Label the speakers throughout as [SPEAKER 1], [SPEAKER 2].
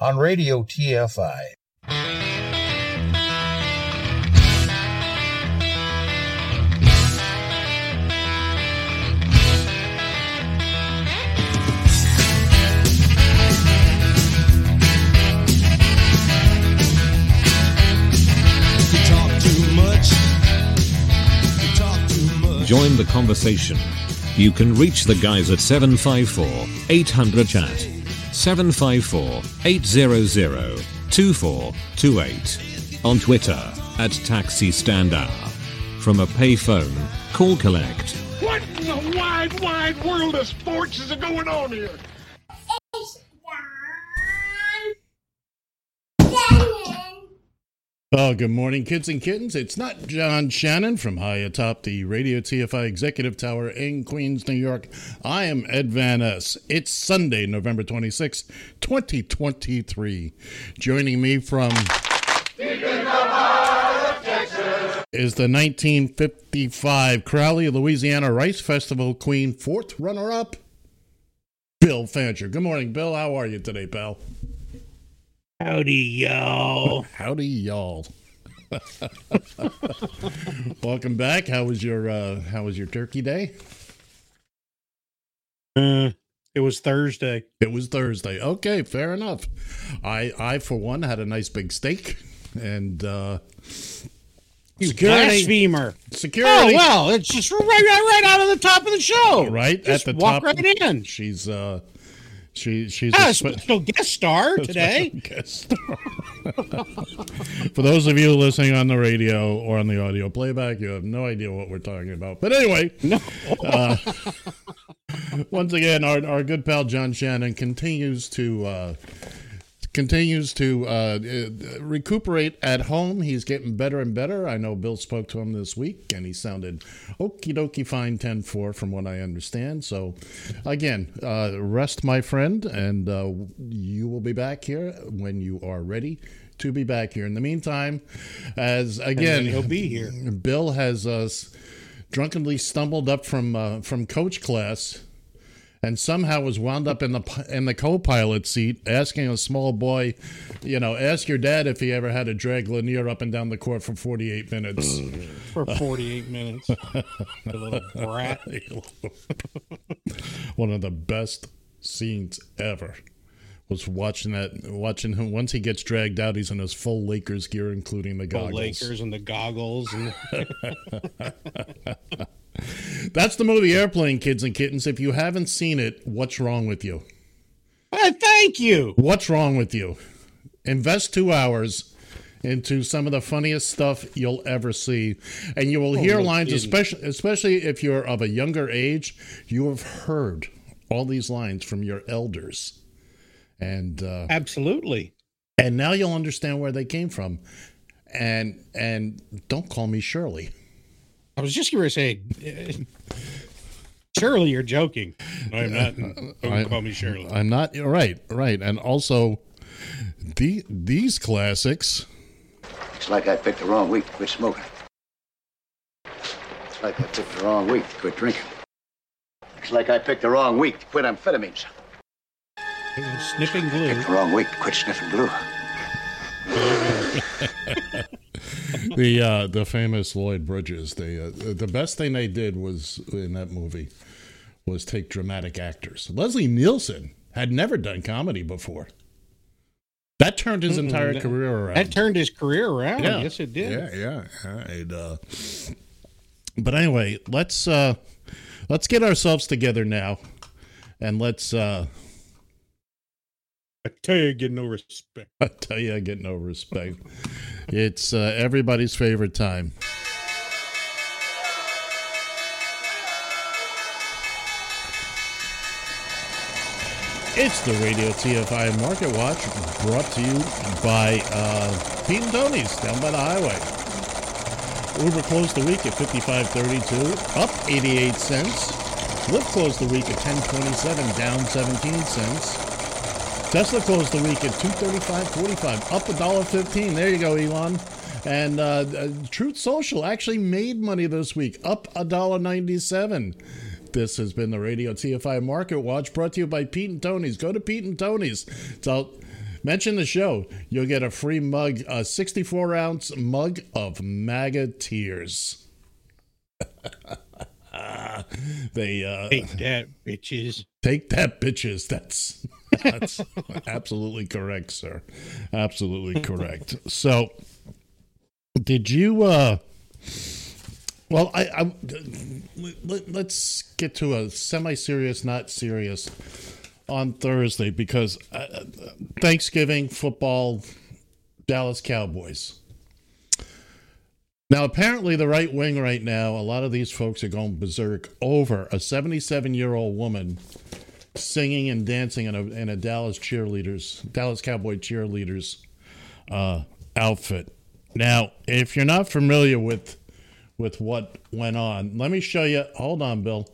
[SPEAKER 1] On Radio TFI.
[SPEAKER 2] Join the conversation. You can reach the guys at 754 800 chat, 754 800 2428, on Twitter at Taxi Stand Hour. From a payphone, call collect.
[SPEAKER 3] What in the wide, wide world of sports is going on here?
[SPEAKER 4] Oh, good morning, kids and kittens. It's not John Shannon from high atop the Radio TFI Executive Tower in Queens, New York. I am Ed Van Ness. It's Sunday, November 26, 2023. Joining me from is the 1955 Crowley, Louisiana Rice Festival Queen fourth runner-up, Bill Fancher. Good morning, Bill. How are you today, pal?
[SPEAKER 5] Howdy, y'all.
[SPEAKER 4] Howdy, y'all. Welcome back. How was your uh how was your turkey day?
[SPEAKER 5] Uh, it was Thursday.
[SPEAKER 4] It was Thursday. Okay, fair enough. I I for one had a nice big steak and uh
[SPEAKER 5] You
[SPEAKER 4] Security.
[SPEAKER 5] blasphemer.
[SPEAKER 4] security
[SPEAKER 5] Oh, well, it's just right, right, right out of the top of the show.
[SPEAKER 4] right
[SPEAKER 5] Just
[SPEAKER 4] at the
[SPEAKER 5] walk
[SPEAKER 4] top.
[SPEAKER 5] right in.
[SPEAKER 4] She's uh she she's
[SPEAKER 5] Ah,
[SPEAKER 4] a spe-
[SPEAKER 5] special guest star today.
[SPEAKER 4] guest star. For those of you listening on the radio or on the audio playback, you have no idea what we're talking about. But anyway,
[SPEAKER 5] No.
[SPEAKER 4] uh, once again, our, our good pal John Shannon continues to uh, continues to uh, uh, recuperate at home. He's getting better and better. I know Bill spoke to him this week, and he sounded okie dokie fine 10 4 from what I understand. So, again, uh, rest, my friend, and uh, you will be back here when you are ready to be back here. In the meantime, as again,
[SPEAKER 5] he'll be here.
[SPEAKER 4] Bill has uh, drunkenly stumbled up from uh, from coach class and somehow was wound up in the in the co-pilot seat asking a small boy you know ask your dad if he ever had to drag Lanier up and down the court for 48 minutes
[SPEAKER 5] For 48 minutes. Little brat.
[SPEAKER 4] one of the best scenes ever was watching that watching him once he gets dragged out he's in his full Lakers gear including the
[SPEAKER 5] The
[SPEAKER 4] goggles
[SPEAKER 5] Lakers and the goggles. And
[SPEAKER 4] that's the movie airplane kids and kittens if you haven't seen it what's wrong with you
[SPEAKER 5] Ah, thank you.
[SPEAKER 4] What's wrong with you? Invest two hours into some of the funniest stuff you'll ever see, and you will hear
[SPEAKER 5] no
[SPEAKER 4] lines,
[SPEAKER 5] kidding.
[SPEAKER 4] especially especially if you're of a younger age. You have heard all these lines from your elders, and uh,
[SPEAKER 5] Absolutely.
[SPEAKER 4] and now you'll understand where they came from. And and don't call me Shirley.
[SPEAKER 5] I was just going to say, uh, Shirley, you're joking. No, I'm not. Don't
[SPEAKER 4] I-
[SPEAKER 5] call me Shirley.
[SPEAKER 4] I'm not right, right, and also the these classics.
[SPEAKER 6] Looks like I picked the wrong week to quit smoking. Looks like I picked the wrong week to quit drinking. Looks like I picked the wrong week to quit amphetamines.
[SPEAKER 5] Sniffing glue.
[SPEAKER 6] Picked the wrong week to quit sniffing glue.
[SPEAKER 4] the uh, the famous Lloyd Bridges. They uh, the best thing they did was in that movie was take dramatic actors. Leslie Nielsen had never done comedy before. That turned his entire
[SPEAKER 5] that-
[SPEAKER 4] career around.
[SPEAKER 5] That turned his career around.
[SPEAKER 4] Yeah.
[SPEAKER 5] Yes, it did.
[SPEAKER 4] Yeah, yeah. yeah. And, uh, but anyway, let's uh, let's get ourselves together now, and let's.
[SPEAKER 5] I tell you, I get no respect.
[SPEAKER 4] I tell you, I get no respect. It's uh, everybody's favorite time. It's the Radio TFI Market Watch brought to you by uh, Pete and Tony's down by the highway. Uber closed the week at 55.32, up 88 cents. Lyft closed the week at 10.27, down 17 cents. Tesla closed the week at 235.45, up $1.15. There you go, Elon. And uh, uh, Truth Social actually made money this week, up $1.97. This has been the Radio TFI Market Watch brought to you by Pete and Tony's. Go to Pete and Tony's. So mention the show. You'll get a free mug, a 64 ounce mug of MAGA tears. they uh,
[SPEAKER 5] Take that, bitches.
[SPEAKER 4] Take that, bitches. That's that's absolutely correct, sir. Absolutely correct. So, did you? uh Well, I, I let, let's get to a semi-serious, not serious, on Thursday because uh, Thanksgiving football, Dallas Cowboys. Now, apparently, the right wing right now, a lot of these folks are going berserk over a 77 year old woman singing and dancing in a, in a Dallas cheerleaders, Dallas Cowboy cheerleaders uh, outfit. Now, if you're not familiar with with what went on, let me show you. Hold on, Bill.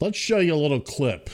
[SPEAKER 4] Let's show you a little clip.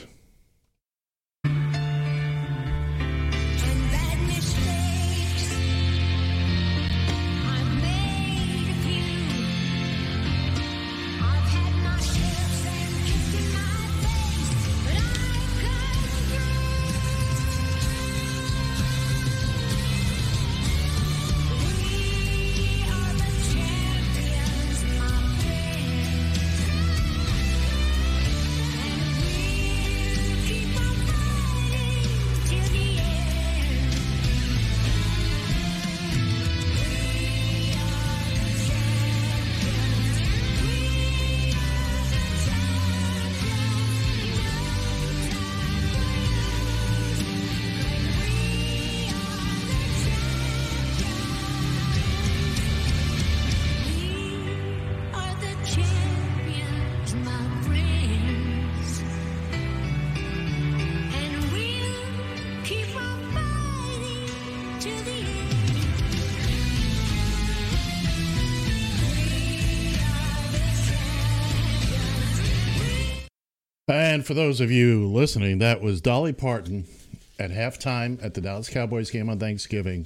[SPEAKER 4] And for those of you listening, that was Dolly Parton at halftime at the Dallas Cowboys game on Thanksgiving.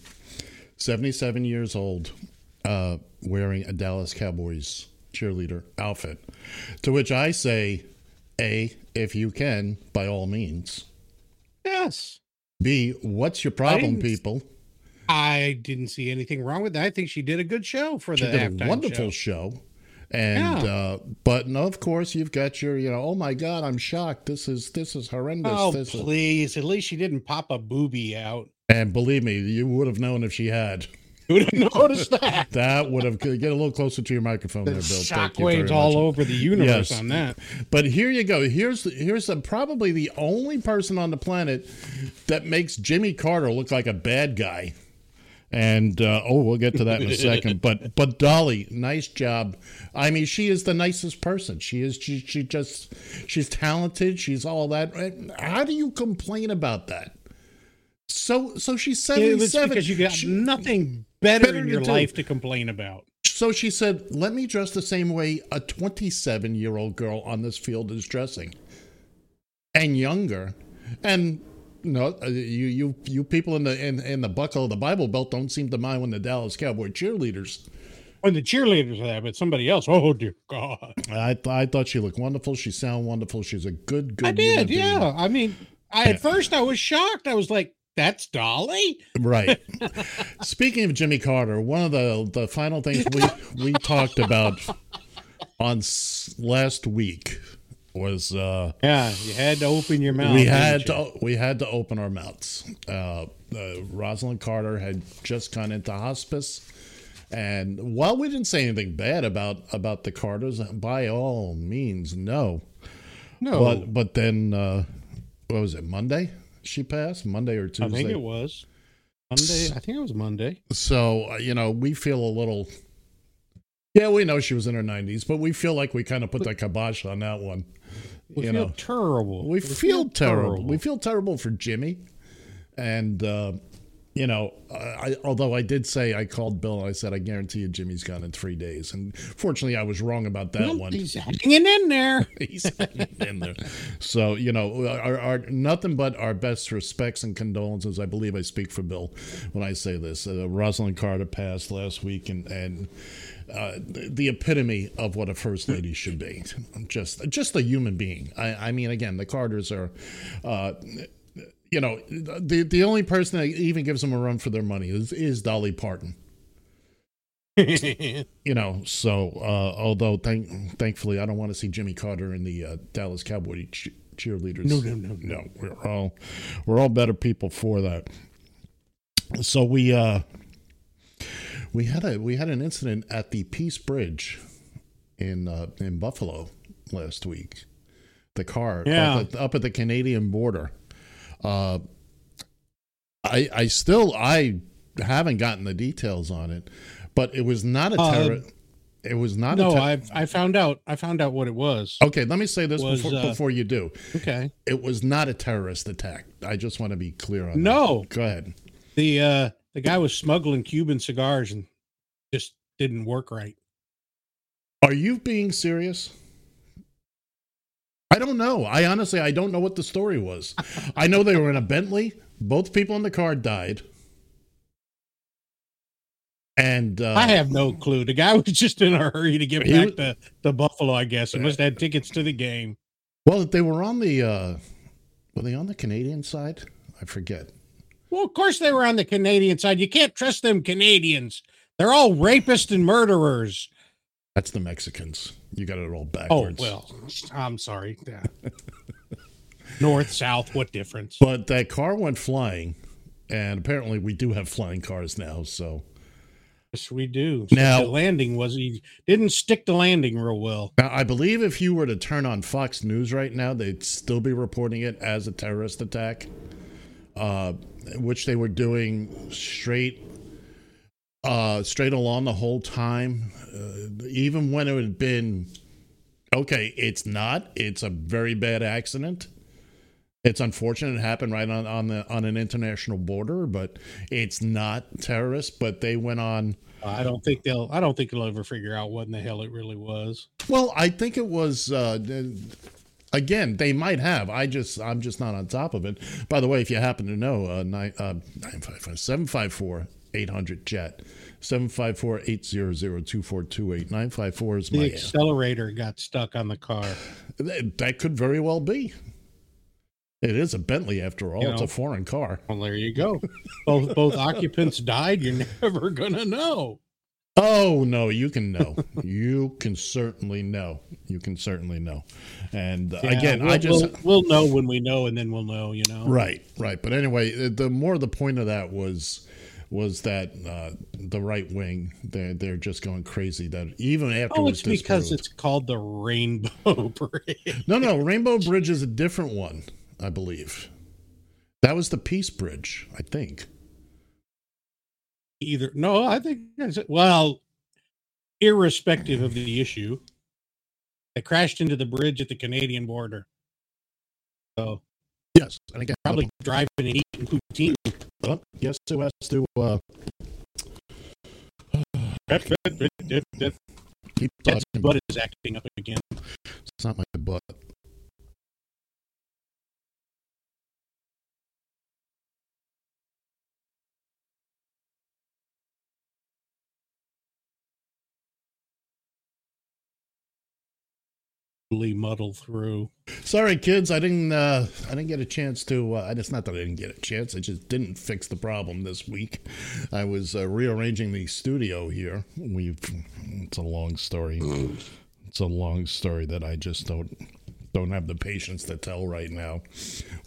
[SPEAKER 4] 77 years old, uh, wearing a Dallas Cowboys cheerleader outfit. To which I say, A, if you can, by all means.
[SPEAKER 5] Yes.
[SPEAKER 4] B, what's your problem,
[SPEAKER 5] didn't-
[SPEAKER 4] people?
[SPEAKER 5] I didn't see anything wrong with that. I think she did a good show for
[SPEAKER 4] She
[SPEAKER 5] the
[SPEAKER 4] did
[SPEAKER 5] halftime
[SPEAKER 4] a wonderful
[SPEAKER 5] show.
[SPEAKER 4] show. And
[SPEAKER 5] Yeah.
[SPEAKER 4] uh, but no, of course you've got your you know oh my god I'm shocked this is this is horrendous
[SPEAKER 5] Oh,
[SPEAKER 4] this is,
[SPEAKER 5] please. At least she didn't pop a booby out.
[SPEAKER 4] and believe me you would have known if she had
[SPEAKER 5] Who would have noticed that?
[SPEAKER 4] that would have get a little closer to your microphone there Bill you
[SPEAKER 5] Shockwaves all over the universe
[SPEAKER 4] Yes.
[SPEAKER 5] on that.
[SPEAKER 4] But here you go. Here's the, here's the, probably the only person on the planet that makes Jimmy Carter look like a bad guy. And uh, oh, we'll get to that in a second. But but Dolly, nice job. I mean, she is the nicest person. She is. She, she just she's talented. She's all that. How do you complain about that? So so she's
[SPEAKER 5] It
[SPEAKER 4] seventy
[SPEAKER 5] was because you got nothing better,
[SPEAKER 4] better
[SPEAKER 5] in
[SPEAKER 4] to
[SPEAKER 5] your
[SPEAKER 4] do.
[SPEAKER 5] life to complain about.
[SPEAKER 4] So she said, "Let me dress the same way a 27-year-old girl on this field is dressing, and younger." And no, uh, you you you people in the in, in the buckle of the Bible Belt don't seem to mind when the Dallas Cowboy cheerleaders.
[SPEAKER 5] When the cheerleaders are there, but somebody else, oh dear God.
[SPEAKER 4] I th- I thought she looked wonderful. She sounded wonderful. She's a good good.
[SPEAKER 5] I did, yeah.
[SPEAKER 4] being.
[SPEAKER 5] I mean, I at first I was shocked. I was like, that's Dolly?
[SPEAKER 4] Right. Speaking of Jimmy Carter, one of the the final things we we talked about on s- last week was uh
[SPEAKER 5] Yeah, you had to open your mouth.
[SPEAKER 4] we had
[SPEAKER 5] you?
[SPEAKER 4] to we had to open our mouths. Uh, uh, Rosalynn Carter had just gone into hospice, and while we didn't say anything bad about about the Carters, by all means, no.
[SPEAKER 5] No,
[SPEAKER 4] But but then uh, what was it? Monday she passed. Monday or Tuesday.
[SPEAKER 5] I think it was Monday. I think it was Monday.
[SPEAKER 4] So, uh, you know, we feel a little. Yeah, we know she was in her 90s, but we feel like we kind of put the kibosh on that one.
[SPEAKER 5] We
[SPEAKER 4] you
[SPEAKER 5] feel
[SPEAKER 4] know,
[SPEAKER 5] terrible.
[SPEAKER 4] we feel terrible. We feel terrible for Jimmy, and uh, you know, I, although I did say I called Bill, and I said I guarantee you Jimmy's gone in three days, and fortunately I was wrong about that
[SPEAKER 5] Well,
[SPEAKER 4] one.
[SPEAKER 5] He's hanging in there.
[SPEAKER 4] He's hanging in there. So you know, our, our nothing but our best respects and condolences. I believe I speak for Bill when I say this. Uh, Rosalynn Carter passed last week, and and uh, the, the epitome of what a first lady should be. Just just a human being. I, I mean, again, the Carters are. Uh, you know, the the only person that even gives them a run for their money is, is Dolly Parton you know so uh although thank thankfully i don't want to see jimmy carter in the uh, dallas cowboy ch- cheerleaders
[SPEAKER 5] No, no, no,
[SPEAKER 4] no we're all we're all better people for that so we uh we had a we had an incident at the peace bridge in uh in buffalo last week the car
[SPEAKER 5] Yeah.
[SPEAKER 4] up, at, up at the canadian border uh i i still i haven't gotten the details on it but it was not a
[SPEAKER 5] Uh,
[SPEAKER 4] terror it was not
[SPEAKER 5] no,
[SPEAKER 4] a ter-
[SPEAKER 5] I I found out. I found out what it was.
[SPEAKER 4] okay let me say this
[SPEAKER 5] was,
[SPEAKER 4] before,
[SPEAKER 5] uh,
[SPEAKER 4] before you do
[SPEAKER 5] Okay.
[SPEAKER 4] it was not a terrorist attack i just want to be clear on
[SPEAKER 5] No.
[SPEAKER 4] that. go ahead
[SPEAKER 5] The uh the guy was smuggling Cuban cigars and just didn't work right.
[SPEAKER 4] Are you being serious? I don't know. I honestly I don't know what the story was. I know they were in a Bentley. Both people in the car died. And uh,
[SPEAKER 5] I have no clue. The guy was just in a hurry to get back
[SPEAKER 4] was-
[SPEAKER 5] to, to Buffalo, I guess. He must have had tickets to the game.
[SPEAKER 4] well, they were on the uh were they on the Canadian side? I forget.
[SPEAKER 5] Well, of course they were on the Canadian side. You can't trust them Canadians. They're all rapists and murderers.
[SPEAKER 4] That's the Mexicans. You got it all backwards.
[SPEAKER 5] Oh,
[SPEAKER 4] backwards.
[SPEAKER 5] well, I'm sorry. Yeah. North, south, what difference?
[SPEAKER 4] But that car went flying, and apparently we do have flying cars now. So
[SPEAKER 5] Yes, we do.
[SPEAKER 4] Now-
[SPEAKER 5] the landing was he didn't stick the landing real well.
[SPEAKER 4] Now, I believe if you were to turn on Fox News right now, they'd still be reporting it as a terrorist attack, uh, which they were doing straight, uh, straight along the whole time, uh, even when it had been okay. It's not. It's a very bad accident. It's unfortunate it happened right on, on the on an international border, but it's not terrorist. But they went on.
[SPEAKER 5] I don't think they'll. I don't think they'll ever figure out what in the hell it really was.
[SPEAKER 4] Well, I think it was. Uh, again, they might have. I just, I'm just not on top of it. By the way, if you happen to know, uh, nine, uh, 955 754 800 jet 754 800 2428 954 is
[SPEAKER 5] The
[SPEAKER 4] my.
[SPEAKER 5] accelerator got stuck on the car.
[SPEAKER 4] That that could very well be. It is a Bentley after all.
[SPEAKER 5] You
[SPEAKER 4] it's a foreign car.
[SPEAKER 5] Well, there you go. both both occupants died. You're never gonna know.
[SPEAKER 4] Oh no, you can know. you can certainly know. You can certainly know. And uh,
[SPEAKER 5] Yeah,
[SPEAKER 4] again,
[SPEAKER 5] we'll,
[SPEAKER 4] I just
[SPEAKER 5] we'll, we'll know when we know, and then we'll know. You know,
[SPEAKER 4] Right, right. But anyway, the more the point of that was was that uh, the right wing they're they're just going crazy. That even after
[SPEAKER 5] Oh, it's because it's called the Rainbow Parade.
[SPEAKER 4] no, no. Rainbow Bridge is a different one, I believe. That was the Peace Bridge, I think.
[SPEAKER 5] Either no, I think that's it. well, irrespective of the issue, they crashed into the bridge at the Canadian border. So
[SPEAKER 4] Yes, and again,
[SPEAKER 5] probably driving and eating poutine.
[SPEAKER 4] well, yes, who has to uh, keep
[SPEAKER 5] That's
[SPEAKER 4] talking.
[SPEAKER 5] butt is acting up again.
[SPEAKER 4] It's not my butt.
[SPEAKER 5] Muddle through.
[SPEAKER 4] Sorry, kids. I didn't. Uh, I didn't get a chance to. Uh, it's not that I didn't get a chance. I just didn't fix the problem this week. I was uh, rearranging the studio here. We've. It's a long story. It's a long story that I just don't don't have the patience to tell right now.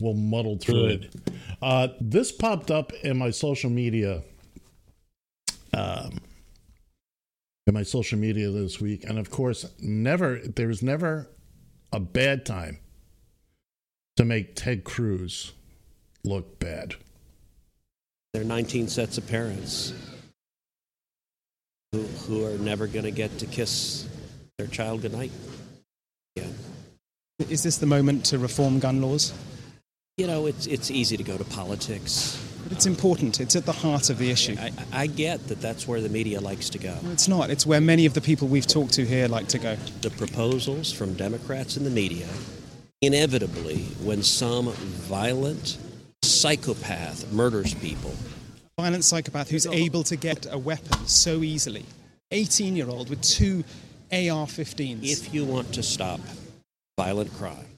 [SPEAKER 4] We'll muddle through it. Uh, this popped up in my social media. Um, in my social media this week, and of course, never. There's never a bad time to make Ted Cruz look bad.
[SPEAKER 7] There are 19 sets of parents who, who are never going to get to kiss their child goodnight again.
[SPEAKER 8] Is this the moment to reform gun laws?
[SPEAKER 7] You know, it's it's easy to go to politics.
[SPEAKER 8] But it's important. It's at the heart of the issue.
[SPEAKER 7] I, I get that that's where the media likes to go.
[SPEAKER 8] It's not. It's where many of the people we've talked to here like to go.
[SPEAKER 7] The proposals from Democrats in the media, inevitably, when some violent psychopath murders people,
[SPEAKER 8] Violent psychopath who's able to get a weapon so easily. 18 year old with two AR 15s.
[SPEAKER 7] if you want to stop violent crime,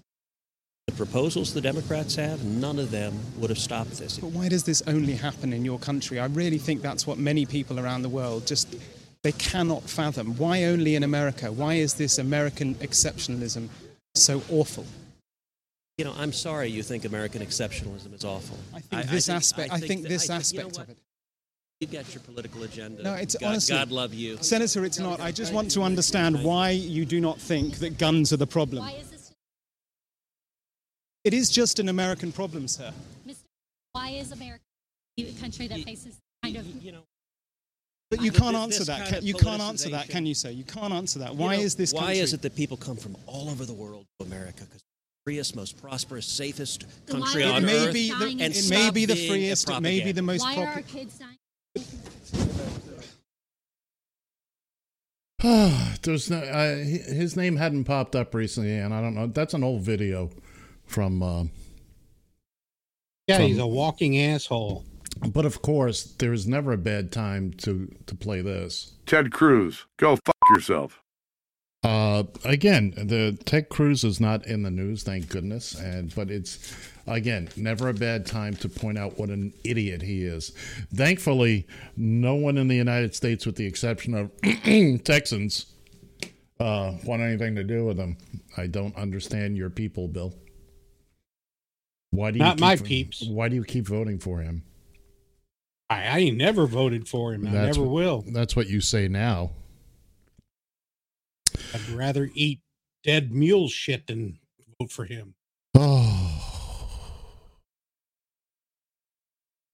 [SPEAKER 7] the proposals the Democrats have, none of them would have stopped this.
[SPEAKER 8] But why does this only happen in your country? I really think that's what many people around the world just they cannot fathom. Why only in America? Why is this American exceptionalism so awful?
[SPEAKER 7] You know, I'm sorry you think American exceptionalism is awful.
[SPEAKER 8] I think this aspect. I think, this
[SPEAKER 7] that- I-
[SPEAKER 8] aspect
[SPEAKER 7] you know
[SPEAKER 8] of it.
[SPEAKER 7] You've got your political agenda.
[SPEAKER 8] No, it's
[SPEAKER 7] God,
[SPEAKER 8] honestly.
[SPEAKER 7] God love you.
[SPEAKER 8] Senator, it's not. I just want to understand why you do not think that guns are the problem.
[SPEAKER 9] Why is this,
[SPEAKER 8] It is just an American problem, sir.
[SPEAKER 9] Mr. Why is America a country that faces kind of
[SPEAKER 7] You know,
[SPEAKER 8] But you can't answer that. Can, you can't answer that, can you, sir? You can't answer that.
[SPEAKER 7] you
[SPEAKER 8] Why
[SPEAKER 7] know,
[SPEAKER 8] is this
[SPEAKER 7] Why
[SPEAKER 8] country?
[SPEAKER 7] is it that people come from all over the world to America? Because it's freest, most prosperous, safest
[SPEAKER 9] Then
[SPEAKER 7] country
[SPEAKER 9] are
[SPEAKER 7] on
[SPEAKER 8] It may
[SPEAKER 7] earth.
[SPEAKER 8] be the,
[SPEAKER 9] dying
[SPEAKER 7] and
[SPEAKER 8] it may be the freest. It may be the most
[SPEAKER 9] why are our kids dying?
[SPEAKER 4] There's no, uh, his name hadn't popped up recently, and I don't know. That's an old video from. Uh,
[SPEAKER 5] Yeah,
[SPEAKER 4] From-
[SPEAKER 5] he's a walking asshole.
[SPEAKER 4] but of course, there is never a bad time to to play this.
[SPEAKER 3] Ted Cruz, go fuck yourself.
[SPEAKER 4] Uh, again, the Ted Cruz is not in the news, thank goodness. And but it's again never a bad time to point out what an idiot he is. Thankfully, no one in the United States, with the exception of Texans, uh, want anything to do with him. I don't understand your people, Bill. Why do you
[SPEAKER 5] Not
[SPEAKER 4] keep-
[SPEAKER 5] my peeps.
[SPEAKER 4] Why do you keep voting for him?
[SPEAKER 5] I, I ain't never voted for him. I
[SPEAKER 4] That's
[SPEAKER 5] never
[SPEAKER 4] what-
[SPEAKER 5] will.
[SPEAKER 4] That's what you say now.
[SPEAKER 5] I'd rather eat dead mule shit than vote for him.
[SPEAKER 4] Oh.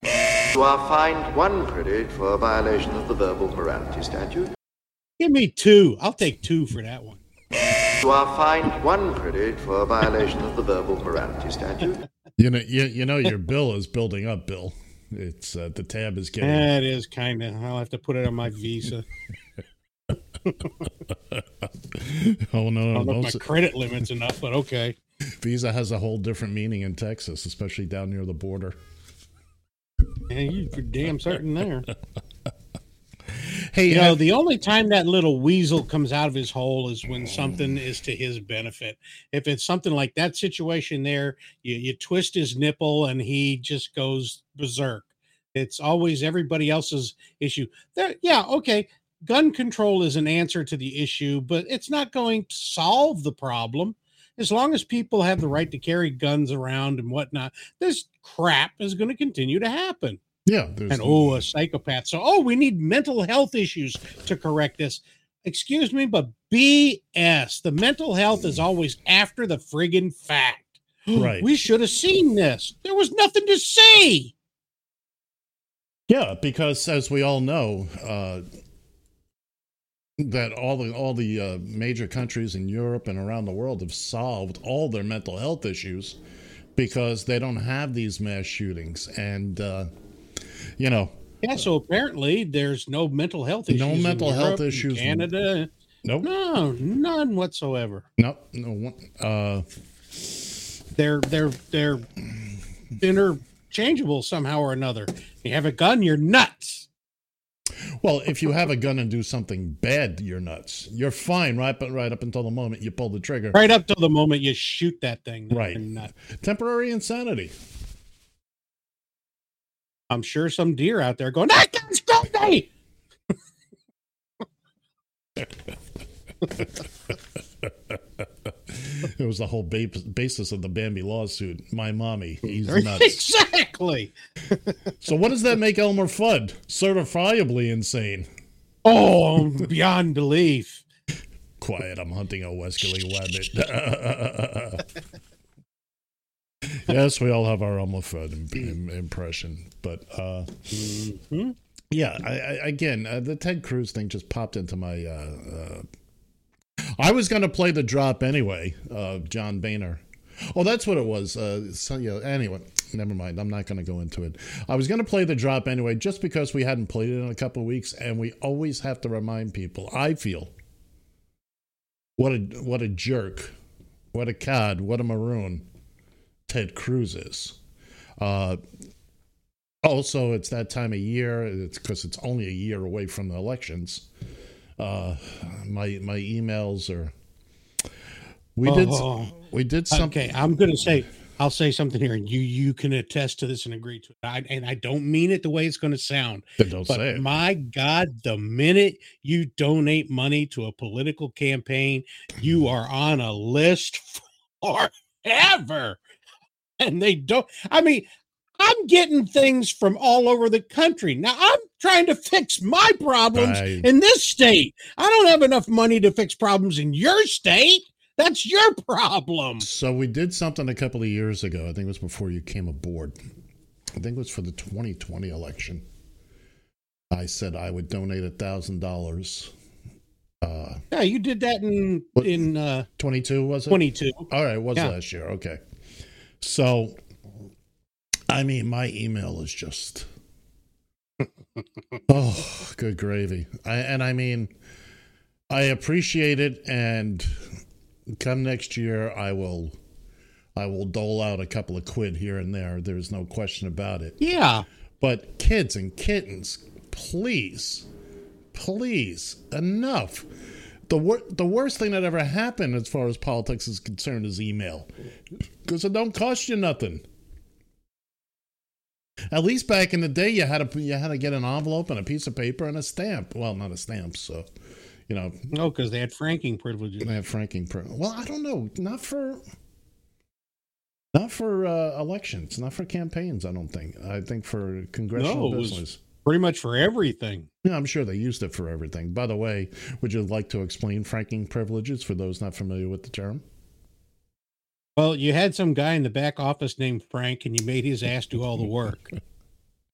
[SPEAKER 10] You are fined one credit for a violation of the verbal morality statute.
[SPEAKER 5] Give me two. I'll take two for that one.
[SPEAKER 10] You are fined one credit for a violation of the verbal morality statute.
[SPEAKER 4] You know, you, you know, your bill is building up, Bill. It's uh, the tab is getting.
[SPEAKER 5] That is kind of. I'll have to put it on my visa.
[SPEAKER 4] oh no,
[SPEAKER 5] I
[SPEAKER 4] no,
[SPEAKER 5] don't know if my credit limit's enough, but okay.
[SPEAKER 4] Visa has a whole different meaning in Texas, especially down near the border.
[SPEAKER 5] Yeah, you're damn certain there.
[SPEAKER 4] Hey,
[SPEAKER 5] You know, the only time that little weasel comes out of his hole is when something is to his benefit. If it's something like that situation there, you, you twist his nipple and he just goes berserk. It's always everybody else's issue. There, yeah, okay. Gun control is an answer to the issue, but it's not going to solve the problem. As long as people have the right to carry guns around and whatnot, this crap is going to continue to happen
[SPEAKER 4] yeah, there's
[SPEAKER 5] and oh, a psychopath. So, oh, we need mental health issues to correct this. Excuse me, but BS. The mental health is always after the friggin' fact.
[SPEAKER 4] Right.
[SPEAKER 5] We should have seen this. There was nothing to see.
[SPEAKER 4] yeah, because as we all know, uh, that all the all the uh, major countries in Europe and around the world have solved all their mental health issues because they don't have these mass shootings, and uh, you know,
[SPEAKER 5] Yeah, so apparently there's no mental health issues.
[SPEAKER 4] No mental health issues in-
[SPEAKER 5] Canada.
[SPEAKER 4] nope,
[SPEAKER 5] No, none whatsoever.
[SPEAKER 4] no, no, one- uh,
[SPEAKER 5] They're they're they're interchangeable somehow or another. You have a gun, you're nuts.
[SPEAKER 4] Well, if you have a gun and do something bad, you're nuts. You're fine right, but right up until the moment you pull the trigger.
[SPEAKER 5] Right up till the moment you shoot that thing.
[SPEAKER 4] Right. Temporary insanity.
[SPEAKER 5] I'm sure some deer out there going, that gun's crazy.
[SPEAKER 4] It was the whole ba- basis of the Bambi lawsuit. My mommy, he's nuts.
[SPEAKER 5] exactly.
[SPEAKER 4] so what does that make Elmer Fudd? Certifiably insane.
[SPEAKER 5] Oh, beyond belief.
[SPEAKER 4] Quiet, I'm hunting a Westerly Wabbit. Yes, we all have our Elmer Fudd im- im- impression, but uh,
[SPEAKER 5] Mhm.
[SPEAKER 4] yeah, I, I, again, uh, the Ted Cruz thing just popped into my. Uh, uh, I was going to play the drop anyway, uh, John Boehner. Oh, that's what it was. Uh, so, yeah, anyway, never mind. I'm not going to go into it. I was going to play the drop anyway, just because we hadn't played it in a couple of weeks, and we always have to remind people. I feel what a what a jerk, what a cod, what a maroon Ted Cruz is. Uh, also, it's that time of year. It's because it's only a year away from the elections. Uh, my my emails are. We did
[SPEAKER 5] Oh.
[SPEAKER 4] we did something.
[SPEAKER 5] Okay, I'm going to say I'll say something here, and you you can attest to this and agree to it. I, and I don't mean it the way it's going to sound.
[SPEAKER 4] Then don't
[SPEAKER 5] but
[SPEAKER 4] say it.
[SPEAKER 5] my God, the minute you donate money to a political campaign, you are on a list forever. And they don't. I mean, I'm getting things from all over the country. Now I'm trying to fix my problems
[SPEAKER 4] Right.
[SPEAKER 5] in this state. I don't have enough money to fix problems in your state. That's your problem.
[SPEAKER 4] So we did something a couple of years ago. I think it was before you came aboard. I think it was for the 2020 election. I said I would donate a thousand dollars. Uh,
[SPEAKER 5] Yeah, you did that in in uh
[SPEAKER 4] 22 was it?
[SPEAKER 5] 22.
[SPEAKER 4] All right, it was
[SPEAKER 5] Yeah.
[SPEAKER 4] last year. Okay. So, I mean, my email is just, oh, good gravy. I, and I mean, I appreciate it. And come next year, I will, I will dole out a couple of quid here and there. There's no question about it.
[SPEAKER 5] Yeah.
[SPEAKER 4] But kids and kittens, please, please, enough. The wor- the worst thing that ever happened as far as politics is concerned is email, because it don't cost you nothing. At least back in the day, you had to you had to get an envelope and a piece of paper and a stamp. Well, not a stamp, so you know.
[SPEAKER 5] No, because they had franking privileges.
[SPEAKER 4] They had franking. Pri- well, I don't know. Not for. Not for uh, elections, not for campaigns. I don't think. I think for congressional
[SPEAKER 5] No,
[SPEAKER 4] business.
[SPEAKER 5] Pretty much for everything.
[SPEAKER 4] Yeah, I'm sure they used it for everything. By the way, would you like to explain franking privileges for those not familiar with the term?
[SPEAKER 5] Well, you had some guy in the back office named Frank, and you made his ass do all the work.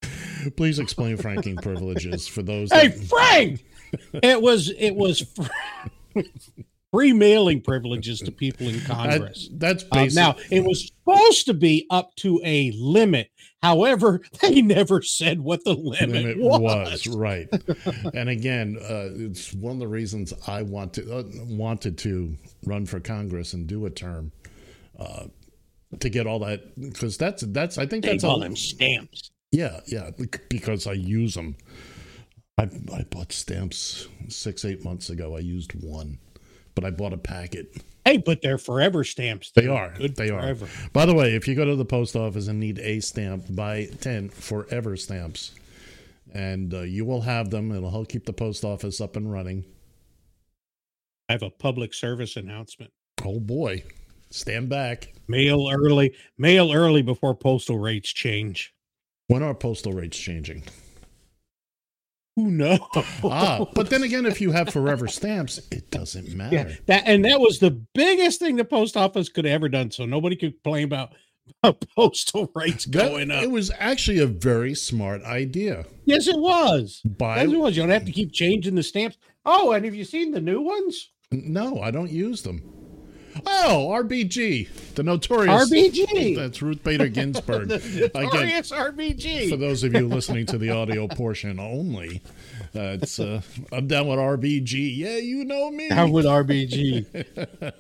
[SPEAKER 4] Please explain franking privileges for those.
[SPEAKER 5] hey,
[SPEAKER 4] that-
[SPEAKER 5] Frank! it was it was fr- free mailing privileges to people in Congress.
[SPEAKER 4] that's
[SPEAKER 5] Uh, now it was supposed to be up to a limit. However, they never said what the limit,
[SPEAKER 4] Limit
[SPEAKER 5] was.
[SPEAKER 4] was right, and again, uh, it's one of the reasons I wanted uh, wanted to run for Congress and do a term uh, to get all that because that's that's I think
[SPEAKER 5] They
[SPEAKER 4] that's
[SPEAKER 5] call
[SPEAKER 4] all
[SPEAKER 5] them stamps.
[SPEAKER 4] Yeah, yeah, because I use them. I I bought stamps six eight months ago. I used one, but I bought a packet.
[SPEAKER 5] Hey, but they're forever stamps.
[SPEAKER 4] They are.
[SPEAKER 5] good
[SPEAKER 4] they
[SPEAKER 5] forever.
[SPEAKER 4] are. By the way, if you go to the post office and need a stamp, buy ten forever stamps, and uh, you will have them. It'll help keep the post office up and running.
[SPEAKER 5] I have a public service announcement.
[SPEAKER 4] Oh boy, stand back.
[SPEAKER 5] Mail early. Mail early before postal rates change.
[SPEAKER 4] When are postal rates changing?
[SPEAKER 5] Who knows?
[SPEAKER 4] ah, but then again, if you have forever stamps, it doesn't matter.
[SPEAKER 5] Yeah, that and that was the biggest thing the post office could have ever done. So nobody could complain about, about postal rates
[SPEAKER 4] That-
[SPEAKER 5] going up.
[SPEAKER 4] It was actually a very smart idea.
[SPEAKER 5] yes, it was.
[SPEAKER 4] Buy
[SPEAKER 5] Yes, it was. You don't have to keep changing the stamps. Oh, and have you seen the new ones?
[SPEAKER 4] No, I don't use them. Oh, RBG, the notorious
[SPEAKER 5] RBG.
[SPEAKER 4] That's Ruth Bader Ginsburg.
[SPEAKER 5] the
[SPEAKER 4] Again,
[SPEAKER 5] notorious RBG.
[SPEAKER 4] for those of you listening to the audio portion only, uh, it's uh, I'm down with RBG. Yeah, you know me.
[SPEAKER 5] Down with RBG.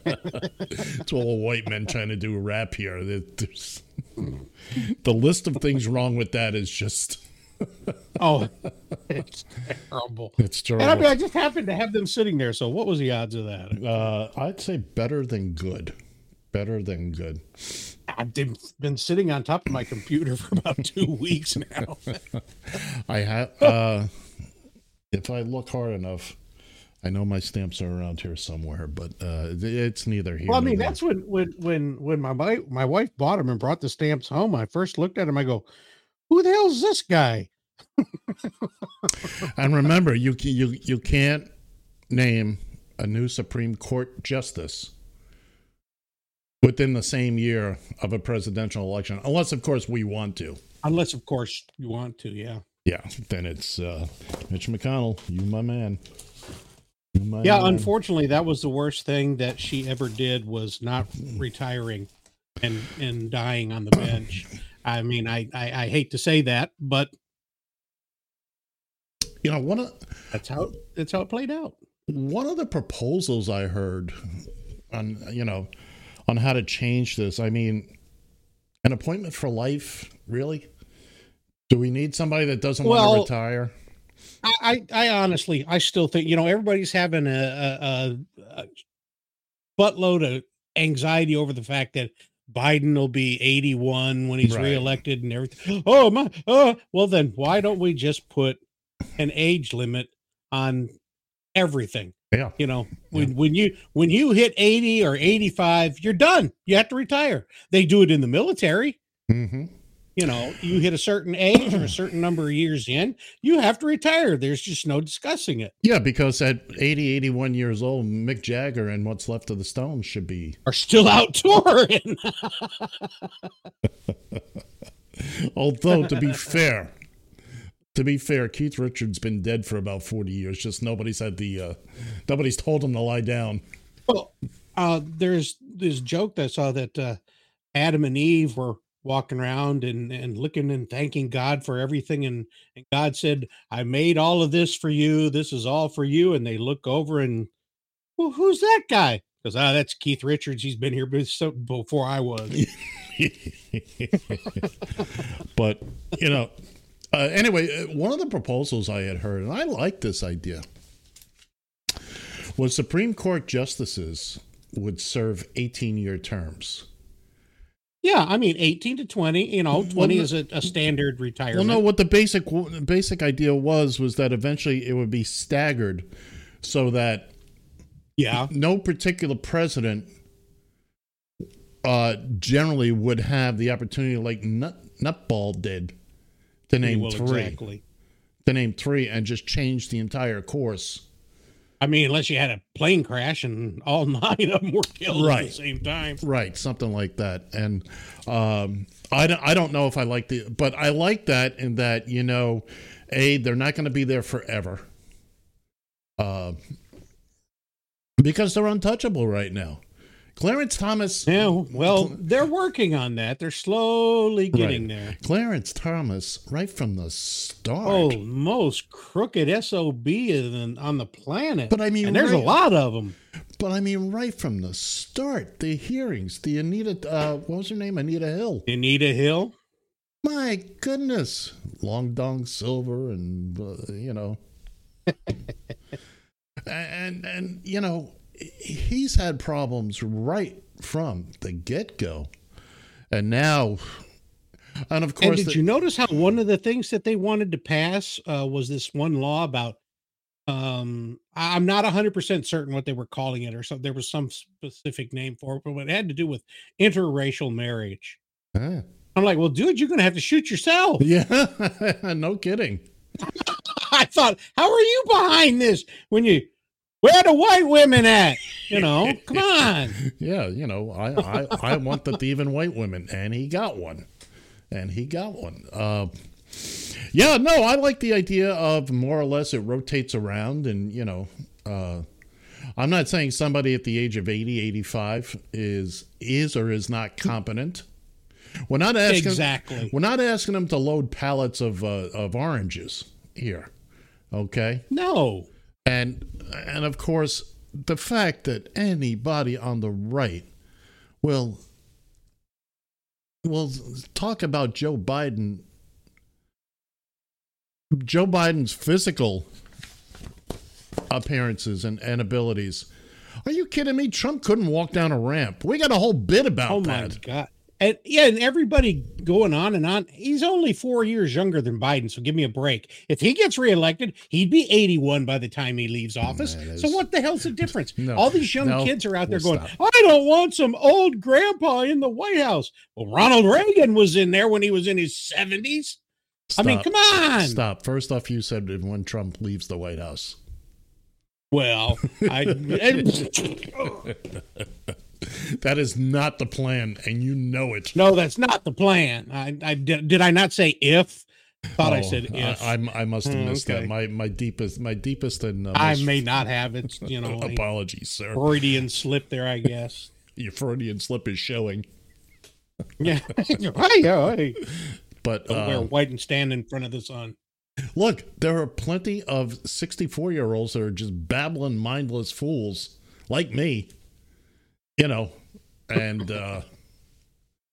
[SPEAKER 4] it's all white men trying to do rap here. There's, the list of things wrong with that is just
[SPEAKER 5] Oh, it's terrible.
[SPEAKER 4] it's
[SPEAKER 5] And I
[SPEAKER 4] terrible.
[SPEAKER 5] mean, I just happened to have them sitting there. So what was the odds of that?
[SPEAKER 4] Uh, I'd say better than good. Better than good.
[SPEAKER 5] I've been sitting on top of my computer for about two weeks now.
[SPEAKER 4] I have. Uh, if I look hard enough, I know my stamps are around here somewhere, but uh, it's neither here.
[SPEAKER 5] Well, I mean,
[SPEAKER 4] there.
[SPEAKER 5] that's when when when when my my wife bought them and brought the stamps home. I first looked at them. I go, "Who the hell's this guy?"
[SPEAKER 4] And remember, you you you can't name a new Supreme Court justice within the same year of a presidential election, unless, of course, we want to.
[SPEAKER 5] Unless, of course, you want to. Yeah.
[SPEAKER 4] Yeah, then it's uh, Mitch McConnell. You, my man. My
[SPEAKER 5] yeah,
[SPEAKER 4] God.
[SPEAKER 5] unfortunately, that was the worst thing that she ever did was not retiring and and dying on the bench. I mean, I I, I hate to say that, but
[SPEAKER 4] you know one of
[SPEAKER 5] that's how that's how it played out.
[SPEAKER 4] one of the proposals I heard on you know on how to change this. I mean, an appointment for life, really? Do we need somebody that doesn't want to retire?
[SPEAKER 5] I, I, I honestly, I still think you know everybody's having a, a, a, a buttload of anxiety over the fact that Biden will be 81 when he's
[SPEAKER 4] Right.
[SPEAKER 5] reelected and everything. Oh my! Oh, well then, why don't we just put an age limit on everything?
[SPEAKER 4] Yeah.
[SPEAKER 5] You know, when when you when you hit 80 or 85, you're done. You have to retire. They do it in the military.
[SPEAKER 4] Mm-hmm.
[SPEAKER 5] You know, you hit a certain age or a certain number of years in, you have to retire. There's just no discussing it.
[SPEAKER 4] Yeah, because at 80, 81 years old, Mick Jagger and what's left of the Stones should be
[SPEAKER 5] Are still out touring.
[SPEAKER 4] Although to be fair, to be fair, Keith Richards been dead for about forty years. Just nobody's had the uh, nobody's told him to lie down.
[SPEAKER 5] Well, uh, there's this joke that I saw that uh, Adam and Eve were walking around and, and looking and thanking God for everything. And, and God said, I made all of this for you. This is all for you. And they look over and, well, who's that guy? Because, ah, that's Keith Richards. He's been here before I was.
[SPEAKER 4] but you know, uh, anyway, uh, one of the proposals I had heard, and I like this idea, was Supreme Court justices would serve eighteen-year terms.
[SPEAKER 5] Yeah. I mean, 18 to 20, you know, 20
[SPEAKER 4] no-
[SPEAKER 5] is a, a standard retirement.
[SPEAKER 4] Well, no, what the basic basic idea was was that eventually it would be staggered, so that
[SPEAKER 5] yeah,
[SPEAKER 4] no particular president uh, generally would have the opportunity, like Nut, Nutball did, to name
[SPEAKER 5] well,
[SPEAKER 4] three,
[SPEAKER 5] exactly.
[SPEAKER 4] to name three, and just change the entire course.
[SPEAKER 5] I mean, unless you had a plane crash and all nine of them were killed
[SPEAKER 4] right.
[SPEAKER 5] at the same time.
[SPEAKER 4] Right, something like that. And um, I don't, I don't know if I like the, but I like that in that you know, a they're not going to be there forever, uh, because they're untouchable right now. Clarence Thomas.
[SPEAKER 5] Yeah, well, they're working on that. They're slowly getting
[SPEAKER 4] Right.
[SPEAKER 5] there.
[SPEAKER 4] Clarence Thomas, right from the start.
[SPEAKER 5] Oh, most crooked SOB on the planet.
[SPEAKER 4] But I mean,
[SPEAKER 5] and there's a lot of them.
[SPEAKER 4] But I mean, right from the start, the hearings, the Anita, uh, what was her name? Anita Hill.
[SPEAKER 5] Anita Hill.
[SPEAKER 4] My goodness, Long Dong Silver, and uh, you know, and and you know, he's had problems right from the get go, and now, and of
[SPEAKER 5] And
[SPEAKER 4] course,
[SPEAKER 5] did
[SPEAKER 4] the-
[SPEAKER 5] you notice how one of the things that they wanted to pass uh, was this one law about? Um, I'm not 100% certain what they were calling it, or so there was some specific name for it, but it had to do with interracial marriage.
[SPEAKER 4] Ah.
[SPEAKER 5] I'm like, well, dude, you're gonna have to shoot yourself.
[SPEAKER 4] yeah, no kidding.
[SPEAKER 5] I thought, how are you behind this? When you, where the white women at? You know, come on.
[SPEAKER 4] Yeah, you know, I, I, I want the thieving white women, and he got one, and he got one. Uh, yeah, no, I like the idea of more or less it rotates around, and you know, uh, I'm not saying somebody at the age of 80, 85 is is or is not competent. We're not asking
[SPEAKER 5] Exactly.
[SPEAKER 4] We're not asking them to load pallets of uh, of oranges here, okay?
[SPEAKER 5] No.
[SPEAKER 4] And and of course, the fact that anybody on the right will will talk about Joe Biden Joe Biden's physical appearances and, and abilities. Are you kidding me? Trump couldn't walk down a ramp. We got a whole bit about
[SPEAKER 5] Oh my god. And yeah, and everybody going on and on. He's only four years younger than Biden, so give me a break. If he gets reelected, he'd be 81 by the time he leaves office.
[SPEAKER 4] Man,
[SPEAKER 5] so what the hell's the difference?
[SPEAKER 4] No,
[SPEAKER 5] All these young
[SPEAKER 4] no,
[SPEAKER 5] kids are out there
[SPEAKER 4] we'll
[SPEAKER 5] going,
[SPEAKER 4] stop.
[SPEAKER 5] I don't want some old grandpa in the White House. Well, Ronald Reagan was in there when he was in his 70s. I mean, come on.
[SPEAKER 4] Stop. First off, you said when Trump leaves the White House.
[SPEAKER 5] Well, I
[SPEAKER 4] That is not the plan, and you know it.
[SPEAKER 5] no, that's not the plan. I, I did, did I not say if Thought I
[SPEAKER 4] Oh,
[SPEAKER 5] said if.
[SPEAKER 4] I, I must have
[SPEAKER 5] Hmm,
[SPEAKER 4] missed
[SPEAKER 5] okay.
[SPEAKER 4] that. My my deepest my deepest and uh,
[SPEAKER 5] I may not have it. You know,
[SPEAKER 4] apologies, sir.
[SPEAKER 5] Freudian slip there, I guess.
[SPEAKER 4] Your Freudian slip is showing.
[SPEAKER 5] Yeah. hey, hey.
[SPEAKER 4] But
[SPEAKER 5] Don't wear
[SPEAKER 4] uh,
[SPEAKER 5] white and stand in front of the sun.
[SPEAKER 4] look, there are plenty of 64 year olds that are just babbling, mindless fools like me. You know, and uh,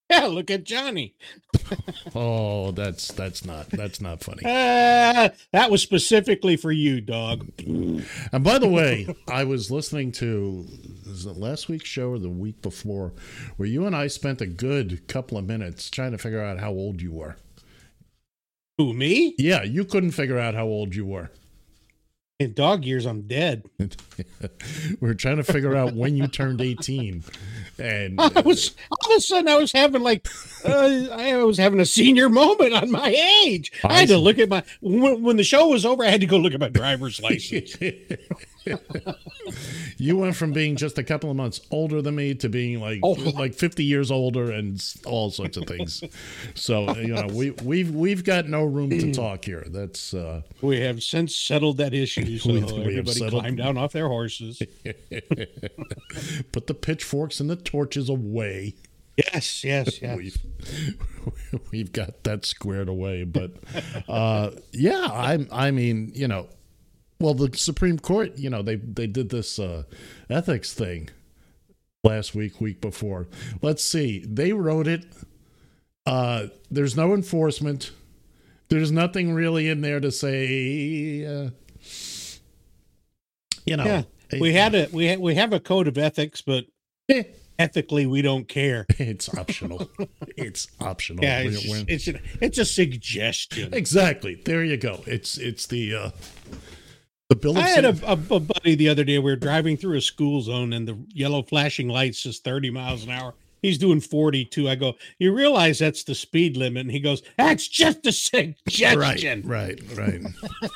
[SPEAKER 5] Yeah, look at Johnny.
[SPEAKER 4] oh, that's that's not that's not funny.
[SPEAKER 5] Uh, that was specifically for you, dog.
[SPEAKER 4] And by the way, I was listening to is it last week's show or the week before, where you and I spent a good couple of minutes trying to figure out how old you were.
[SPEAKER 5] Who, me?
[SPEAKER 4] Yeah, you couldn't figure out how old you were.
[SPEAKER 5] In dog years, I'm dead.
[SPEAKER 4] We're trying to figure out when you turned 18. And
[SPEAKER 5] I was all of a sudden I was having like uh, I was having a senior moment on my age. I had to look at my when, when the show was over. I had to go look at my driver's license.
[SPEAKER 4] you went from being just a couple of months older than me to being like
[SPEAKER 5] Oh.
[SPEAKER 4] like 50 years older and all sorts of things. So, you know, we we've we've got no room to talk here. That's uh
[SPEAKER 5] we have since settled that issue, so
[SPEAKER 4] We- we
[SPEAKER 5] everybody
[SPEAKER 4] settled-
[SPEAKER 5] climbed down off their horses.
[SPEAKER 4] put the pitchforks and the torches away.
[SPEAKER 5] Yes, yes, yes.
[SPEAKER 4] We've, we've got that squared away, but uh, yeah, I I mean, you know, well, the Supreme Court, you know, they they did this uh, ethics thing last week, week before. Let's see, they wrote it. Uh, there's no enforcement. There's nothing really in there to say. Uh, you know,
[SPEAKER 5] yeah, we had a we ha- we have a code of ethics, but ethically we don't care.
[SPEAKER 4] It's optional. it's optional.
[SPEAKER 5] Yeah, it's just- it's a, it's a suggestion.
[SPEAKER 4] Exactly. There you go. It's it's the uh the bill
[SPEAKER 5] I had a, a, a buddy the other day. We were driving through a school zone, and the yellow flashing lights says 30 miles an hour. He's doing 42. I go, You realize that's the speed limit? And he goes, That's just a suggestion.
[SPEAKER 4] Right, right,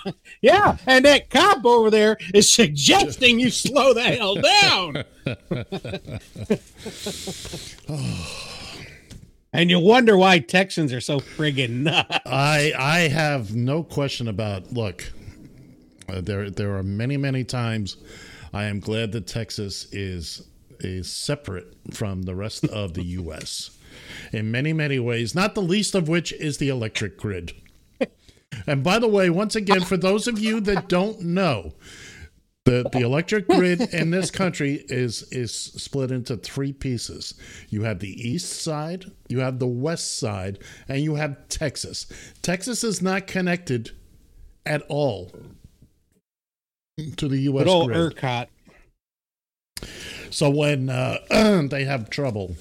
[SPEAKER 4] right.
[SPEAKER 5] Yeah. And that cop over there is suggesting you slow the hell down. and you wonder why Texans are so friggin' nuts.
[SPEAKER 4] I I have no question about look. Uh, there there are many many times I am glad that Texas is is separate from the rest of the US in many many ways, not the least of which is the electric grid. And by the way, once again for those of you that don't know, the the electric grid in this country is is split into three pieces. You have the east side, you have the west side, and you have Texas. Texas is not connected at all to the U.S.
[SPEAKER 5] Good old
[SPEAKER 4] grid.
[SPEAKER 5] ERCOT.
[SPEAKER 4] So when uh, they have trouble,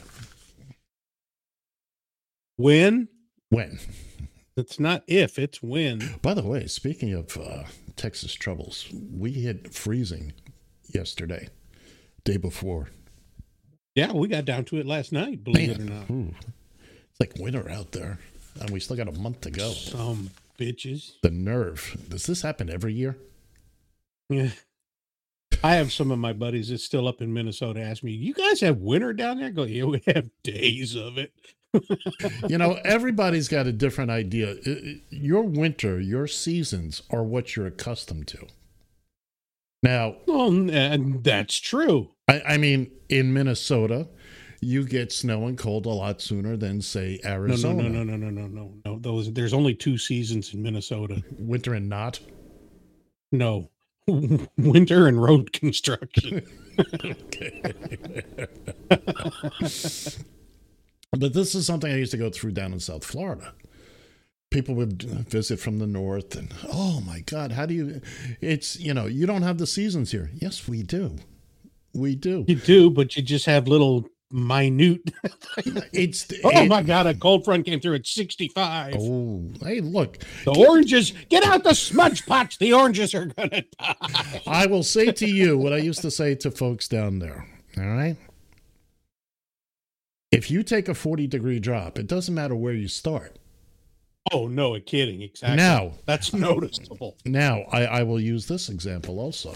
[SPEAKER 5] When?
[SPEAKER 4] when?
[SPEAKER 5] It's not if, it's when.
[SPEAKER 4] By the way, speaking of uh, Texas troubles, we hit freezing yesterday, day before.
[SPEAKER 5] Yeah, we got down to it last night, believe it or not.
[SPEAKER 4] ooh. it's like winter out there, and we still got a month to go.
[SPEAKER 5] Some bitches.
[SPEAKER 4] The nerve. Does this happen every year?
[SPEAKER 5] Yeah. I have some of my buddies that's still up in Minnesota ask me, You guys have winter down there? I go, Yeah, we have days of it.
[SPEAKER 4] you know, everybody's got a different idea. Your winter, your seasons are what you're accustomed to. Now,
[SPEAKER 5] Well, and that's true.
[SPEAKER 4] I, I mean, in Minnesota, you get snow and cold a lot sooner than, say,
[SPEAKER 5] No, no,
[SPEAKER 4] Arizona.
[SPEAKER 5] no, no, no, no, no, no, no. Those there's only two seasons in Minnesota.
[SPEAKER 4] Winter and not.
[SPEAKER 5] No. Winter and road construction.
[SPEAKER 4] But this is something I used to go through down in South Florida. People would visit from the north, and oh my God, how do you? It's you know you don't have the seasons here. Yes, we do, we do.
[SPEAKER 5] You do, but you just have little minute.
[SPEAKER 4] It's
[SPEAKER 5] oh
[SPEAKER 4] it-
[SPEAKER 5] my god, a cold front came through at 65.
[SPEAKER 4] Oh, hey, look,
[SPEAKER 5] The oranges, get out the smudge pots. The oranges are gonna die.
[SPEAKER 4] I will say to you what I used to say to folks down there. All right. If you take a 40 degree drop, it doesn't matter where you start.
[SPEAKER 5] Oh no, kidding. Exactly.
[SPEAKER 4] Now,
[SPEAKER 5] That's noticeable.
[SPEAKER 4] Now, I, I will use this example also.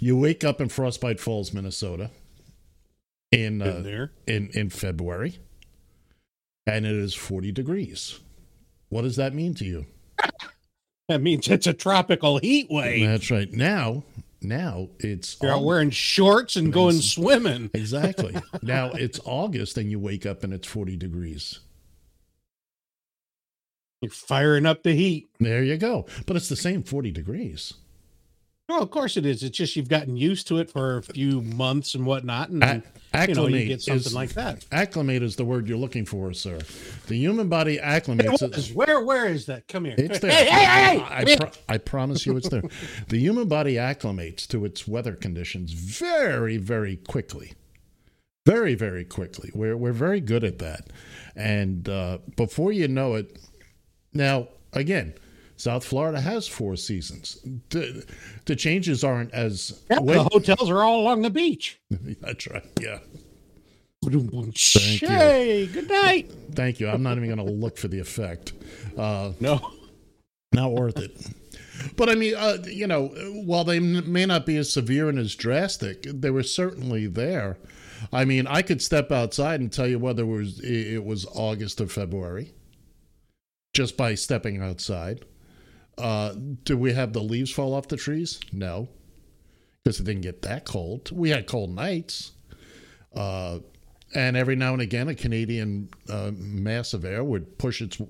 [SPEAKER 4] You wake up in Frostbite Falls, Minnesota, in uh,
[SPEAKER 5] there.
[SPEAKER 4] in in February, and it is forty degrees. What does that mean to you?
[SPEAKER 5] That means it's a tropical heat wave.
[SPEAKER 4] That's right. Now, now it's
[SPEAKER 5] You're
[SPEAKER 4] August.
[SPEAKER 5] wearing shorts and going swimming.
[SPEAKER 4] exactly. now it's August and you wake up and it's 40 degrees.
[SPEAKER 5] You're firing up the heat.
[SPEAKER 4] There you go. But it's the same 40 degrees.
[SPEAKER 5] Oh, of course it is. It's just you've gotten used to it for a few months and whatnot, and
[SPEAKER 4] A-
[SPEAKER 5] you know you get something
[SPEAKER 4] is-
[SPEAKER 5] like that.
[SPEAKER 4] Acclimate is the word you're looking for, sir. The human body
[SPEAKER 5] It
[SPEAKER 4] acclimates.
[SPEAKER 5] Where where is that? Come here.
[SPEAKER 4] It's there.
[SPEAKER 5] Hey, hey, hey, hey!
[SPEAKER 4] I, pro- I promise you it's there. The human body acclimates to its weather conditions very, very quickly. Very, very quickly. We're, we're very good at that. And uh, before you know it, now, again, South Florida has four seasons. The, the changes aren't as.
[SPEAKER 5] Yeah, the hotels are all along the beach.
[SPEAKER 4] That's right. Yeah.
[SPEAKER 5] Thank
[SPEAKER 4] you.
[SPEAKER 5] Hey, good night.
[SPEAKER 4] Thank you. I'm not even going to look for the effect. Uh,
[SPEAKER 5] no,
[SPEAKER 4] not worth it. But I mean, uh, you know, while they may not be as severe and as drastic, they were certainly there. I mean, I could step outside and tell you whether it was it was August or February just by stepping outside. Uh, do we have the leaves fall off the trees? No, because it didn't get that cold. We had cold nights. Uh, and every now and again, a Canadian uh, mass of air would push its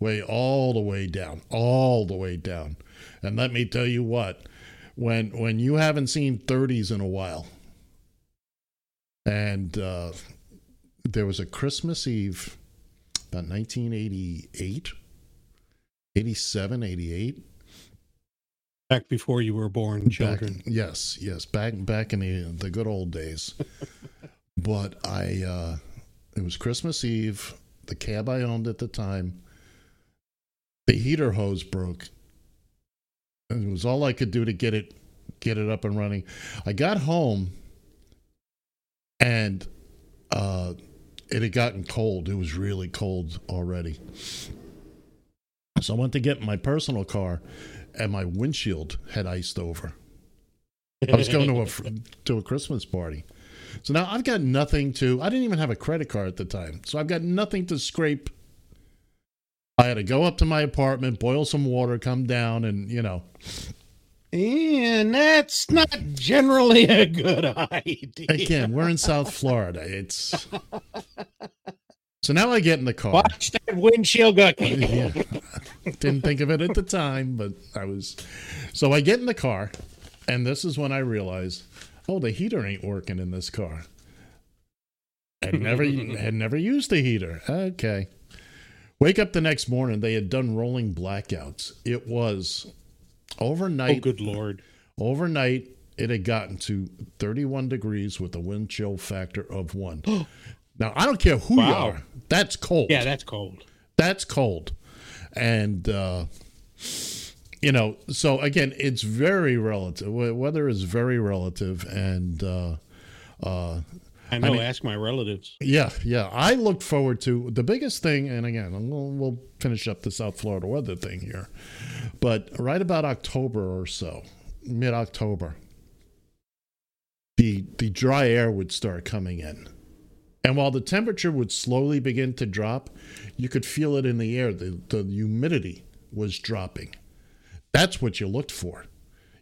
[SPEAKER 4] way all the way down, all the way down. And let me tell you what, when when you haven't seen 30s in a while, and uh, there was a Christmas Eve, about 1988, 87, 88.
[SPEAKER 5] back before you were born, children.
[SPEAKER 4] Back, yes, yes, back back in the the good old days. but I, uh, it was Christmas Eve. The cab I owned at the time, the heater hose broke. And it was all I could do to get it get it up and running. I got home, and uh, it had gotten cold. It was really cold already. So I went to get my personal car, and my windshield had iced over. I was going to a to a Christmas party, so now I've got nothing to. I didn't even have a credit card at the time, so I've got nothing to scrape. I had to go up to my apartment, boil some water, come down, and you know,
[SPEAKER 5] And that's not generally a good idea.
[SPEAKER 4] again, we're in South Florida. It's so now I get in the car.
[SPEAKER 5] Watch that windshield go.
[SPEAKER 4] yeah. Didn't think of it at the time, but I was. So I get in the car, and this is when I realize, oh, the heater ain't working in this car. Had never had never used the heater. Okay. Wake up the next morning. They had done rolling blackouts. It was overnight.
[SPEAKER 5] Oh, good lord!
[SPEAKER 4] Overnight, it had gotten to 31 degrees with a wind chill factor of one. now I don't care who you are. That's cold.
[SPEAKER 5] Yeah, that's cold.
[SPEAKER 4] That's cold. And, uh, you know, so again, it's very relative. Weather is very relative. And, uh, uh,
[SPEAKER 5] I know.
[SPEAKER 4] mean-
[SPEAKER 5] ask my relatives.
[SPEAKER 4] yeah, yeah. I look forward to the biggest thing, and again, we'll, we'll finish up the South Florida weather thing here. But right about October or so, mid October, the the dry air would start coming in. And while the temperature would slowly begin to drop, you could feel it in the air. The, the humidity was dropping. That's what you looked for.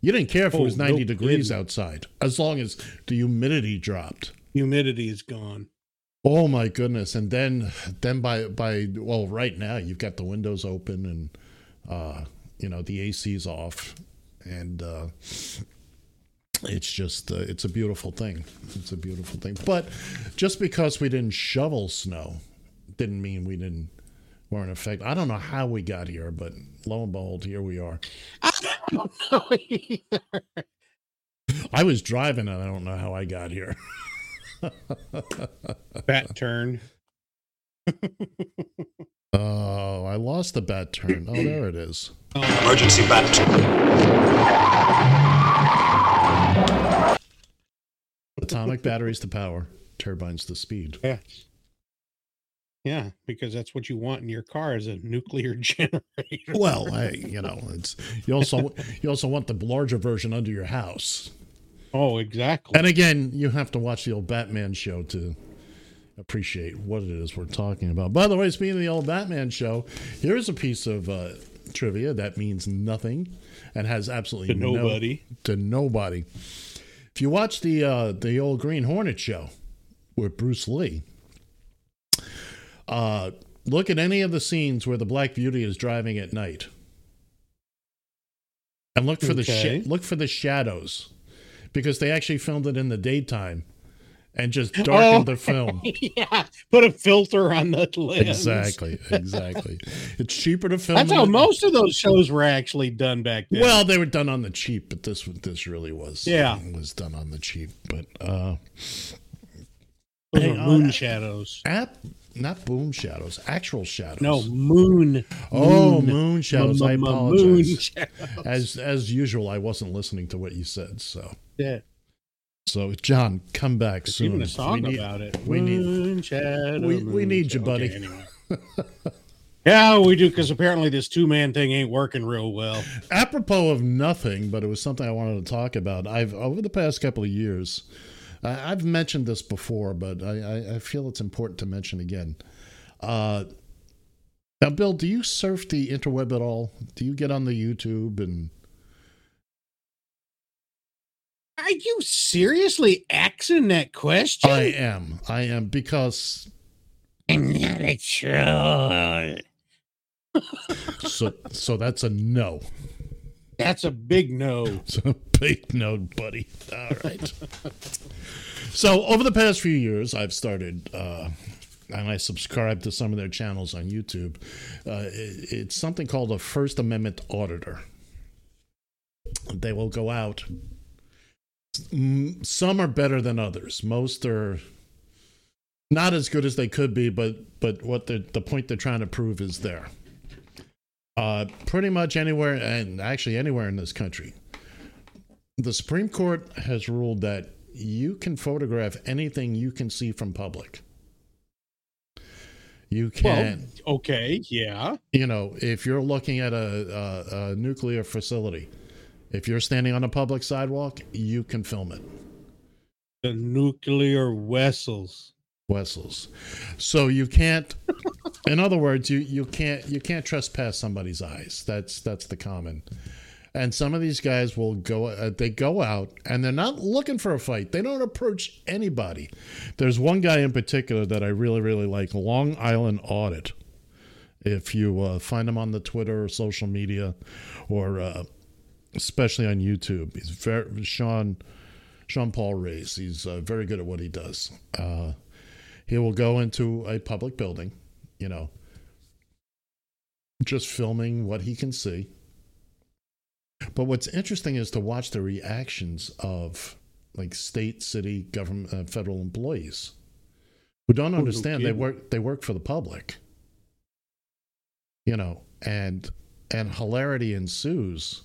[SPEAKER 4] You didn't care if it
[SPEAKER 5] Oh,
[SPEAKER 4] was
[SPEAKER 5] no
[SPEAKER 4] 90 degrees outside, as long as the humidity dropped.
[SPEAKER 5] Humidity is gone.
[SPEAKER 4] Oh my goodness! And then, then by by well, right now you've got the windows open and uh, you know the AC's off, and uh, it's just uh, it's a beautiful thing. It's a beautiful thing. But just because we didn't shovel snow, didn't mean we didn't weren't affected. I don't know how we got here, but lo and behold, here we are.
[SPEAKER 5] I don't know either.
[SPEAKER 4] I was driving, and I don't know how I got here.
[SPEAKER 5] Bat turn.
[SPEAKER 4] Oh, I lost the bat turn. Oh, there it is.
[SPEAKER 3] Emergency bat.
[SPEAKER 4] Atomic batteries to power, turbines to speed.
[SPEAKER 5] Yes. Yeah, because that's what you want in your car is a nuclear generator.
[SPEAKER 4] Well, hey, you know, it's you also you also want the larger version under your house.
[SPEAKER 5] Oh, exactly.
[SPEAKER 4] And again, you have to watch the old Batman show to appreciate what it is we're talking about. By the way, speaking of the old Batman show, here's a piece of uh, trivia that means nothing and has absolutely
[SPEAKER 5] To
[SPEAKER 4] no-
[SPEAKER 5] nobody.
[SPEAKER 4] to nobody. If you watch the uh, the old Green Hornet show with Bruce Lee, uh, look at any of the scenes where the Black Beauty is driving at night, and look for the sh- look for the shadows, because they actually filmed it in the daytime, and just darkened the film.
[SPEAKER 5] yeah, put a filter on the lens.
[SPEAKER 4] Exactly, exactly. it's cheaper to film.
[SPEAKER 5] That's how most of those shows were actually done back then.
[SPEAKER 4] Well, they were done on the cheap, but this this really was
[SPEAKER 5] Yeah.
[SPEAKER 4] was done on the cheap. But uh, hey, uh,
[SPEAKER 5] moon shadows.
[SPEAKER 4] app not boom shadows, actual shadows.
[SPEAKER 5] No, moon.
[SPEAKER 4] Oh,
[SPEAKER 5] Moon.
[SPEAKER 4] moon shadows. I
[SPEAKER 5] M- m-
[SPEAKER 4] apologize.
[SPEAKER 5] shadows.
[SPEAKER 4] As as usual, I wasn't listening to what you said. So
[SPEAKER 5] Yeah.
[SPEAKER 4] So John, come back
[SPEAKER 5] There's
[SPEAKER 4] soon.
[SPEAKER 5] even a song
[SPEAKER 4] we need,
[SPEAKER 5] about it.
[SPEAKER 4] We need we, we need you, buddy.
[SPEAKER 5] Okay, anyway. Yeah, we do because apparently this two man thing ain't working real well.
[SPEAKER 4] apropos of nothing, but it was something I wanted to talk about. I've over the past couple of years, I, I've mentioned this before, but I, I, I feel it's important to mention again. Uh, now, Bill, do you surf the interweb at all? Do you get on the YouTube and
[SPEAKER 5] Are you seriously asking that question?
[SPEAKER 4] I am, I am because
[SPEAKER 5] I'm not a troll.
[SPEAKER 4] so so that's a no.
[SPEAKER 5] That's a big no.
[SPEAKER 4] It's a big no, buddy. All right. so over the past few years, I've started, uh, and I subscribe to some of their channels on YouTube. Uh, it- it's something called a First Amendment auditor. They will go out. Mm, Some are better than others. Most are not as good as they could be, but but what the the point they're trying to prove is there. Uh, pretty much anywhere, and actually anywhere in this country, the Supreme Court has ruled that you can photograph anything you can see from public. You can,
[SPEAKER 5] Well, okay, yeah.
[SPEAKER 4] you know, if you're looking at a, a, a nuclear facility, if you're standing on a public sidewalk, you can film it.
[SPEAKER 5] The nuclear vessels.
[SPEAKER 4] Wessels. So you can't. in other words, you you can't you can't trespass somebody's eyes. That's that's the common. And some of these guys will go. Uh, they go out and they're not looking for a fight. They don't approach anybody. There's one guy in particular that I really really like. Long Island Audit. If you uh, find him on the Twitter or social media, or uh, especially on YouTube, he's very Sean Sean Paul Reyes. He's uh, very good at what he does. Uh, he will go into a public building, you know, just filming what he can see. But what's interesting is to watch the reactions of like state, city, government, uh, federal employees who don't
[SPEAKER 5] no
[SPEAKER 4] understand they work they work for the public. You know, and and hilarity ensues.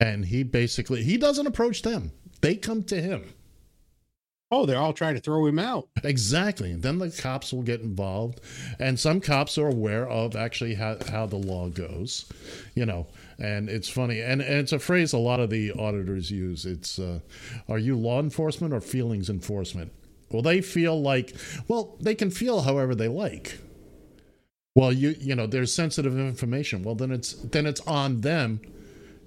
[SPEAKER 4] And he basically he doesn't approach them. They come to him.
[SPEAKER 5] Oh, they're all trying to throw him out.
[SPEAKER 4] Exactly. And then the cops will get involved. And some cops are aware of actually how, how the law goes, you know. And it's funny. And, and it's a phrase a lot of the auditors use. It's, uh, are you law enforcement or feelings enforcement? Well, they feel like, well, they can feel however they like. Well, you you know, there's sensitive information. Well, then it's then it's on them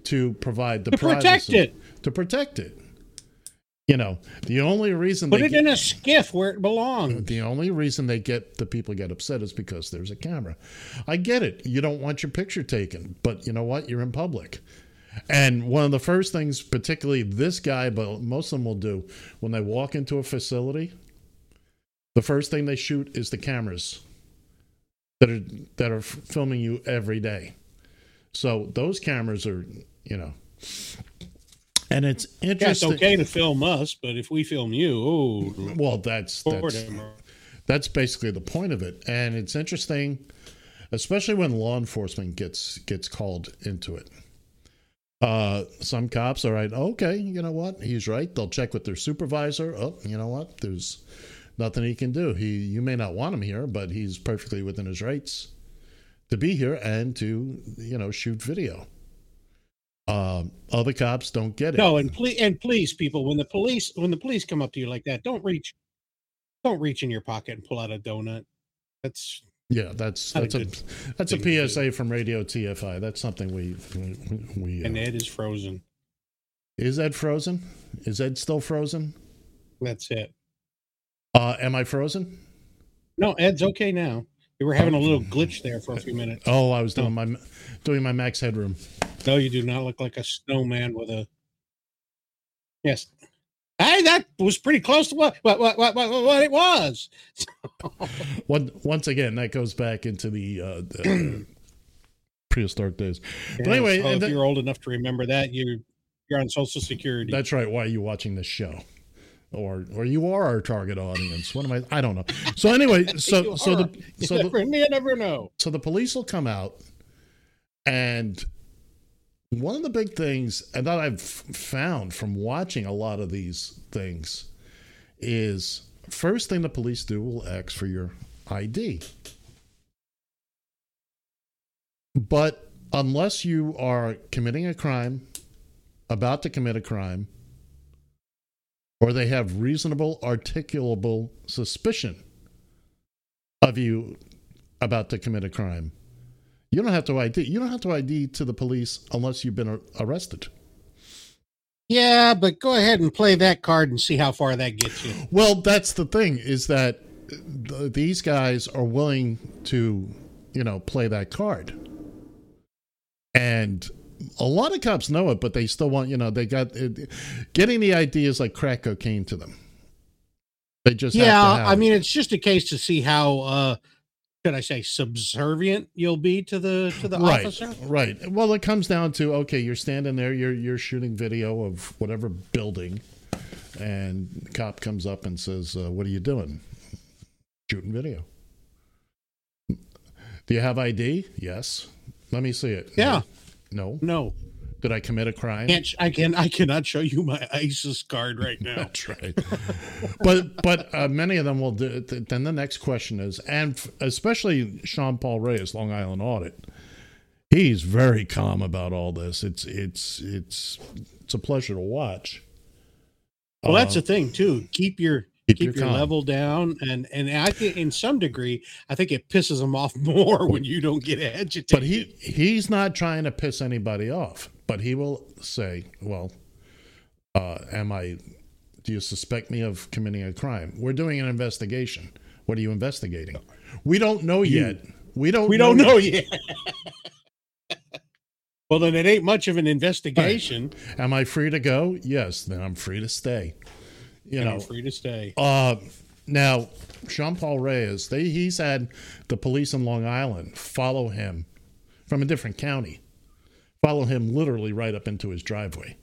[SPEAKER 4] to provide the
[SPEAKER 5] To protect it.
[SPEAKER 4] To protect it. You know, the only reason
[SPEAKER 5] Put
[SPEAKER 4] they
[SPEAKER 5] it in a SCIF where it belongs.
[SPEAKER 4] the only reason they get the people get upset is because there's a camera. I get it. You don't want your picture taken, but you know what? You're in public. And one of the first things, particularly this guy, but most of them will do when they walk into a facility, the first thing they shoot is the cameras that are that are filming you every day. So those cameras are, you know, and it's
[SPEAKER 5] Yeah, it's
[SPEAKER 4] interesting.
[SPEAKER 5] okay to film us, but if we film you, oh,
[SPEAKER 4] Well, that's that's that's basically the point of it, and it's interesting, especially when law enforcement gets gets called into it. Uh, some cops are right. Okay, you know what? He's right. They'll check with their supervisor. Oh, you know what? There's nothing he can do. He, you may not want him here, but he's perfectly within his rights to be here and to, you know, shoot video. Um, other cops don't get it.
[SPEAKER 5] no, and please, and please, people, when the police when the police come up to you like that, don't reach Don't reach in your pocket and pull out a donut. That's
[SPEAKER 4] Yeah, that's
[SPEAKER 5] Not a
[SPEAKER 4] that's a, that's a PSA from Radio TFI. That's something we we, we
[SPEAKER 5] and
[SPEAKER 4] uh,
[SPEAKER 5] Ed is frozen.
[SPEAKER 4] is Ed frozen? Is Ed still frozen?
[SPEAKER 5] That's it.
[SPEAKER 4] Uh, am I frozen?
[SPEAKER 5] No, Ed's okay now. We were having a little glitch there for a few minutes.
[SPEAKER 4] Oh, I was doing my doing my max headroom.
[SPEAKER 5] No, you do not look like a snowman with a. Yes. Hey, that was pretty close to what what what what, what, what it was.
[SPEAKER 4] One, once again, that goes back into the, uh, the prehistoric days. But
[SPEAKER 5] Yeah,
[SPEAKER 4] anyway,
[SPEAKER 5] so if
[SPEAKER 4] then-
[SPEAKER 5] you're old enough to remember that, you're you're on Social Security.
[SPEAKER 4] that's right. Why are you watching this show? Or, or you are our target audience. What am I? I don't know. So anyway, so so the so
[SPEAKER 5] you
[SPEAKER 4] the,
[SPEAKER 5] never, never know.
[SPEAKER 4] so the police will come out and one of the big things that i've found from watching a lot of these things is first thing the police do will ask for your id but unless you are committing a crime about to commit a crime or they have reasonable articulable suspicion of you about to commit a crime. You don't have to ID. You don't have to ID to the police unless you've been arrested.
[SPEAKER 5] Yeah, but go ahead and play that card and see how far that gets you.
[SPEAKER 4] Well, that's the thing is that th- these guys are willing to, you know, play that card. And a lot of cops know it, but they still want, you know, they got it, getting the ID is like crack cocaine to them. They just have to
[SPEAKER 5] yeah,
[SPEAKER 4] have
[SPEAKER 5] I
[SPEAKER 4] it.
[SPEAKER 5] mean, it's just a case to see how, uh should I say, subservient you'll be to the to the
[SPEAKER 4] right,
[SPEAKER 5] officer.
[SPEAKER 4] Right. Well, it comes down to okay, you're standing there, you're you're shooting video of whatever building, and the cop comes up and says, uh, "What are you doing?" Shooting video. Do you have ID? Yes. Let me see it.
[SPEAKER 5] Yeah.
[SPEAKER 4] No.
[SPEAKER 5] No.
[SPEAKER 4] Did I commit a crime?
[SPEAKER 5] I can I cannot show you my ISIS card right now.
[SPEAKER 4] That's right. but but uh, many of them will do. th- Then the next question is, and f- especially Sean Paul Reyes, Long Island Audit, he's very calm about all this. It's it's it's it's a pleasure to watch.
[SPEAKER 5] Well, that's
[SPEAKER 4] Uh,
[SPEAKER 5] the thing too. Keep your
[SPEAKER 4] Keep your
[SPEAKER 5] your, level down, and and I think in some degree, I think it pisses them off more when you don't get agitated.
[SPEAKER 4] But he he's not trying to piss anybody off. But he will say, "Well, uh, am I? Do you suspect me of committing a crime? We're doing an investigation. What are you investigating? We don't know
[SPEAKER 5] You-
[SPEAKER 4] yet. We don't.
[SPEAKER 5] we don't know yet. well, then it ain't much of an investigation.
[SPEAKER 4] Am I free to go? Yes. Then I'm free to stay. You
[SPEAKER 5] and
[SPEAKER 4] know.
[SPEAKER 5] Free to stay.
[SPEAKER 4] Uh, now, Sean Paul Reyes, they, he's had the police in Long Island follow him from a different county, follow him literally right up into his driveway.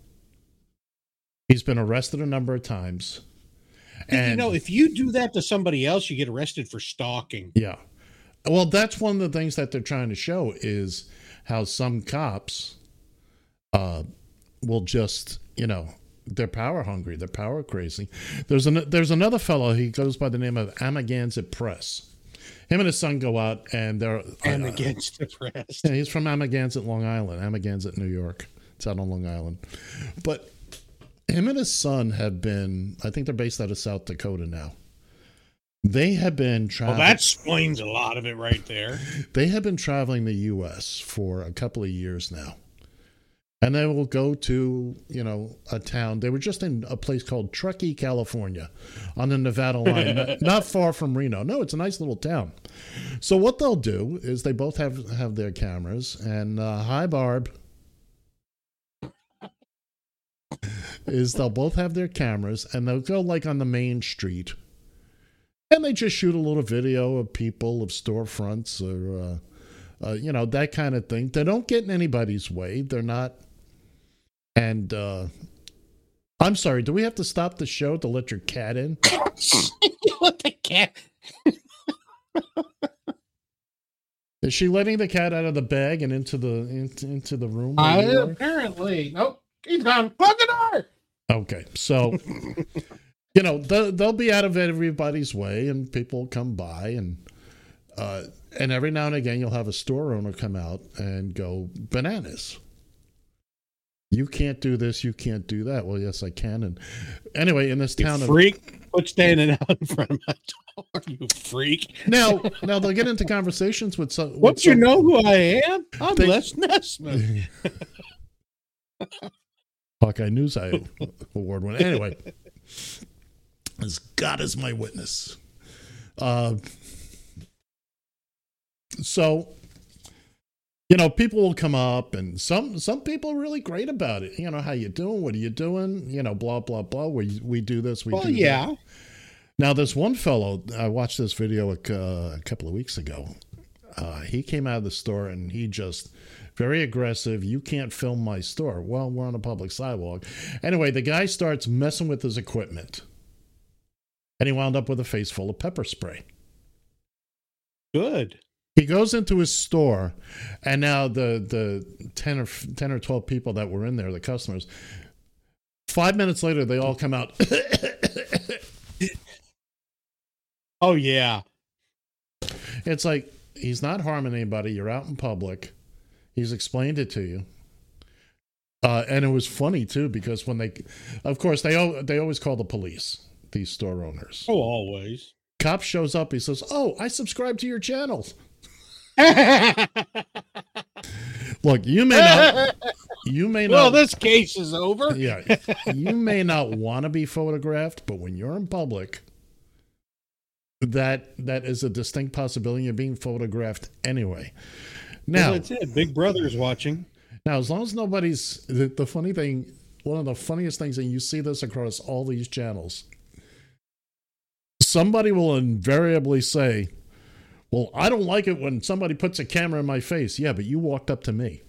[SPEAKER 4] He's been arrested a number of times.
[SPEAKER 5] And, you know, if you do that to somebody else, you get arrested for stalking.
[SPEAKER 4] Yeah. Well, that's one of the things that they're trying to show is how some cops uh, will just, you know, they're power hungry, they're power crazy. There's an there's another fellow. He goes by the name of Amagansett Press. Him and his son go out and they're
[SPEAKER 5] Amagansett
[SPEAKER 4] uh,
[SPEAKER 5] press.
[SPEAKER 4] yeah, he's from Amagansett, Long Island. Amagansett, New York. It's out on Long Island. But him and his son have been, I think they're based out of South Dakota now. They have been
[SPEAKER 5] Well,
[SPEAKER 4] traveling.
[SPEAKER 5] that explains a lot of it right there.
[SPEAKER 4] They have been traveling the U.S. for a couple of years now. And they will go to, you know, a town. They were just in a place called Truckee, California, on the Nevada line, not, not far from Reno. No, it's a nice little town. So what they'll do is they both have have their cameras, and uh, hi Barb, is they'll both have their cameras, and they'll go like on the main street, and they just shoot a little video of people, of storefronts, or uh, uh, you know that kind of thing. They don't get in anybody's way. They're not. And uh, I'm sorry. Do we have to stop the show to let your cat in?
[SPEAKER 5] what the cat?
[SPEAKER 4] Is she letting the cat out of the bag and into the into, into the room? where
[SPEAKER 5] I, apparently, nope. He's gone. Plug the door.
[SPEAKER 4] Okay, so you know they'll, they'll be out of everybody's way, and people come by, and uh, and every now and again you'll have a store owner come out and go bananas. You can't do this. You can't do that. Well, yes, I can. And anyway, in this
[SPEAKER 5] You
[SPEAKER 4] town of
[SPEAKER 5] freak. Quit standing out in front of my door, you freak.
[SPEAKER 4] now, now they'll get into conversations with some.
[SPEAKER 5] Don't you
[SPEAKER 4] some-
[SPEAKER 5] know who I am? I'm
[SPEAKER 4] They-
[SPEAKER 5] Les Nessman.
[SPEAKER 4] Hawkeye News I award winner. Anyway, as God is my witness. Uh, so, you know, people will come up, and some some people are really great about it. You know, how you doing? What are you doing? You know, blah blah blah. We we do this. We
[SPEAKER 5] Well,
[SPEAKER 4] do that.
[SPEAKER 5] yeah.
[SPEAKER 4] Now, this one fellow, I watched this video a, uh, a couple of weeks ago. Uh, he came out of the store and he just very aggressive. You can't film my store. Well, we're on a public sidewalk. Anyway, the guy starts messing with his equipment, and he wound up with a face full of pepper spray.
[SPEAKER 5] Good.
[SPEAKER 4] He goes into his store, and now the the ten or ten or twelve people that were in there, the customers. Five minutes later, they all come out.
[SPEAKER 5] Oh yeah.
[SPEAKER 4] It's like he's not harming anybody. You're out in public. He's explained it to you. Uh, and it was funny too because when they, of course, they al- they always call the police. These store owners.
[SPEAKER 5] Oh, always.
[SPEAKER 4] Cop shows up. He says, "Oh, I subscribe to your channel." Look, you may not. You may
[SPEAKER 5] well,
[SPEAKER 4] not.
[SPEAKER 5] this case is over.
[SPEAKER 4] yeah, you may not want to be photographed, but when you're in public, that that is a distinct possibility. You're being photographed anyway. Now,
[SPEAKER 5] that's it. Big Brother's watching.
[SPEAKER 4] now, as long as nobody's the, the funny thing, one of the funniest things, and you see this across all these channels, somebody will invariably say, "Well, I don't like it when somebody puts a camera in my face." Yeah, but you walked up to me.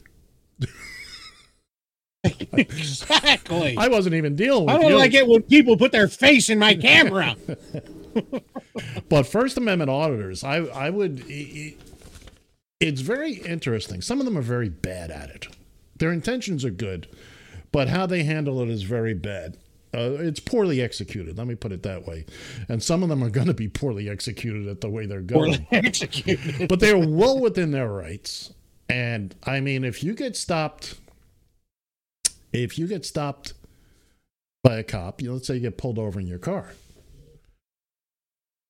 [SPEAKER 5] Exactly.
[SPEAKER 4] I wasn't even dealing with
[SPEAKER 5] I don't
[SPEAKER 4] you.
[SPEAKER 5] like it when people put their face in my camera.
[SPEAKER 4] but First Amendment auditors, I I would. i- i- It's very interesting. Some of them are very bad at it. Their intentions are good, but how they handle it is very bad. Uh, it's poorly executed. Let me put it that way. And some of them are going to be poorly executed at the way they're going.
[SPEAKER 5] Poorly executed.
[SPEAKER 4] but they're well within their rights. And I mean, if you get stopped, if you get stopped by a cop, you know, let's say you get pulled over in your car,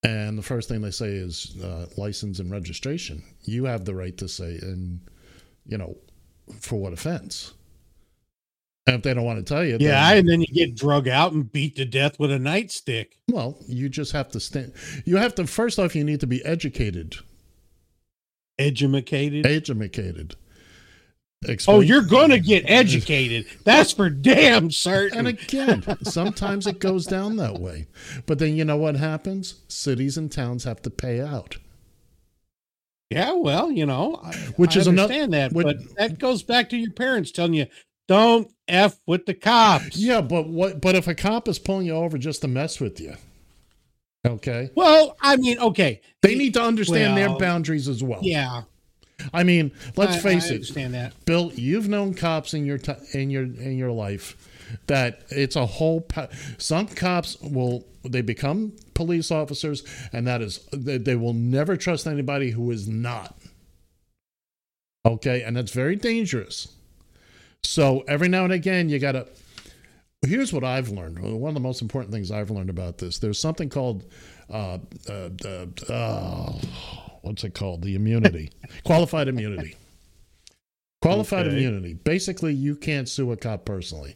[SPEAKER 4] and the first thing they say is uh, license and registration, you have the right to say, and you know, for what offense. If they don't want to tell you,
[SPEAKER 5] yeah,
[SPEAKER 4] then-
[SPEAKER 5] and then you get drug out and beat to death with a nightstick.
[SPEAKER 4] well, you just have to stand. You have to first off, you need to be educated,
[SPEAKER 5] Educated.
[SPEAKER 4] educated.
[SPEAKER 5] Oh, you're gonna get educated. That's for damn certain.
[SPEAKER 4] And again, sometimes it goes down that way. But then you know what happens? Cities and towns have to pay out.
[SPEAKER 5] Yeah, well, you know, I,
[SPEAKER 4] Which
[SPEAKER 5] I
[SPEAKER 4] is
[SPEAKER 5] understand that,
[SPEAKER 4] which-
[SPEAKER 5] but that goes back to your parents telling you, "Don't f with the cops."
[SPEAKER 4] Yeah, but what? But if a cop is pulling you over just to mess with you, okay,
[SPEAKER 5] Well, I mean, okay,
[SPEAKER 4] they need to understand their boundaries as well.
[SPEAKER 5] yeah.
[SPEAKER 4] I mean, let's
[SPEAKER 5] I-
[SPEAKER 4] face
[SPEAKER 5] I
[SPEAKER 4] it,
[SPEAKER 5] understand that.
[SPEAKER 4] Bill. You've known cops in your ti in your in your life that it's a whole. Pa- some cops will they become police officers, and that is they, they will never trust anybody who is not. Okay, and that's very dangerous. So every now and again, you got to. Here's what I've learned. One of the most important things I've learned about this. There's something called, uh, uh, uh, uh, what's it called? The immunity, qualified immunity. Qualified
[SPEAKER 5] Okay.
[SPEAKER 4] immunity. Basically, you can't sue a cop personally.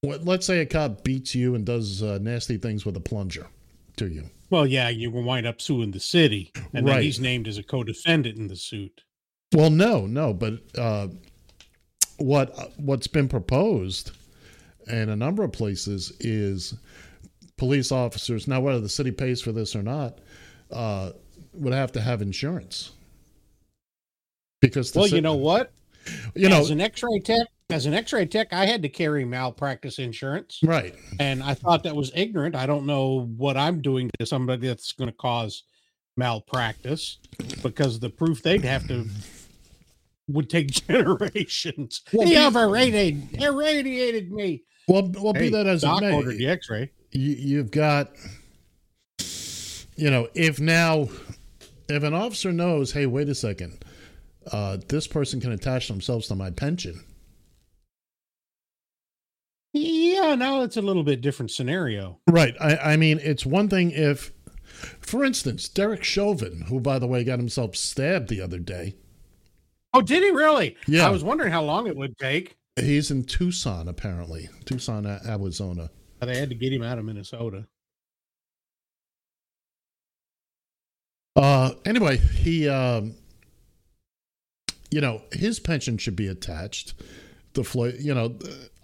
[SPEAKER 4] What- Let's say a cop beats you and does uh, nasty things with a plunger to you.
[SPEAKER 5] Well, yeah, you will wind up suing the city, and then he's named as a co-defendant in the suit.
[SPEAKER 4] Well, no, no, but uh, what what's been proposed in a number of places is police officers. Now, whether the city pays for this or not, uh, would have to have insurance because the
[SPEAKER 5] Well,
[SPEAKER 4] ci-
[SPEAKER 5] you know what?
[SPEAKER 4] you know,
[SPEAKER 5] as an X-ray tech, as an X-ray tech, I had to carry malpractice insurance,
[SPEAKER 4] right?
[SPEAKER 5] and I thought that was ignorant. I don't know what I'm doing to somebody that's going to cause malpractice because the proof they'd have to would take generations.
[SPEAKER 4] Well,
[SPEAKER 5] he
[SPEAKER 4] be-
[SPEAKER 5] irradiated, irradiated me.
[SPEAKER 4] Well, well,
[SPEAKER 5] Hey,
[SPEAKER 4] be that as it
[SPEAKER 5] doc
[SPEAKER 4] may,
[SPEAKER 5] ordered the X-ray.
[SPEAKER 4] you, you've got, you know, if now, if an officer knows, hey, wait a second, uh, this person can attach themselves to my pension.
[SPEAKER 5] Yeah, now it's a little bit different scenario.
[SPEAKER 4] Right. I, I mean, it's one thing if, for instance, Derek Chauvin, who, by the way, got himself stabbed the other day.
[SPEAKER 5] Oh, did he really?
[SPEAKER 4] Yeah.
[SPEAKER 5] I was wondering how long it would take.
[SPEAKER 4] He's in Tucson, apparently. Tucson, Arizona.
[SPEAKER 5] They had to get him out of Minnesota.
[SPEAKER 4] Uh, anyway, he, um, you know, his pension should be attached. The Floyd, you know,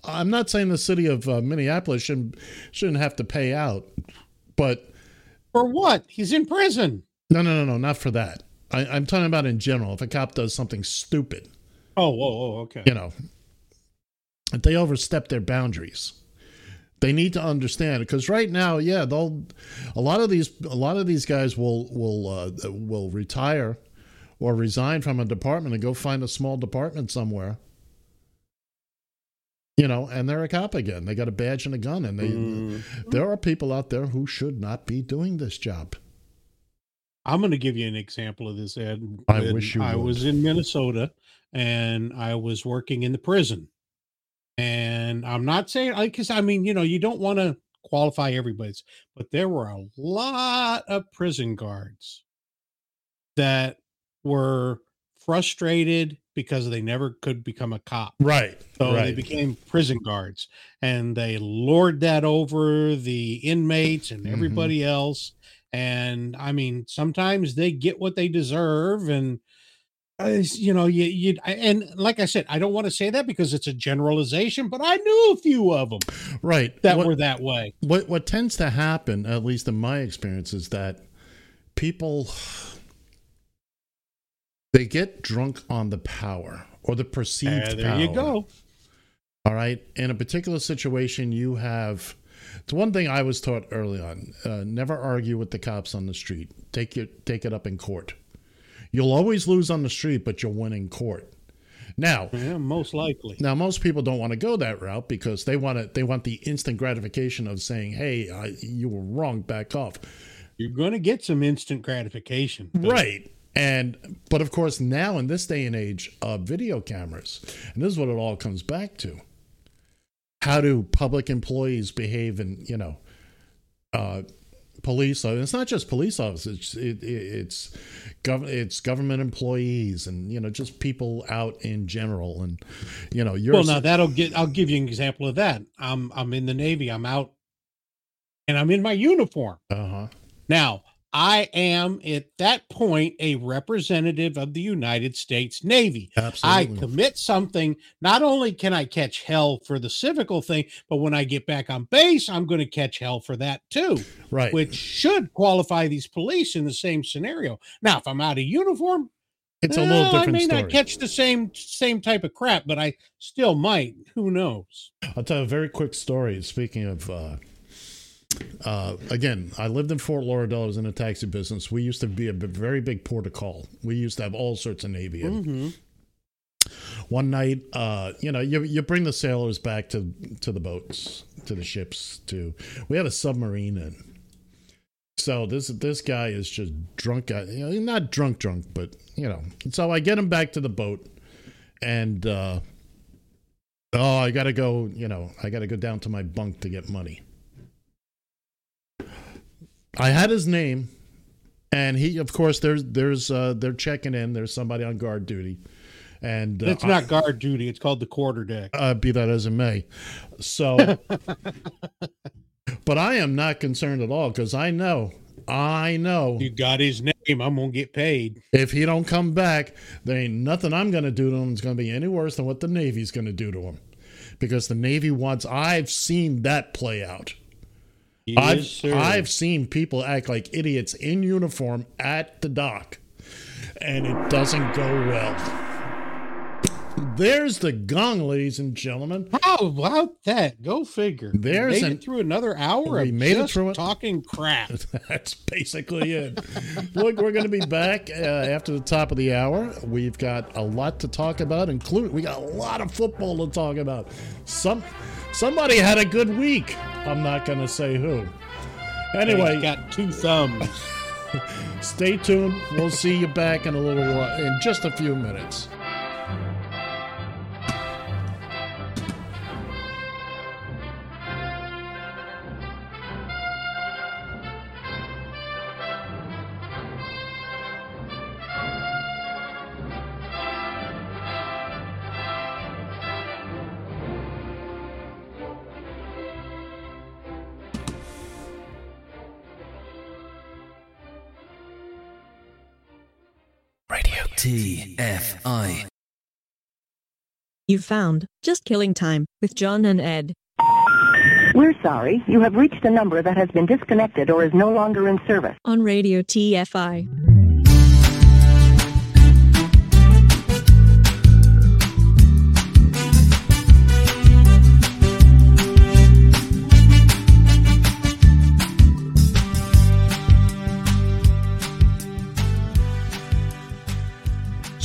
[SPEAKER 4] I'm not saying the city of uh, Minneapolis shouldn't shouldn't have to pay out, but
[SPEAKER 5] For what? He's in prison.
[SPEAKER 4] no, no, no, no, not for that. I, I'm talking about in general. If a cop does something stupid,
[SPEAKER 5] Oh, whoa, whoa, okay.
[SPEAKER 4] you know, if they overstep their boundaries, they need to understand because right now, yeah, they'll a lot of these a lot of these guys will will uh, will retire or resign from a department and go find a small department somewhere. You know, and they're a cop again. They got a badge and a gun, and they there are people out there who should not be doing this job.
[SPEAKER 5] I'm going to give you an example of this, Ed.
[SPEAKER 4] I
[SPEAKER 5] When
[SPEAKER 4] wish you
[SPEAKER 5] I
[SPEAKER 4] would.
[SPEAKER 5] was in Minnesota and I was working in the prison. And I'm not saying, because I mean, you know, you don't want to qualify everybody's, but there were a lot of prison guards that were frustrated because they never could become a cop.
[SPEAKER 4] Right.
[SPEAKER 5] So they became prison guards and they lord that over the inmates
[SPEAKER 4] Mm-hmm.
[SPEAKER 5] and everybody else. And I mean, sometimes they get what they deserve. And, uh, you know, you, you, and like I said, I don't want to say that because it's a generalization, but I knew a few of them
[SPEAKER 4] right.
[SPEAKER 5] that
[SPEAKER 4] What-
[SPEAKER 5] were that way.
[SPEAKER 4] What what tends to happen, at least in my experience, is that people they get drunk on the power or the perceived
[SPEAKER 5] Uh, there you go.
[SPEAKER 4] All right. In a particular situation, you have. It's one thing I was taught early on: uh, never argue with the cops on the street. Take it, take it up in court. You'll always lose on the street, but you'll win in court. Now,
[SPEAKER 5] Yeah, most likely.
[SPEAKER 4] now most people don't want to go that route because they want to. They want the instant gratification of saying, "Hey, I, you were wrong. Back off."
[SPEAKER 5] You're going to get some instant gratification.
[SPEAKER 4] Right. And but of course now in this day and age of video cameras, and this is what it all comes back to. How do public employees behave in, you know, uh police and it's not just police officers it, it, it's gov- it's government employees and you know just people out in general and you know you're
[SPEAKER 5] well, now that'll get. I'll give you an example of that. I'm I'm in the Navy. I'm out, and I'm in my uniform.
[SPEAKER 4] uh-huh
[SPEAKER 5] Now I am at that point a representative of the United States Navy. I commit something. Not only can I catch hell for the civical thing, but when I get back on base, I'm going to catch hell for that too,
[SPEAKER 4] right
[SPEAKER 5] which should qualify these police in the same scenario. Now, if I'm out of uniform,
[SPEAKER 4] it's a
[SPEAKER 5] eh,
[SPEAKER 4] little
[SPEAKER 5] I
[SPEAKER 4] different
[SPEAKER 5] may
[SPEAKER 4] story
[SPEAKER 5] not catch the same same type of crap, but I still might. Who knows?
[SPEAKER 4] I'll tell you a very quick story. Speaking of, uh, uh, again, I lived in Fort Lauderdale. I was in the taxi business. We used to be a b- very big port of call. We used to have all sorts of Navy. in.
[SPEAKER 5] hmm
[SPEAKER 4] One night, uh, you know, you, you bring the sailors back to to the boats, to the ships. To we had a submarine in. So this this guy is just drunk. You know, not drunk, drunk, but you know. So I get him back to the boat, and uh, oh, I gotta go. You know, I gotta go down to my bunk to get money. I had his name, and he, of course, there's there's uh, they're checking in. There's somebody on guard duty, and uh,
[SPEAKER 5] It's not guard duty. It's called the quarter deck.
[SPEAKER 4] uh, be that as it may. So, but I am not concerned at all because I know, I know
[SPEAKER 5] You got his name. I'm gonna get paid.
[SPEAKER 4] if he don't come back, there ain't nothing I'm going to do to him that's going to be any worse than what the Navy's going to do to him, because the Navy wants. I've seen that play out. I've
[SPEAKER 5] Yes.
[SPEAKER 4] I've seen people act like idiots in uniform at the dock, and it doesn't go well. There's the gong, ladies and gentlemen.
[SPEAKER 5] How about that? Go figure. We
[SPEAKER 4] There's
[SPEAKER 5] made
[SPEAKER 4] an-
[SPEAKER 5] it through another hour.
[SPEAKER 4] We
[SPEAKER 5] of
[SPEAKER 4] made it through it.
[SPEAKER 5] talking crap.
[SPEAKER 4] That's basically it. Look, we're going to be back uh, after the top of the hour. We've got a lot to talk about, including we got a lot of football to talk about. Some somebody had a good week. I'm not going to say who. Anyway,
[SPEAKER 5] He's got two thumbs.
[SPEAKER 4] stay tuned. We'll see you back in a little while, in just a few minutes.
[SPEAKER 11] TFI.
[SPEAKER 12] You found Just Killing Time with John and Ed.
[SPEAKER 13] We're sorry. You have reached a number that has been disconnected or is no longer in service.
[SPEAKER 12] On Radio TFI.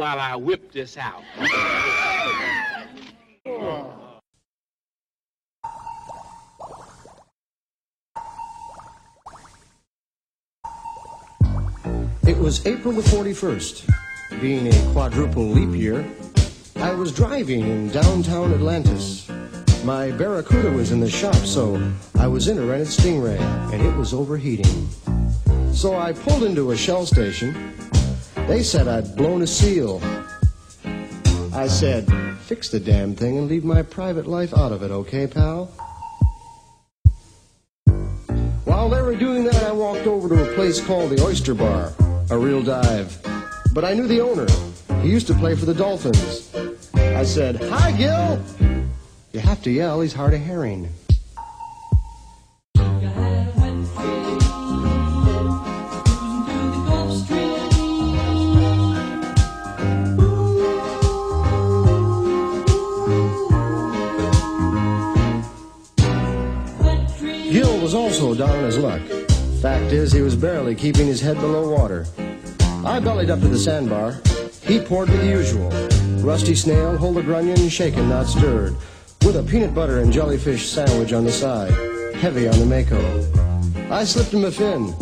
[SPEAKER 3] While I whip this out.
[SPEAKER 14] It was April the 41st. Being a quadruple leap year, I was driving in downtown Atlantis. My Barracuda was in the shop, so I was in a rented Stingray, and it was overheating. So I pulled into a shell station. They said I'd blown a seal. I said, fix the damn thing and leave my private life out of it, okay, pal? While they were doing that, I walked over to a place called the Oyster Bar, a real dive. But I knew the owner. He used to play for the Dolphins. I said, Hi, Gil! You have to yell, he's hard of hearing. Was also down on his luck. Fact is, he was barely keeping his head below water. I bellied up to the sandbar. He poured me the usual. Rusty snail, a grunion, shaken, not stirred. With a peanut butter and jellyfish sandwich on the side. Heavy on the Mako. I slipped him a fin.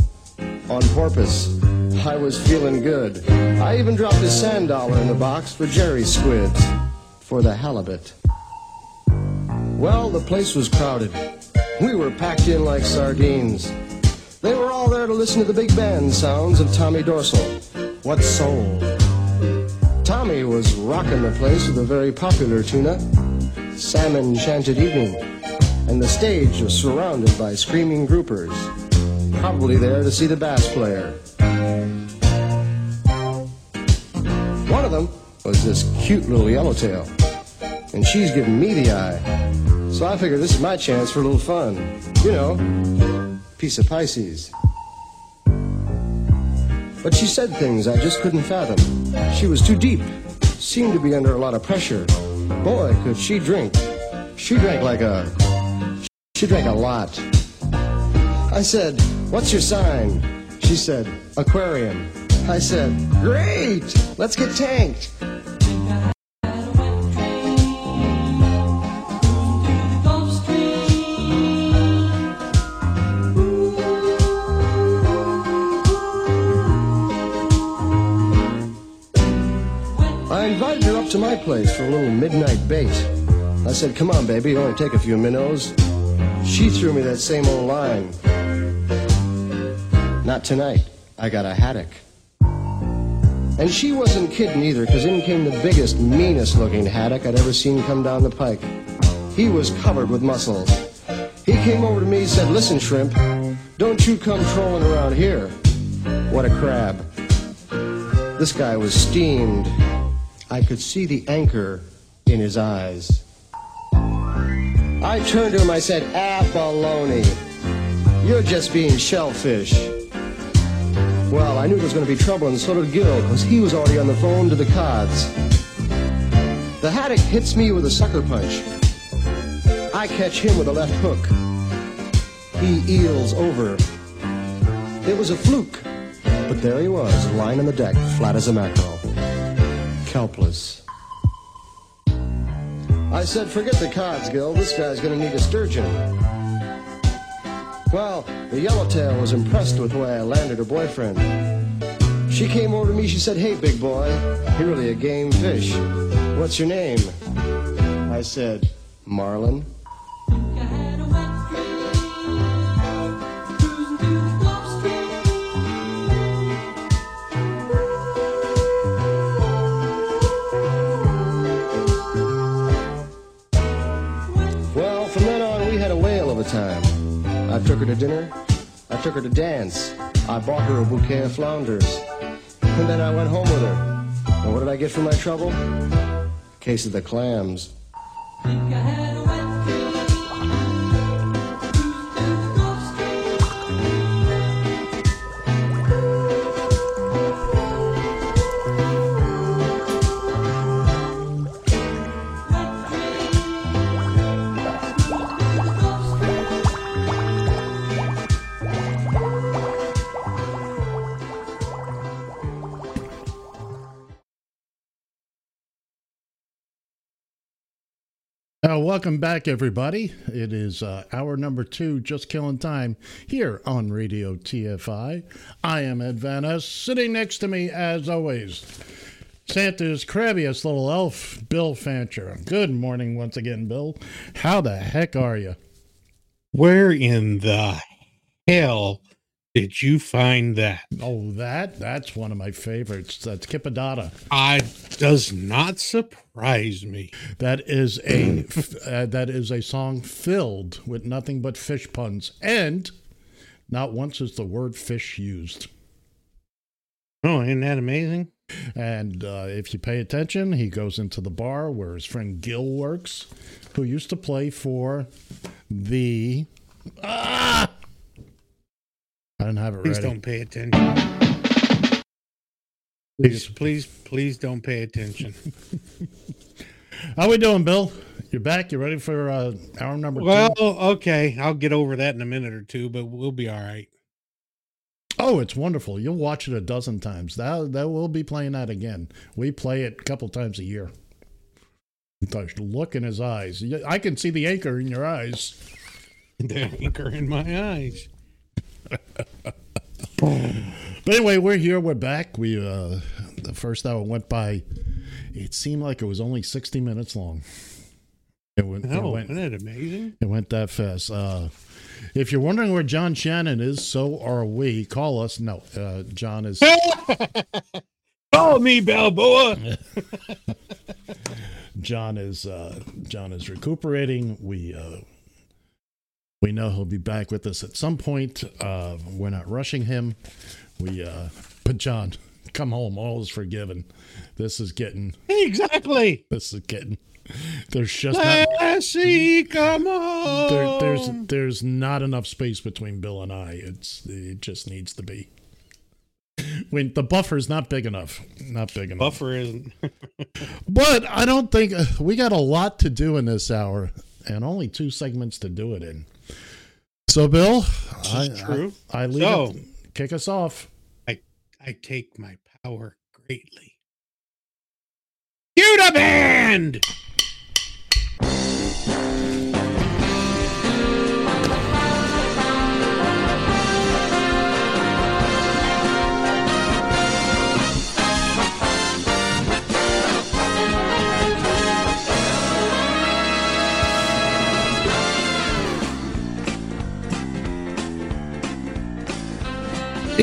[SPEAKER 14] On porpoise. I was feeling good. I even dropped a sand dollar in the box for Jerry squids. For the halibut. Well, the place was crowded. We were packed in like sardines. They were all there to listen to the big band sounds of Tommy Dorsal. What soul! Tommy was rocking the place with a very popular tuna, Salmon Chanted Evening, and the stage was surrounded by screaming groupers, probably there to see the bass player. One of them was this cute little yellowtail, and she's giving me the eye. So I figured this is my chance for a little fun. You know, piece of Pisces. But she said things I just couldn't fathom. She was too deep, seemed to be under a lot of pressure. Boy, could she drink. She drank like a. She drank a lot. I said, What's your sign? She said, Aquarium. I said, Great! Let's get tanked. Invited her up to my place for a little midnight bait. I said, Come on, baby, only take a few minnows. She threw me that same old line. Not tonight. I got a haddock. And she wasn't kidding either, because in came the biggest, meanest looking haddock I'd ever seen come down the pike. He was covered with muscles. He came over to me and said, Listen, shrimp, don't you come trolling around here. What a crab. This guy was steamed. I could see the anchor in his eyes. I turned to him, I said, baloney. You're just being shellfish. Well, I knew there was going to be trouble, and so did Gil, because he was already on the phone to the cods. The haddock hits me with a sucker punch. I catch him with a left hook. He eels over. It was a fluke, but there he was, lying on the deck, flat as a mackerel. Kelpless. I said, forget the cods, Gil. This guy's to need a sturgeon. Well, the yellowtail was impressed with the way I landed her boyfriend. She came over to me, she said, Hey, big boy, you're really a game fish. What's your name? I said, Marlin. Took her to dinner. I took her to dance. I bought her a bouquet of flounders. And then I went home with her. And what did I get for my trouble? A case of the clams.
[SPEAKER 4] Uh, welcome back, everybody. It is uh, hour number two, just killing time here on Radio TFI. I am Ed Van. Sitting next to me, as always, Santa's crabbiest little elf, Bill Fancher. Good morning once again, Bill. How the heck are you?
[SPEAKER 5] Where in the hell did you find that?
[SPEAKER 4] Oh, that that's one of my favorites. That's Kip Addotta.
[SPEAKER 5] I does not surprise me.
[SPEAKER 4] That is a uh, that is a song filled with nothing but fish puns, and not once is the word fish used.
[SPEAKER 5] Oh, isn't that amazing?
[SPEAKER 4] And uh, if you pay attention, he goes into the bar where his friend Gil works, who used to play for the. Ah! I don't have it
[SPEAKER 5] Please
[SPEAKER 4] ready.
[SPEAKER 5] don't pay attention. Please, please, please don't pay attention.
[SPEAKER 4] How we doing, Bill? You're back. You ready for uh, hour number
[SPEAKER 5] Well,
[SPEAKER 4] two?
[SPEAKER 5] okay, I'll get over that in a minute or two, but we'll be all right.
[SPEAKER 4] Oh, it's wonderful. You'll watch it a dozen times. That that will be playing that again. We play it a couple times a year. Look in his eyes. I can see the anchor in your eyes.
[SPEAKER 5] The anchor in my eyes.
[SPEAKER 4] But anyway, we're here. We're back. We uh the first hour went by. It seemed like it was only sixty minutes long. It went. it
[SPEAKER 5] Oh,
[SPEAKER 4] went-
[SPEAKER 5] isn't that amazing?
[SPEAKER 4] It went that fast. Uh, if you're wondering where John Shannon is, so are we. Call us. No, uh, John is.
[SPEAKER 5] Call me Balboa.
[SPEAKER 4] John is uh, John is recuperating. We uh, we know he'll be back with us at some point. Uh, we're not rushing him. We uh, but John, come home. All is forgiven. This is getting.
[SPEAKER 5] Exactly.
[SPEAKER 4] This is getting. There's just not.
[SPEAKER 5] Lassie, come on.
[SPEAKER 4] There, there's there's not enough space between Bill and I. It's it just needs to be. When the buffer's not big enough, not big enough.
[SPEAKER 5] Buffer isn't.
[SPEAKER 4] But I don't think uh, we got a lot to do in this hour, and only two segments to do it in. So, Bill, I,
[SPEAKER 5] is true.
[SPEAKER 4] I, I leave
[SPEAKER 5] So-
[SPEAKER 4] it. Kick us off.
[SPEAKER 5] I I take my power greatly. Cue the band.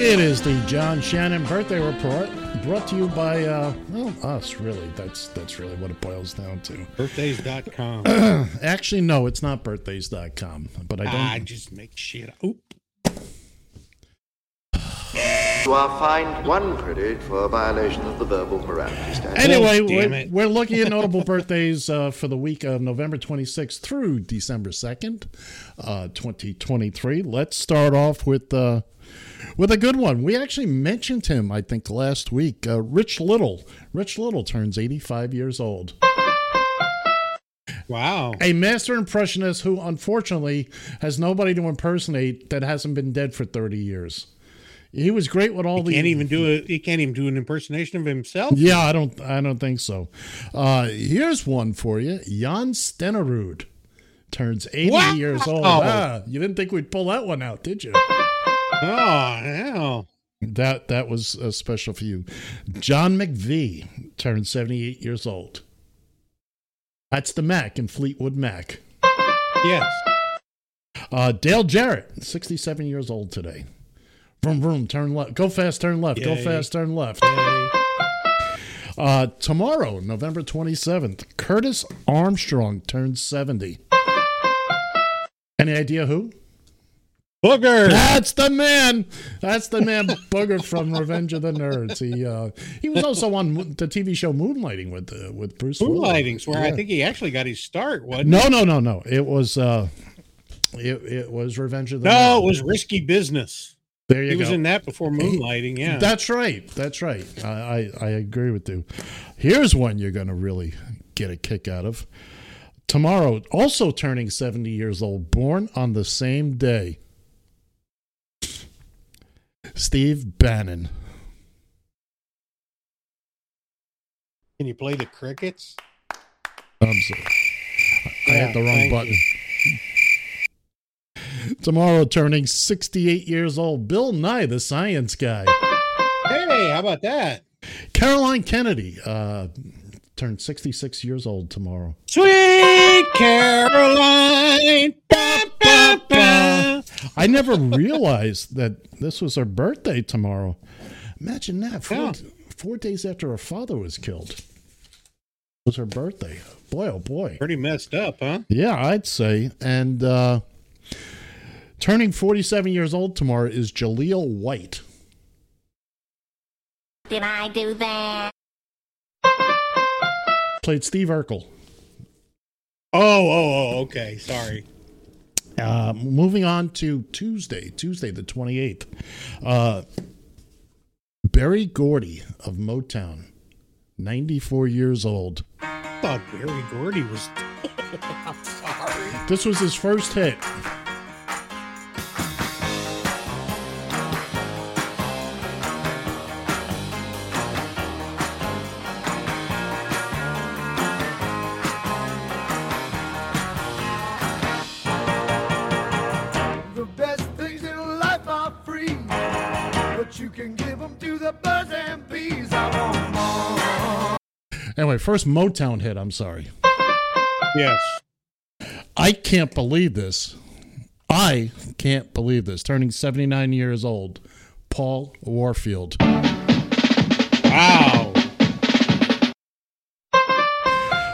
[SPEAKER 4] It is the John Shannon birthday report, brought to you by uh, well us. Really, that's that's really what it boils down to.
[SPEAKER 5] Birthdays.com.
[SPEAKER 4] Actually, no, it's not birthdays.com. But I don't.
[SPEAKER 5] I just make shit up. Oop.
[SPEAKER 10] You are fined one credit for a violation of the verbal morality standard.
[SPEAKER 4] Anyway,
[SPEAKER 5] Oh,
[SPEAKER 4] we're, we're looking at notable birthdays uh, for the week of November 26th through December 2nd, uh, 2023. Let's start off with uh, with a good one. We actually mentioned him, I think, last week. Uh, Rich Little. Rich Little turns 85 years old.
[SPEAKER 5] Wow.
[SPEAKER 4] A master impressionist who, unfortunately, has nobody to impersonate that hasn't been dead for 30 years. He was great with all
[SPEAKER 5] He
[SPEAKER 4] the.
[SPEAKER 5] can't even do it. He can't even do an impersonation of himself.
[SPEAKER 4] Yeah, I don't. I don't think so. Uh, here's one for you: Jan Stenerud turns 80
[SPEAKER 5] Wow.
[SPEAKER 4] years old. Ah, you didn't think we'd pull that one out, did you?
[SPEAKER 5] Oh, hell.
[SPEAKER 4] That that was uh, special for you. John McVie turned 78 years old. That's the Mac in Fleetwood Mac.
[SPEAKER 5] Yes.
[SPEAKER 4] Uh, Dale Jarrett, 67 years old today. Vroom, vroom, turn left. Go fast, turn left. Go fast, turn left. Uh, tomorrow, November 27th, Curtis Armstrong turns 70. Any idea who?
[SPEAKER 5] Booger.
[SPEAKER 4] That's the man. That's the man, Booger from Revenge of the Nerds. He uh, he was also on the TV show Moonlighting with uh, with Bruce. Willis.
[SPEAKER 5] Moonlighting's where I think he actually got his start, wasn't
[SPEAKER 4] No,
[SPEAKER 5] he?
[SPEAKER 4] no, no, no. It was uh, it it was Revenge of the.
[SPEAKER 5] No,
[SPEAKER 4] Nerds.
[SPEAKER 5] it was Risky Business.
[SPEAKER 4] There you go.
[SPEAKER 5] he
[SPEAKER 4] go.
[SPEAKER 5] was in that before Moonlighting, yeah.
[SPEAKER 4] That's right. That's right. I, I, I agree with you. Here's one you're going to really get a kick out of. Tomorrow, also turning 70 years old, born on the same day. Steve Bannon.
[SPEAKER 5] Can you play the crickets?
[SPEAKER 4] I'm sorry. I hit the wrong button. Tomorrow, turning 68 years old, Bill Nye, the science guy.
[SPEAKER 5] Hey, how about that?
[SPEAKER 4] Caroline Kennedy uh, turned 66 years old tomorrow.
[SPEAKER 5] Sweet Caroline.
[SPEAKER 4] I never realized that this was her birthday tomorrow. Imagine that. Four,
[SPEAKER 5] Yeah.
[SPEAKER 4] four days after her father was killed it was her birthday. Boy, oh boy.
[SPEAKER 5] Pretty messed up, huh?
[SPEAKER 4] Yeah, I'd say. And uh, turning 47 years old tomorrow is Jaleel White.
[SPEAKER 11] Did I do that?
[SPEAKER 4] Played Steve Urkel.
[SPEAKER 5] Oh, oh, oh, okay. Sorry.
[SPEAKER 4] Uh, moving on to Tuesday, Tuesday the 28th. Uh, Berry Gordy of Motown, 94 years old.
[SPEAKER 5] I thought Berry Gordy was. I'm sorry.
[SPEAKER 4] This was his first hit. Anyway, first Motown hit, I'm sorry.
[SPEAKER 5] Yes.
[SPEAKER 4] I can't believe this. I can't believe this. Turning 79 years old, Paul Warfield.
[SPEAKER 5] Wow.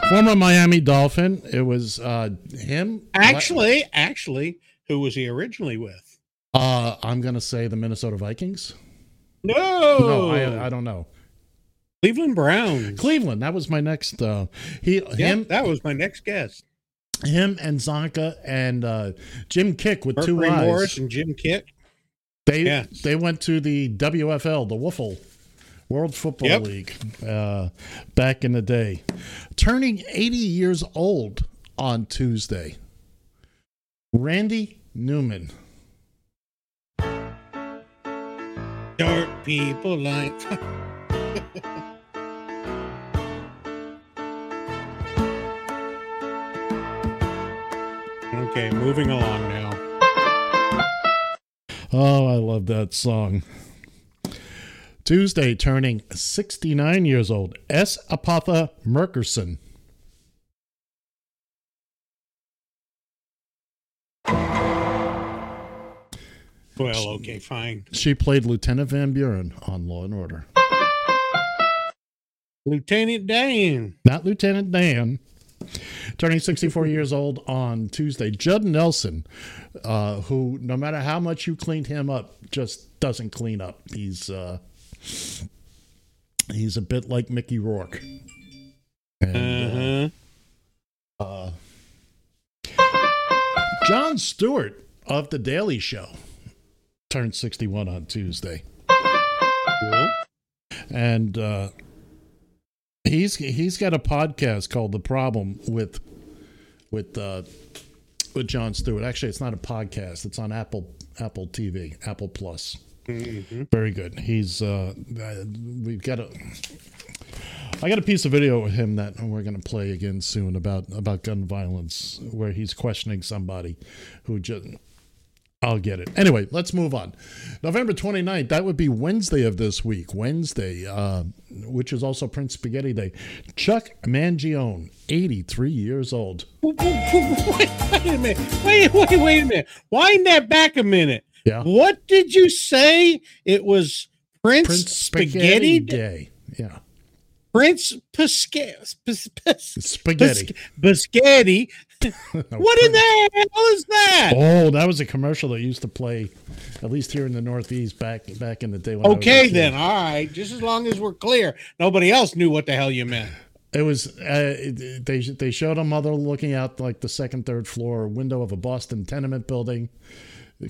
[SPEAKER 4] Former Miami Dolphin. It was uh, him.
[SPEAKER 5] Actually, actually, who was he originally with?
[SPEAKER 4] Uh, I'm going to say the Minnesota Vikings.
[SPEAKER 5] No.
[SPEAKER 4] No, I, I don't know.
[SPEAKER 5] Cleveland Browns.
[SPEAKER 4] Cleveland. That was my next. Uh, he,
[SPEAKER 5] Yeah,
[SPEAKER 4] him,
[SPEAKER 5] that was my next guess.
[SPEAKER 4] him, and Csonka and uh, Jim Kiick with two
[SPEAKER 5] Mercury
[SPEAKER 4] eyes.
[SPEAKER 5] Morris and Jim Kiick.
[SPEAKER 4] They
[SPEAKER 5] Yes.
[SPEAKER 4] they went to the WFL, the Wiffle World Football
[SPEAKER 5] Yep.
[SPEAKER 4] League, uh, back in the day. Turning 80 years old on Tuesday. Randy Newman.
[SPEAKER 5] Dark people like. okay, moving along now.
[SPEAKER 4] Oh, I love that song. Tuesday, turning 69 years old. S. Epatha Merkerson.
[SPEAKER 5] Well, okay, fine.
[SPEAKER 4] She played Lieutenant Van Buren on Law and Order.
[SPEAKER 5] Lieutenant Dan.
[SPEAKER 4] Not Lieutenant Dan. Turning 64 years old on Tuesday. Judd Nelson, uh, who, no matter how much you cleaned him up, just doesn't clean up. He's uh, he's a bit like Mickey Rourke. And,
[SPEAKER 5] Uh-huh.
[SPEAKER 4] uh, Jon Stewart of The Daily Show turned 61 on Tuesday.
[SPEAKER 5] Cool.
[SPEAKER 4] and uh, he's he's got a podcast called The Problem with with uh, with Jon Stewart. Actually, it's not a podcast; it's on Apple Apple TV, Apple Plus.
[SPEAKER 5] Mhm.
[SPEAKER 4] Very good. He's uh, we've got a I got a piece of video with him that we're going to play again soon about about gun violence, where he's questioning somebody who just. I'll get it. Anyway, let's move on. November 29th, that would be Wednesday of this week. Wednesday, uh, which is also Prince Spaghetti Day. Chuck Mangione, 83 years old.
[SPEAKER 5] wait, wait a minute. Wait, wait, wait a minute. Wind that back a minute.
[SPEAKER 4] Yeah.
[SPEAKER 5] What did you say? It was Prince,
[SPEAKER 4] Prince
[SPEAKER 5] Spaghetti, Day.
[SPEAKER 4] Day. Yeah.
[SPEAKER 5] Prince Pisca- Pis- Pis-
[SPEAKER 4] Spaghetti.
[SPEAKER 5] Pis-. what in the hell is that?
[SPEAKER 4] Oh, that was a commercial that used to play, at least here in the Northeast back back in the day. When I was
[SPEAKER 5] Okay, then. All right. Just as long as we're clear. Nobody else knew what the hell you meant.
[SPEAKER 4] It was uh, they they showed a mother looking out like the second third floor window of a Boston tenement building,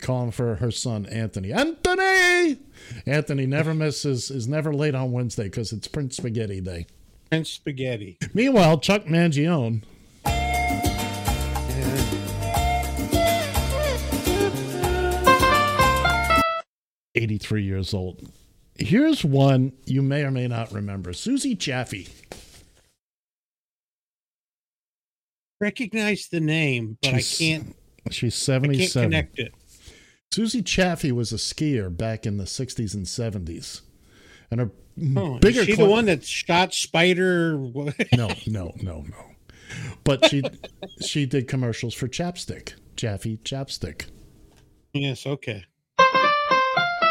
[SPEAKER 4] calling for her son Anthony. Anthony, Anthony never misses is never late on Wednesday because it's Prince Spaghetti Day.
[SPEAKER 5] Prince Spaghetti.
[SPEAKER 4] Meanwhile, Chuck Mangione. Eighty-three years old. Here's one you may or may not remember: Suzy Chaffee.
[SPEAKER 5] Recognize the name, but
[SPEAKER 4] She's-
[SPEAKER 5] I can't.
[SPEAKER 4] She's
[SPEAKER 5] I can't
[SPEAKER 4] 77.
[SPEAKER 5] connect it.
[SPEAKER 4] Suzy Chaffee was a skier back in the 60s and 70s. And her
[SPEAKER 5] Oh,
[SPEAKER 4] bigger
[SPEAKER 5] is she
[SPEAKER 4] cla-
[SPEAKER 5] the one that shot Spider?
[SPEAKER 4] No, no, no, no. But she she did commercials for Chapstick, Chaffee Chapstick.
[SPEAKER 5] yes. Okay.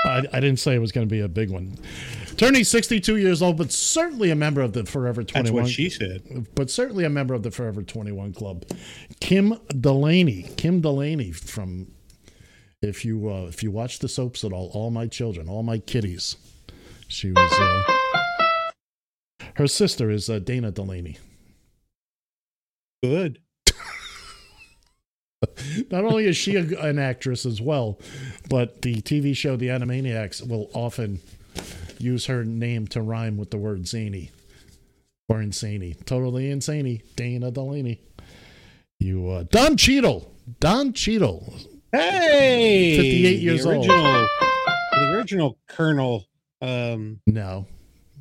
[SPEAKER 4] I, I didn't say it was going to be a big one. Turning 62 years old, but certainly a member of the Forever 21.
[SPEAKER 5] That's what she said.
[SPEAKER 4] But certainly a member of the Forever 21 Club. Kim Delaney. Kim Delaney from, if you uh, if you watch the soaps at all, All My Children, All My Kitties. She was, uh, her sister is uh, Dana Delany.
[SPEAKER 5] Good.
[SPEAKER 4] Not only is she a, an actress as well, but the TV show The Animaniacs will often use her name to rhyme with the word zany or insaney. Totally insaney. Dana Delany. You, uh, Don Cheadle. Don Cheadle.
[SPEAKER 5] Hey,
[SPEAKER 4] 58 years
[SPEAKER 5] the
[SPEAKER 4] old.
[SPEAKER 5] original, The original Colonel. Um,
[SPEAKER 4] No,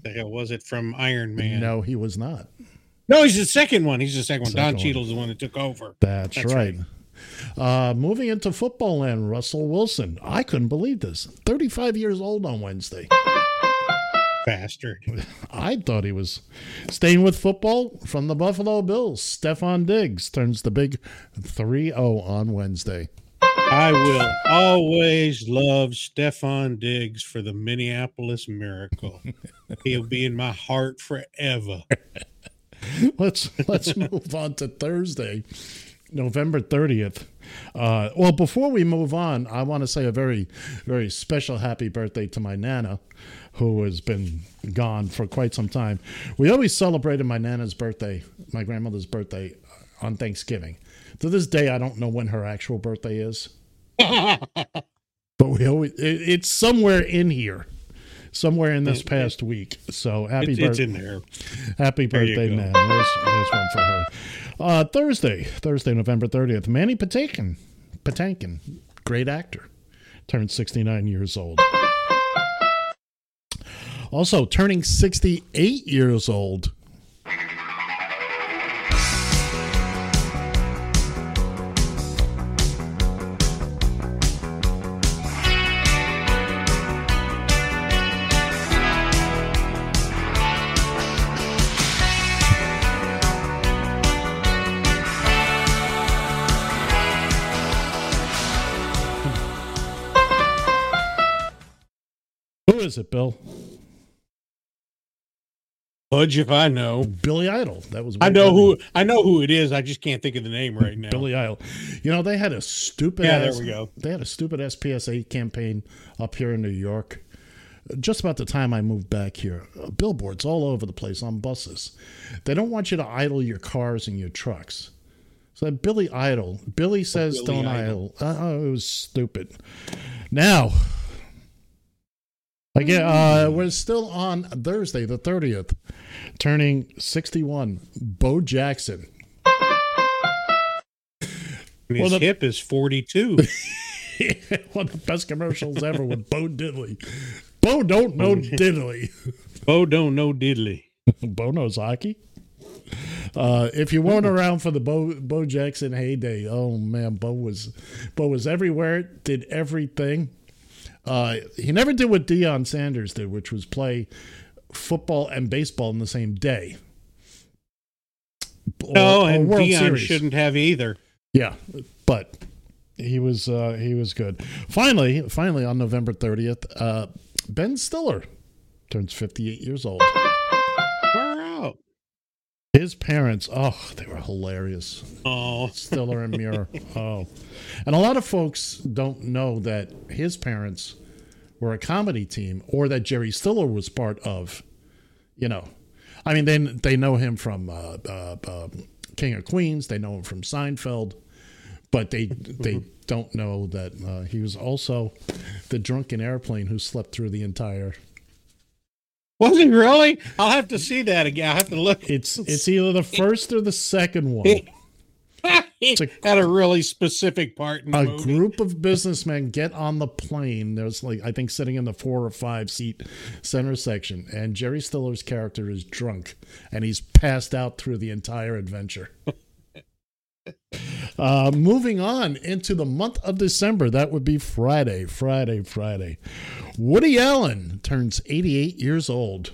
[SPEAKER 5] the hell was it from Iron Man?
[SPEAKER 4] no, he was not.
[SPEAKER 5] No, he's the second one. He's the second one.
[SPEAKER 4] Second
[SPEAKER 5] Don. Cheadle's the one that took over.
[SPEAKER 4] That's,
[SPEAKER 5] That's
[SPEAKER 4] right. Uh, moving into football land, Russell Wilson. I couldn't believe this. 35 years old on Wednesday.
[SPEAKER 5] Bastard.
[SPEAKER 4] I thought he was staying with football from the Buffalo Bills. Stefon Diggs turns the big 3 0 on Wednesday.
[SPEAKER 5] I will always love Stefon Diggs for the Minneapolis Miracle. He'll be in my heart forever.
[SPEAKER 4] Let's let's move on to Thursday, November 30th. Uh, well, before we move on, I want to say a very, very special happy birthday to my Nana, who has been gone for quite some time. We always celebrated my Nana's birthday, my grandmother's birthday, on Thanksgiving. To this day, I don't know when her actual birthday is. but we always it, it's somewhere in here somewhere in this past week. So happy
[SPEAKER 5] It's- it's
[SPEAKER 4] birthday
[SPEAKER 5] in there.
[SPEAKER 4] happy birthday man. There's, there's one for her. Uh, thursday thursday november 30th mandy patinkin patinkin great actor turned 69 years old. Also turning 68 years old who is it bill
[SPEAKER 5] Fudge if I know.
[SPEAKER 4] billy idol that was
[SPEAKER 5] I know
[SPEAKER 4] better.
[SPEAKER 5] who I know who it is. I just can't think of the name right now.
[SPEAKER 4] Billy Idol. You know, they had a stupid
[SPEAKER 5] Yeah, there
[SPEAKER 4] ass-
[SPEAKER 5] we go.
[SPEAKER 4] They had a stupid SPSA campaign up here in New York. Just about the time I moved back here, billboards all over the place on buses. They don't want you to idle your cars and your trucks. So Billy Idol, Billy says
[SPEAKER 5] Oh, Billy
[SPEAKER 4] don't
[SPEAKER 5] Idol.
[SPEAKER 4] idle. Uh, oh, it was stupid. Now, again, uh, we're still on Thursday, the 30th, turning 61. Bo Jackson.
[SPEAKER 5] And
[SPEAKER 4] Well,
[SPEAKER 5] his
[SPEAKER 4] the-
[SPEAKER 5] hip is 42.
[SPEAKER 4] One of the best commercials ever with Bo Diddley. Bo don't know diddly.
[SPEAKER 5] Bo don't know diddly.
[SPEAKER 4] Bo knows hockey. Uh, if you weren't around for the Bo, Bo Jackson heyday, oh man, Bo was Bo was everywhere, did everything. Uh, he never did what Deion Sanders did, which was play football and baseball in the same day. Or-
[SPEAKER 5] No, and
[SPEAKER 4] World
[SPEAKER 5] Dion
[SPEAKER 4] Series.
[SPEAKER 5] shouldn't have either.
[SPEAKER 4] Yeah, but he was uh, he was good. Finally, finally on November thirtieth, uh, Ben Stiller turns fifty eight years old. His parents, oh, they were hilarious.
[SPEAKER 5] Oh,
[SPEAKER 4] Stiller and Meara. Oh, and a lot of folks don't know that his parents were a comedy team, or that Jerry Stiller was part of. You know, I mean, they they know him from uh, uh, um King of Queens. They know him from Seinfeld, but they they don't know that uh, he was also the drunken airplane who slept through the entire.
[SPEAKER 5] Was he really? I'll have to see that again. I have to look.
[SPEAKER 4] It's it's either the first or the second one.
[SPEAKER 5] he had a really specific part in the
[SPEAKER 4] a
[SPEAKER 5] movie.
[SPEAKER 4] group of businessmen get on the plane. There's like I think sitting in the four or five seat center section, and Jerry Stiller's character is drunk, and he's passed out through the entire adventure. uh, moving on into the month of December, that would be Friday, Friday, Friday. Woody Allen turns 88 years old.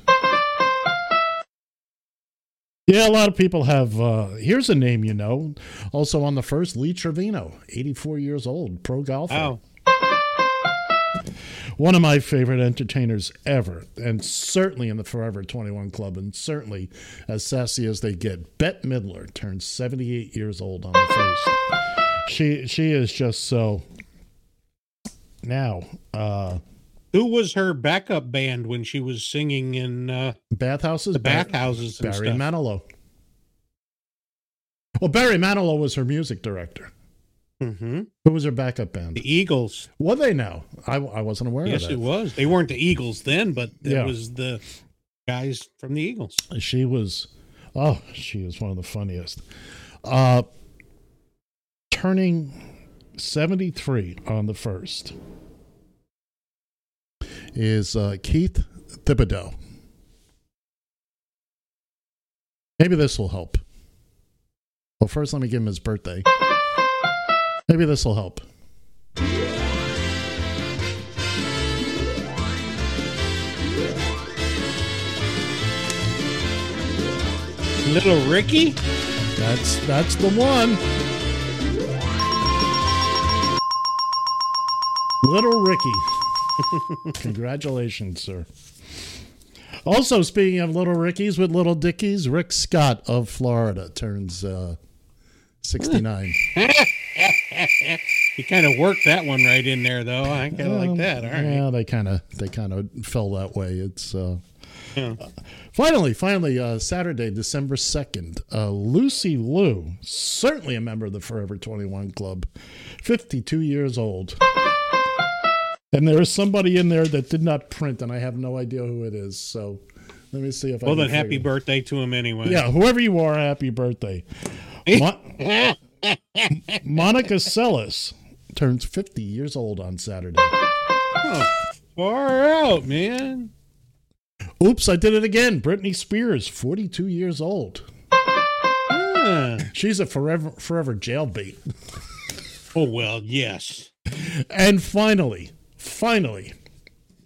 [SPEAKER 4] Yeah, a lot of people have. Uh, here's a name you know. Also on the first, Lee Trevino, 84 years old, pro golfer.
[SPEAKER 5] Oh,
[SPEAKER 4] One of my favorite entertainers ever, and certainly in the Forever 21 Club, and certainly as sassy as they get. Bette Midler turns 78 years old on the first. She she is just so. Now, uh,
[SPEAKER 5] who was her backup band when she was singing in uh,
[SPEAKER 4] bathhouses,
[SPEAKER 5] the bathhouses
[SPEAKER 4] Barry
[SPEAKER 5] stuff?
[SPEAKER 4] Manilow. Well, Barry Manilow was her music director.
[SPEAKER 5] Hmm
[SPEAKER 4] Who was her backup band?
[SPEAKER 5] The Eagles.
[SPEAKER 4] Were they now? I, I wasn't aware
[SPEAKER 5] Yes,
[SPEAKER 4] of that.
[SPEAKER 5] it was. They weren't the Eagles then, but it
[SPEAKER 4] Yeah.
[SPEAKER 5] was the guys from the Eagles.
[SPEAKER 4] She was, oh, she is one of the funniest. Uh, turning 73 on the first is uh, Keith Thibodeaux. Maybe this will help. Well, first, let me give him his birthday. Maybe this will help.
[SPEAKER 5] Little Ricky?
[SPEAKER 4] That's that's the one. Little Ricky. Congratulations, sir. Also, speaking of little Rickies with little Dickies, Rick Scott of Florida turns uh, 69.
[SPEAKER 5] you kind of worked that one right in there, though. I kind of
[SPEAKER 4] Um,
[SPEAKER 5] like that. All right.
[SPEAKER 4] Yeah, they kind of they kind of fell that way. It's uh,
[SPEAKER 5] Yeah.
[SPEAKER 4] finally, finally, uh, Saturday, December second. Uh, Lucy Liu, certainly a member of the Forever Twenty One Club, fifty-two years old. And there is somebody in there that did not print, and I have no idea who it is. So let me see if I
[SPEAKER 5] Well, then, happy birthday to him anyway.
[SPEAKER 4] Yeah, whoever you are, happy birthday. Mo- Monica Seles turns 50 years old on Saturday.
[SPEAKER 5] Oh, far out, man.
[SPEAKER 4] Oops, I did it again. Britney Spears, 42 years old. She's a forever forever jailbait.
[SPEAKER 5] Oh, well, yes.
[SPEAKER 4] And finally, finally,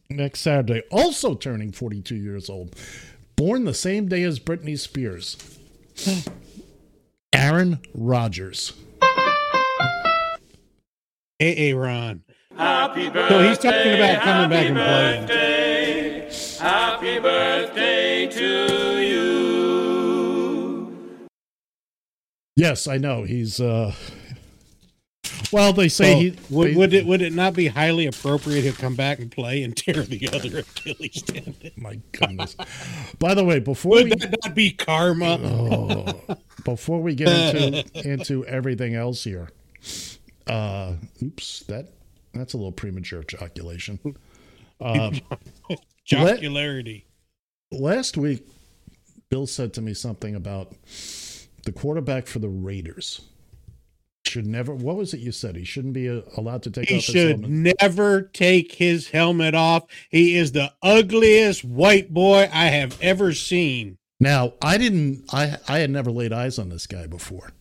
[SPEAKER 4] next Saturday, also turning 42 years old, born the same day as Britney Spears, Aaron Rodgers.
[SPEAKER 5] Hey, Ron.
[SPEAKER 3] Happy
[SPEAKER 5] So he's talking about coming back and playing.
[SPEAKER 3] birthday. Happy birthday to you.
[SPEAKER 4] Yes, I know. He's, uh, well, they say he.
[SPEAKER 5] would, would it would it not be highly appropriate to come back and play and tear the other Achilles tendon?
[SPEAKER 4] My goodness. By the way, before
[SPEAKER 5] Would
[SPEAKER 4] we.
[SPEAKER 5] that not be karma?
[SPEAKER 4] Oh, before we get into into everything else here, uh, oops, that that's a little premature joculation. Uh,
[SPEAKER 5] Jocularity.
[SPEAKER 4] last week, Bill said to me something about the quarterback for the Raiders should never. What was it you said? He shouldn't be uh, allowed to take
[SPEAKER 5] He
[SPEAKER 4] off his
[SPEAKER 5] should
[SPEAKER 4] helmet.
[SPEAKER 5] never take his helmet off. He is the ugliest white boy I have ever seen.
[SPEAKER 4] Now, I didn't. I I had never laid eyes on this guy before,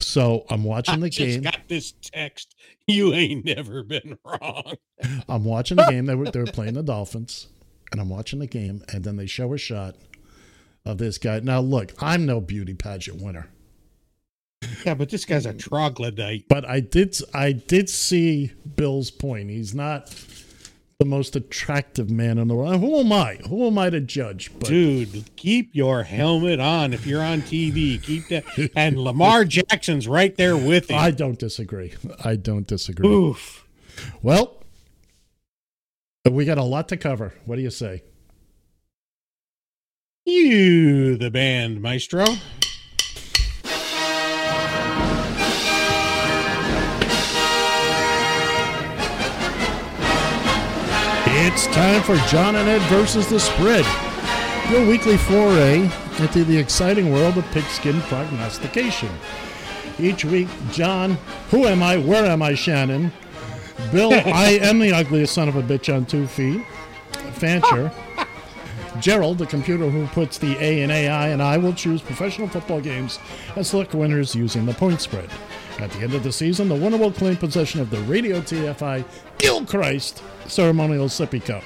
[SPEAKER 4] so I'm watching the
[SPEAKER 5] I just
[SPEAKER 4] game.
[SPEAKER 5] got this text. You ain't never been wrong.
[SPEAKER 4] I'm watching the game. They were they were playing the Dolphins, and I'm watching the game, and then they show a shot of this guy. Now, look, I'm no beauty pageant winner,
[SPEAKER 5] Yeah, but this guy's a mm. troglodyte.
[SPEAKER 4] but I did I did see Bill's point. He's not the most attractive man in the world. Who am I? Who am I to judge? But
[SPEAKER 5] Dude, keep your helmet on if you're on TV. Keep that. And Lamar Jackson's right there with him.
[SPEAKER 4] I don't disagree. I don't disagree.
[SPEAKER 5] Oof.
[SPEAKER 4] Well, we got a lot to cover. What do you say?
[SPEAKER 5] You, the band maestro.
[SPEAKER 4] It's time for John and Ed versus the spread. Your weekly foray into the exciting world of pigskin prognostication. Each week, John, who am I? Where am I, Shannon? Bill, I am the ugliest son of a bitch on two feet. Fancher. Gerald, the computer who puts the A in AI, and I will choose professional football games and select winners using the point spread. At the end of the season, the winner will claim possession of the Radio TFI Gilchrist Ceremonial Sippy Cup.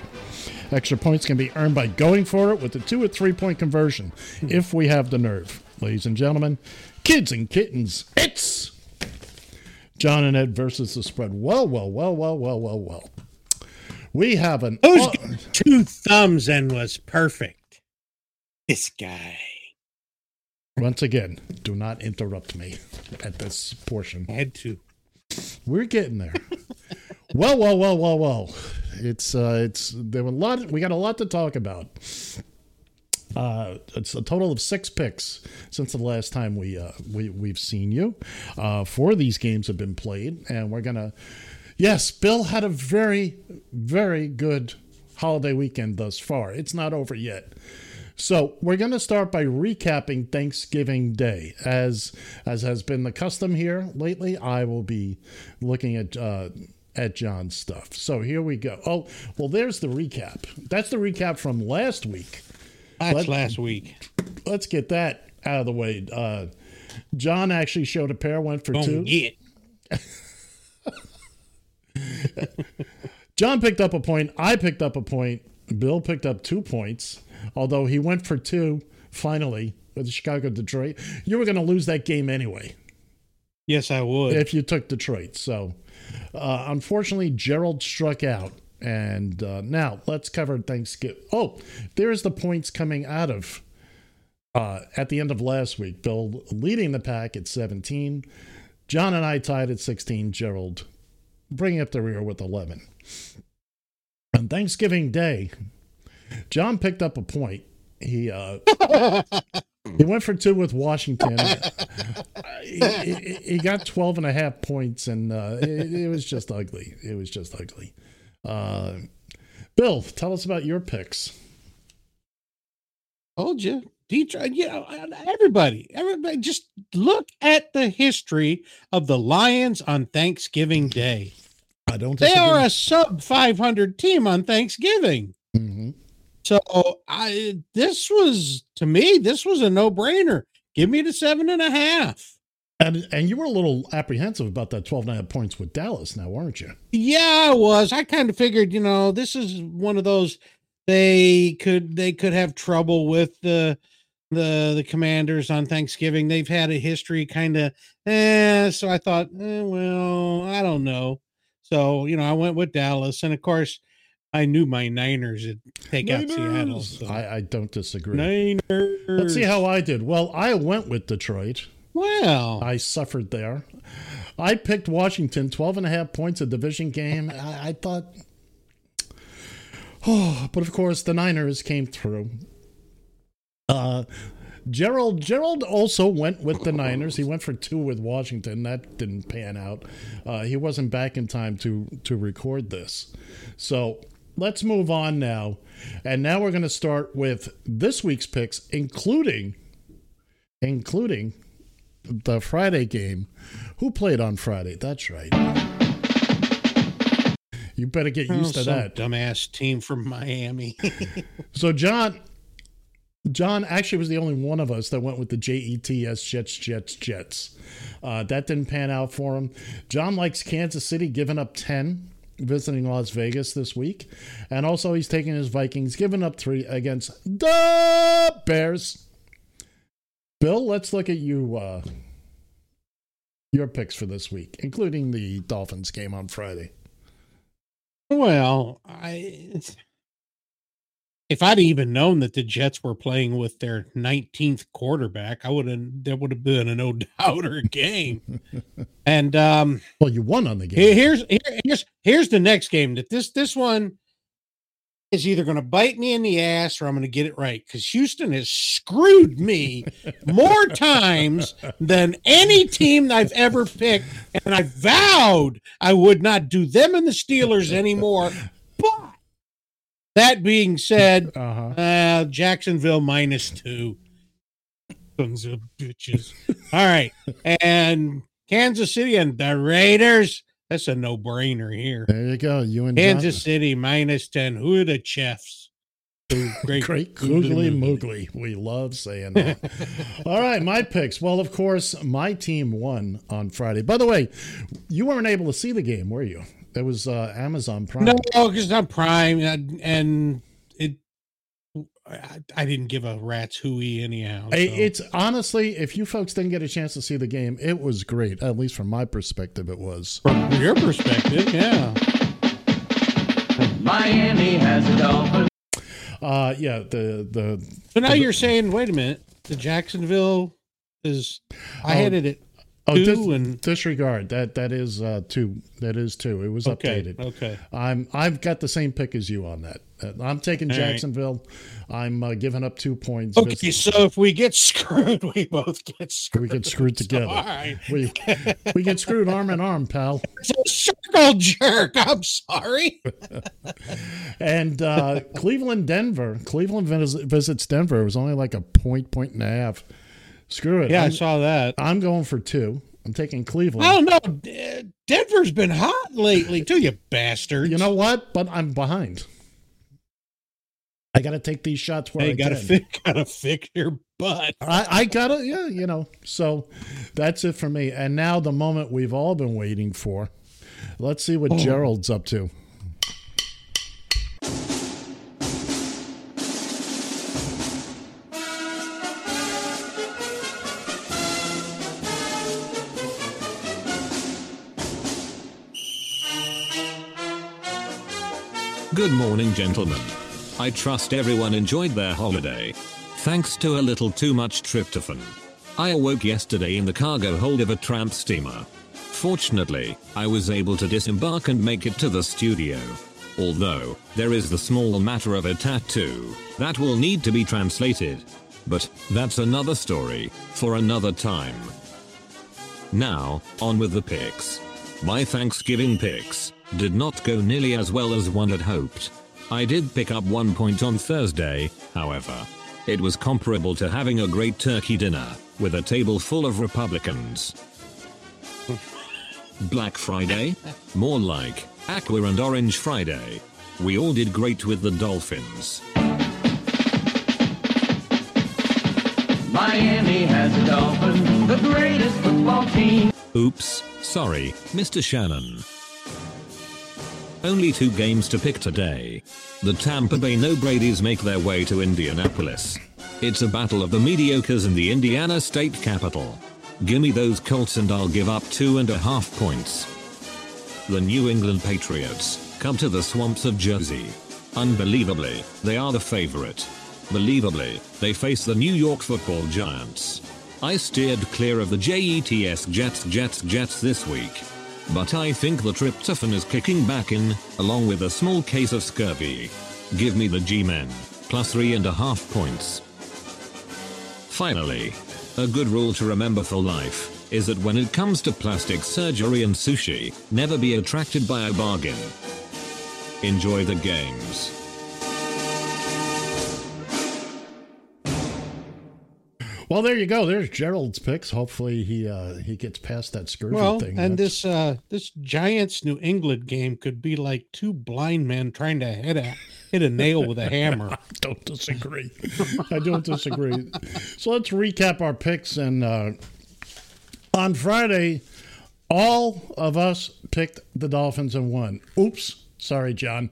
[SPEAKER 4] Extra points can be earned by going for it with a two or three point conversion hmm. if we have the nerve. Ladies and gentlemen, kids and kittens, it's John and Ed versus the spread. Well, well, well, well, well, well, well. We have an.
[SPEAKER 5] Who's two thumbs and was perfect? This guy.
[SPEAKER 4] Once again, do not interrupt me at this portion.
[SPEAKER 5] I had to.
[SPEAKER 4] We're getting there. well, well, well, well, well. It's uh, it's there were a lot. We got a lot to talk about. Uh, it's a total of six picks since the last time we uh, we we've seen you. Uh, four of these games have been played, and we're gonna. Yes, Bill had a very very good holiday weekend thus far. It's not over yet. So we're going to start by recapping Thanksgiving Day, as as has been the custom here lately. I will be looking at uh, at John's stuff. So here we go. Oh, well, there's the recap. That's the recap from last week.
[SPEAKER 5] That's
[SPEAKER 4] Let-
[SPEAKER 5] last week.
[SPEAKER 4] Let's get that out of the way. Uh, John actually showed a pair, went for
[SPEAKER 5] Don't
[SPEAKER 4] two.
[SPEAKER 5] get.
[SPEAKER 4] John picked up a point. I picked up a point. Bill picked up two points, although he went for two finally with Chicago Detroit. You were going to lose that game anyway
[SPEAKER 5] Yes, I would.
[SPEAKER 4] if you took Detroit. So, uh, unfortunately, Gerald struck out. And uh, now let's cover Thanksgiving. Oh, there's the points coming out of uh, at the end of last week. Bill leading the pack at 17. John and I tied at 16. Gerald bringing up the rear with 11. On Thanksgiving Day, John picked up a point. He uh, he went for two with Washington. he, he, he got 12 and a half points, and uh, it, it was just ugly. It was just ugly. Uh, Bill, tell us about your picks.
[SPEAKER 5] Told you. Detroit, you know, everybody, everybody, just look at the history of the Lions on Thanksgiving Day.
[SPEAKER 4] I don't.
[SPEAKER 5] They
[SPEAKER 4] disagree.
[SPEAKER 5] are a sub 500 team on Thanksgiving.
[SPEAKER 4] Mhm.
[SPEAKER 5] So I this was to me, this was a no brainer. Give me the seven and a half.
[SPEAKER 4] And and you were a little apprehensive about that 12 and a half points with Dallas now, weren't you?
[SPEAKER 5] Yeah, I was. I kind of figured, you know, this is one of those they could they could have trouble with the the the commanders on Thanksgiving. They've had a history kind of eh, so I thought, eh, well, I don't know. So, you know, I went with Dallas and of course I knew my Niners would take out Seattle. So.
[SPEAKER 4] I, I don't disagree.
[SPEAKER 5] Niners.
[SPEAKER 4] Let's see how I did. Well, I went with Detroit.
[SPEAKER 5] Wow.
[SPEAKER 4] I suffered there. I picked Washington, 12 and a half points, a division game. I, I thought, oh, but of course the Niners came through. Uh, Gerald Gerald also went with the Niners. He went for two with Washington. That didn't pan out. Uh, he wasn't back in time to to record this. So let's move on now. And now we're going to start with this week's picks, including including the Friday game. Who played on Friday? That's right. You better get
[SPEAKER 5] Oh,
[SPEAKER 4] used to
[SPEAKER 5] some
[SPEAKER 4] that.
[SPEAKER 5] dumbass team from Miami.
[SPEAKER 4] So, John, John actually was the only one of us that went with the JETS Jets, Jets, Jets. Uh, that didn't pan out for him. John likes Kansas City, giving up 10, visiting Las Vegas this week. And also, he's taking his Vikings, giving up three against the Bears. Bill, let's look at you. Uh, your picks for this week, including the Dolphins game on Friday.
[SPEAKER 5] Well, I if I'd even known that the Jets were playing with their 19th quarterback, I would have there would have been a no doubter game. and um
[SPEAKER 4] well, you won on the game.
[SPEAKER 5] Here's here, here's here's the next game that this this one is either going to bite me in the ass or I'm going to get it right because Houston has screwed me more times than any team I've ever picked, and I vowed I would not do them and the Steelers anymore. But that being said,
[SPEAKER 4] uh-huh.
[SPEAKER 5] uh, Jacksonville minus two. Sons of bitches. All right, and Kansas City and the Raiders. That's a no brainer here.
[SPEAKER 4] There you go. You and
[SPEAKER 5] Kansas
[SPEAKER 4] John.
[SPEAKER 5] City minus 10. Who are the chefs?
[SPEAKER 4] Great, great googly moogly. We love saying that. All right, my picks. Well, of course, my team won on Friday. By the way, you weren't able to see the game, were you? It was uh, Amazon Prime.
[SPEAKER 5] No, because it's not Prime, and, and it. I, I didn't give a rat's hooey anyhow. So.
[SPEAKER 4] It's honestly, if you folks didn't get a chance to see the game, it was great. At least from my perspective, it was.
[SPEAKER 5] From your perspective, yeah.
[SPEAKER 15] Miami has a dolphin.
[SPEAKER 4] Uh, yeah, the the.
[SPEAKER 5] So now
[SPEAKER 4] the-
[SPEAKER 5] you're saying, wait a minute, the Jacksonville is. I
[SPEAKER 4] Oh,
[SPEAKER 5] had it at
[SPEAKER 4] Oh, dis-
[SPEAKER 5] and
[SPEAKER 4] disregard that. That is uh, two. That is two. It was
[SPEAKER 5] Okay,
[SPEAKER 4] updated.
[SPEAKER 5] okay.
[SPEAKER 4] I'm. I've got the same pick as you on that. Uh, I'm taking
[SPEAKER 5] All right.
[SPEAKER 4] Jacksonville. I'm uh, giving up two points.
[SPEAKER 5] Okay, so if we get screwed, we both get screwed.
[SPEAKER 4] we get screwed together.
[SPEAKER 5] All right.
[SPEAKER 4] We we get screwed arm in arm, pal.
[SPEAKER 5] It's a circle jerk. I'm sorry.
[SPEAKER 4] And uh, Cleveland, Denver. Cleveland visits Denver. It was only like a point, point and a half. Screw it.
[SPEAKER 5] Yeah, I
[SPEAKER 4] I'm,
[SPEAKER 5] saw that.
[SPEAKER 4] I'm going for two. I'm taking Cleveland.
[SPEAKER 5] I don't know. Denver's been hot lately, too, you bastards.
[SPEAKER 4] You know what? But I'm behind. I got to take these shots where
[SPEAKER 5] Hey,
[SPEAKER 4] I
[SPEAKER 5] gotta
[SPEAKER 4] can.
[SPEAKER 5] fix, gotta fix your butt.
[SPEAKER 4] I, I gotta, yeah, you know. So that's it for me. And now the moment we've all been waiting for. Let's see
[SPEAKER 5] Oh.
[SPEAKER 4] what Gerald's up to.
[SPEAKER 2] Good morning, gentlemen. I trust everyone enjoyed their holiday. Thanks to a little too much tryptophan. I awoke yesterday in the cargo hold of a tramp steamer. Fortunately, I was able to disembark and make it to the studio. Although, there is the small matter of a tattoo that will need to be translated. But, that's another story, for another time. Now, on with the picks. My Thanksgiving picks did not go nearly as well as one had hoped. I did pick up one point on Thursday, however. It was comparable to having a great turkey dinner with a table full of Republicans. Black Friday? More like Aqua and Orange Friday. We all did great with the Dolphins.
[SPEAKER 15] Miami has a dolphin, the greatest football team.
[SPEAKER 2] Oops, sorry, Mr. Shannon. Only two games to pick today. The Tampa Bay No Brady's make their way to Indianapolis. It's a battle of the mediocres in the Indiana state capital. Gimme those Colts and I'll give up two and a half points. The New England Patriots come to the swamps of Jersey. Unbelievably, they are the favorite. Believably, they face the New York football giants. I steered clear of the JETS Jets Jets Jets this week. But I think the tryptophan is kicking back in, along with a small case of scurvy. Give me the G-Men, plus three and a half points. Finally, a good rule to remember for life is that when it comes to plastic surgery and sushi, never be attracted by a bargain. Enjoy the games.
[SPEAKER 4] Well, there you go. There's Gerald's picks. Hopefully he uh, he gets past that scurvy
[SPEAKER 5] Well,
[SPEAKER 4] thing.
[SPEAKER 5] and
[SPEAKER 4] That's-
[SPEAKER 5] this uh this Giants New England game could be like two blind men trying to head a hit a nail with a hammer.
[SPEAKER 4] I don't disagree. I don't disagree. So let's recap our picks. And uh, on Friday, all of us picked the Dolphins and won. Oops. Sorry, John.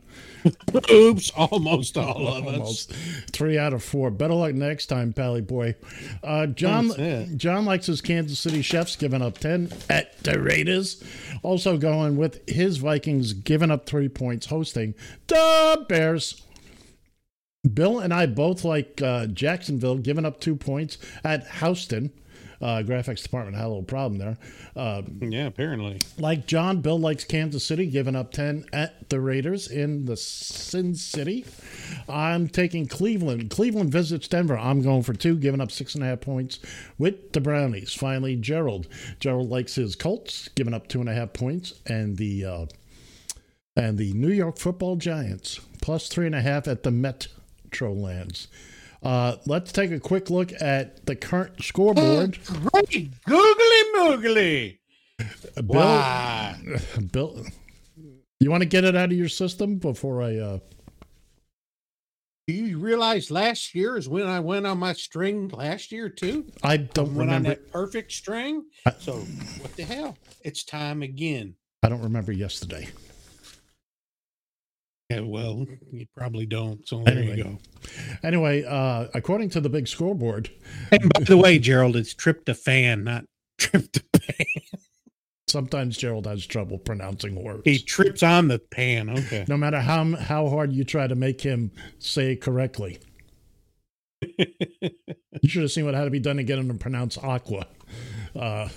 [SPEAKER 5] Oops, almost all of
[SPEAKER 4] Almost.
[SPEAKER 5] us.
[SPEAKER 4] Three out of four. Better luck next time, Pally boy. Uh, John John likes his Kansas City Chefs giving up ten at the Raiders. Also going with his Vikings giving up three points, hosting the Bears. Bill and I both like uh, Jacksonville giving up two points at Houston. Uh, graphics department had a little problem there. Uh,
[SPEAKER 5] Yeah, apparently.
[SPEAKER 4] like John, Bill likes Kansas City, giving up 10 at the Raiders in the Sin City. I'm taking Cleveland. Cleveland visits Denver. I'm going for two, giving up six and a half points with the Brownies. Finally, Gerald. Gerald likes his Colts, giving up two and a half points, and the uh, and the New York Football Giants plus three and a half at the Metrolands. Uh, let's take a quick look at the current scoreboard.
[SPEAKER 5] Great googly moogly.
[SPEAKER 4] Bill,
[SPEAKER 5] Why?
[SPEAKER 4] Bill, you want to get it out of your system before I? Uh,
[SPEAKER 5] You realize last year is when I went on my string last year too.
[SPEAKER 4] I don't
[SPEAKER 5] went on
[SPEAKER 4] remember.
[SPEAKER 5] that perfect string. So what the hell? It's time again.
[SPEAKER 4] I don't remember yesterday.
[SPEAKER 5] Yeah, well, you probably don't. So there
[SPEAKER 4] Anyway.
[SPEAKER 5] you go.
[SPEAKER 4] Anyway, uh, according to the big scoreboard,
[SPEAKER 5] And by the way, Gerald, it's tryptophan, not tryptophan.
[SPEAKER 4] sometimes Gerald has trouble pronouncing words.
[SPEAKER 5] He trips on the pan. Okay.
[SPEAKER 4] no matter how how hard you try to make him say it correctly. you should have seen what had to be done to get him to pronounce aqua. Uh,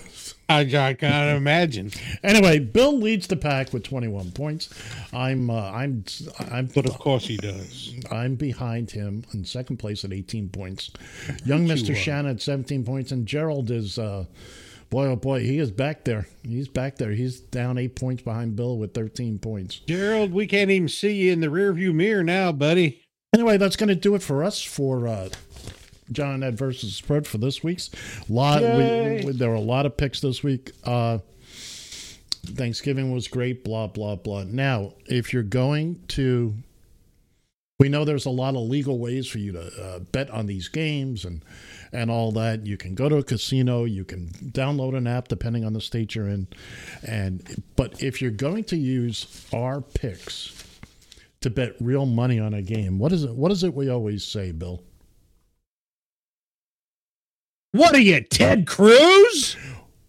[SPEAKER 5] I, can't imagine.
[SPEAKER 4] anyway, Bill leads the pack with 21 points. I'm uh, I'm I'm
[SPEAKER 5] But of course he does.
[SPEAKER 4] I'm behind him in second place at 18 points. Young Mr.
[SPEAKER 5] are.
[SPEAKER 4] Shannon at 17 points, and Gerald is, uh, boy, oh boy, he is back there. He's back there. He's down eight points behind Bill with 13 points.
[SPEAKER 5] Gerald, we can't even see you in the rearview mirror now, buddy.
[SPEAKER 4] Anyway, that's going to do it for us for uh, John and Ed versus spread for this week's lot. We, we- there were a lot of picks this week. Uh, Thanksgiving was great. Blah blah blah. Now, if you're going to, we know there's a lot of legal ways for you to uh, bet on these games and and all that. You can go to a casino. You can download an app depending on the state you're in. And but if you're going to use our picks to bet real money on a game, what is it? What is it we always say, Bill?
[SPEAKER 5] What are you, Ted Cruz?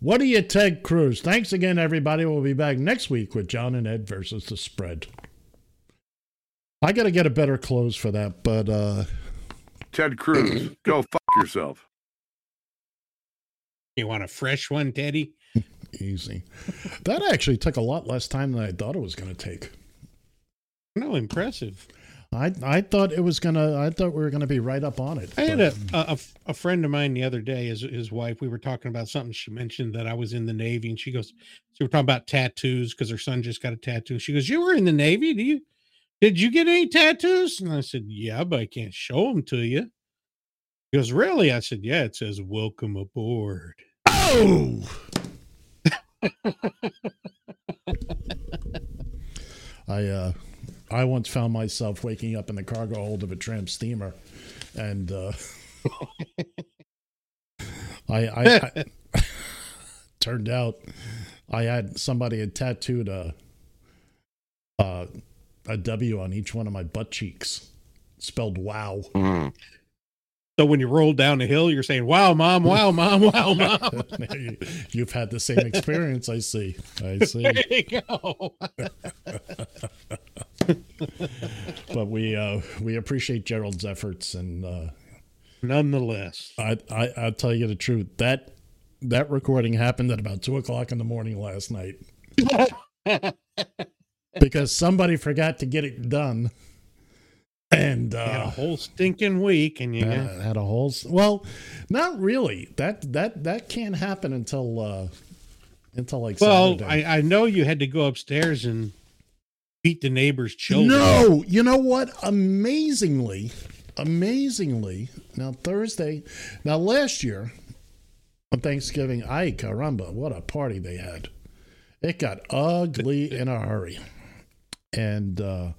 [SPEAKER 4] What are you, Ted Cruz? Thanks again, everybody. We'll be back next week with John and Ed versus the spread. I got to get a better close for that, but uh,
[SPEAKER 16] Ted Cruz, go fuck yourself.
[SPEAKER 5] You want a fresh one, Teddy?
[SPEAKER 4] easy. That actually took a lot less time than I thought it was going to take.
[SPEAKER 5] No, impressive.
[SPEAKER 4] I I thought it was gonna. I thought we were gonna be right up on it.
[SPEAKER 5] I had a, a a friend of mine the other day, his his wife. We were talking about something. She mentioned that I was in the Navy, and she goes, "So we're talking about tattoos because her son just got a tattoo." She goes, "You were in the Navy? Do you? Did you get any tattoos?" And I said, "Yeah, but I can't show them to you." He goes, "Really?" I said, "Yeah." It says, "Welcome aboard."
[SPEAKER 4] Oh. I uh, I once found myself waking up in the cargo hold of a tramp steamer, and uh, I, I, I turned out I had somebody had tattooed a uh, a W on each one of my butt cheeks, spelled "Wow."
[SPEAKER 5] So when you roll down the hill, you're saying, "Wow, mom! Wow, mom! Wow, mom!"
[SPEAKER 4] You've had the same experience, I see. I see.
[SPEAKER 5] there you go.
[SPEAKER 4] but we uh, we appreciate Gerald's efforts, and uh,
[SPEAKER 5] nonetheless,
[SPEAKER 4] I, I I'll tell you the truth that that recording happened at about two o'clock in the morning last night because somebody forgot to get it done, and
[SPEAKER 5] had a
[SPEAKER 4] uh,
[SPEAKER 5] whole stinking week, and you
[SPEAKER 4] had, had a whole well, not really. That that that can't happen until uh, until like
[SPEAKER 5] Well,
[SPEAKER 4] Saturday.
[SPEAKER 5] I, I know you had to go upstairs and beat the neighbor's children.
[SPEAKER 4] No, you know what? Amazingly, amazingly, now Thursday, now last year on Thanksgiving, ay caramba, what a party they had. It got ugly in a hurry. And uh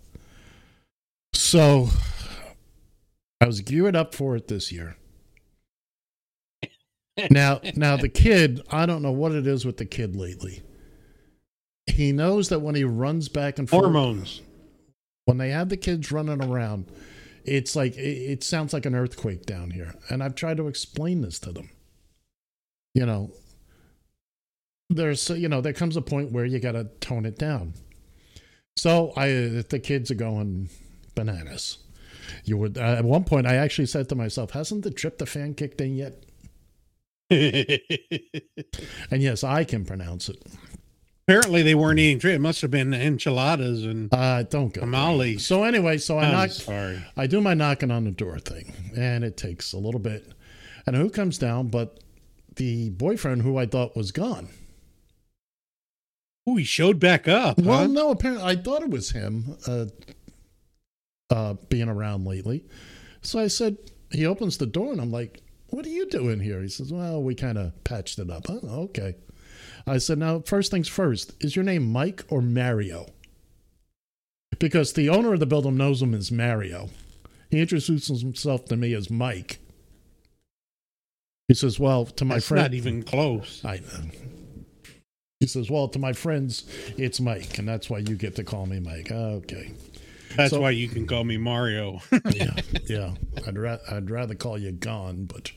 [SPEAKER 4] So I was geared up for it this year. Now, now the kid, I don't know what it is with the kid lately. He knows that when he runs back and forth,
[SPEAKER 5] Hormones.
[SPEAKER 4] when they have the kids running around, it's like it, it sounds like an earthquake down here. And I've tried to explain this to them. You know, there's you know there comes a point where you got to tone it down. So I the kids are going bananas. You would uh, at one point I actually said to myself, "Hasn't the tryptophan kicked in yet?" And yes, I can pronounce it.
[SPEAKER 5] Apparently, they weren't eating. It must have been enchiladas and
[SPEAKER 4] Uh, don't go.
[SPEAKER 5] tamales.
[SPEAKER 4] So anyway, so I
[SPEAKER 5] I'm
[SPEAKER 4] knock.
[SPEAKER 5] sorry.
[SPEAKER 4] I do my knocking on the door thing, and it takes a little bit. And who comes down but the boyfriend who I thought was gone?
[SPEAKER 5] Oh, he showed back up.
[SPEAKER 4] Well,
[SPEAKER 5] huh?
[SPEAKER 4] no, apparently I thought it was him uh, uh, being around lately. So I said, he opens the door, and I'm like, "What are you doing here?" He says, "Well, we kind of patched it up." Oh, okay. I said, "Now, first things first, is your name Mike or Mario?" Because the owner of the building knows him as Mario. He introduces himself to me as Mike. He says, "Well, to my
[SPEAKER 5] That's
[SPEAKER 4] friend,
[SPEAKER 5] not even close.
[SPEAKER 4] I know. He says, "Well, to my friends, it's Mike, and that's why you get to call me Mike." Okay.
[SPEAKER 5] That's
[SPEAKER 4] So-
[SPEAKER 5] why you can call me Mario.
[SPEAKER 4] yeah, yeah. I'd ra- I'd rather call you gone, but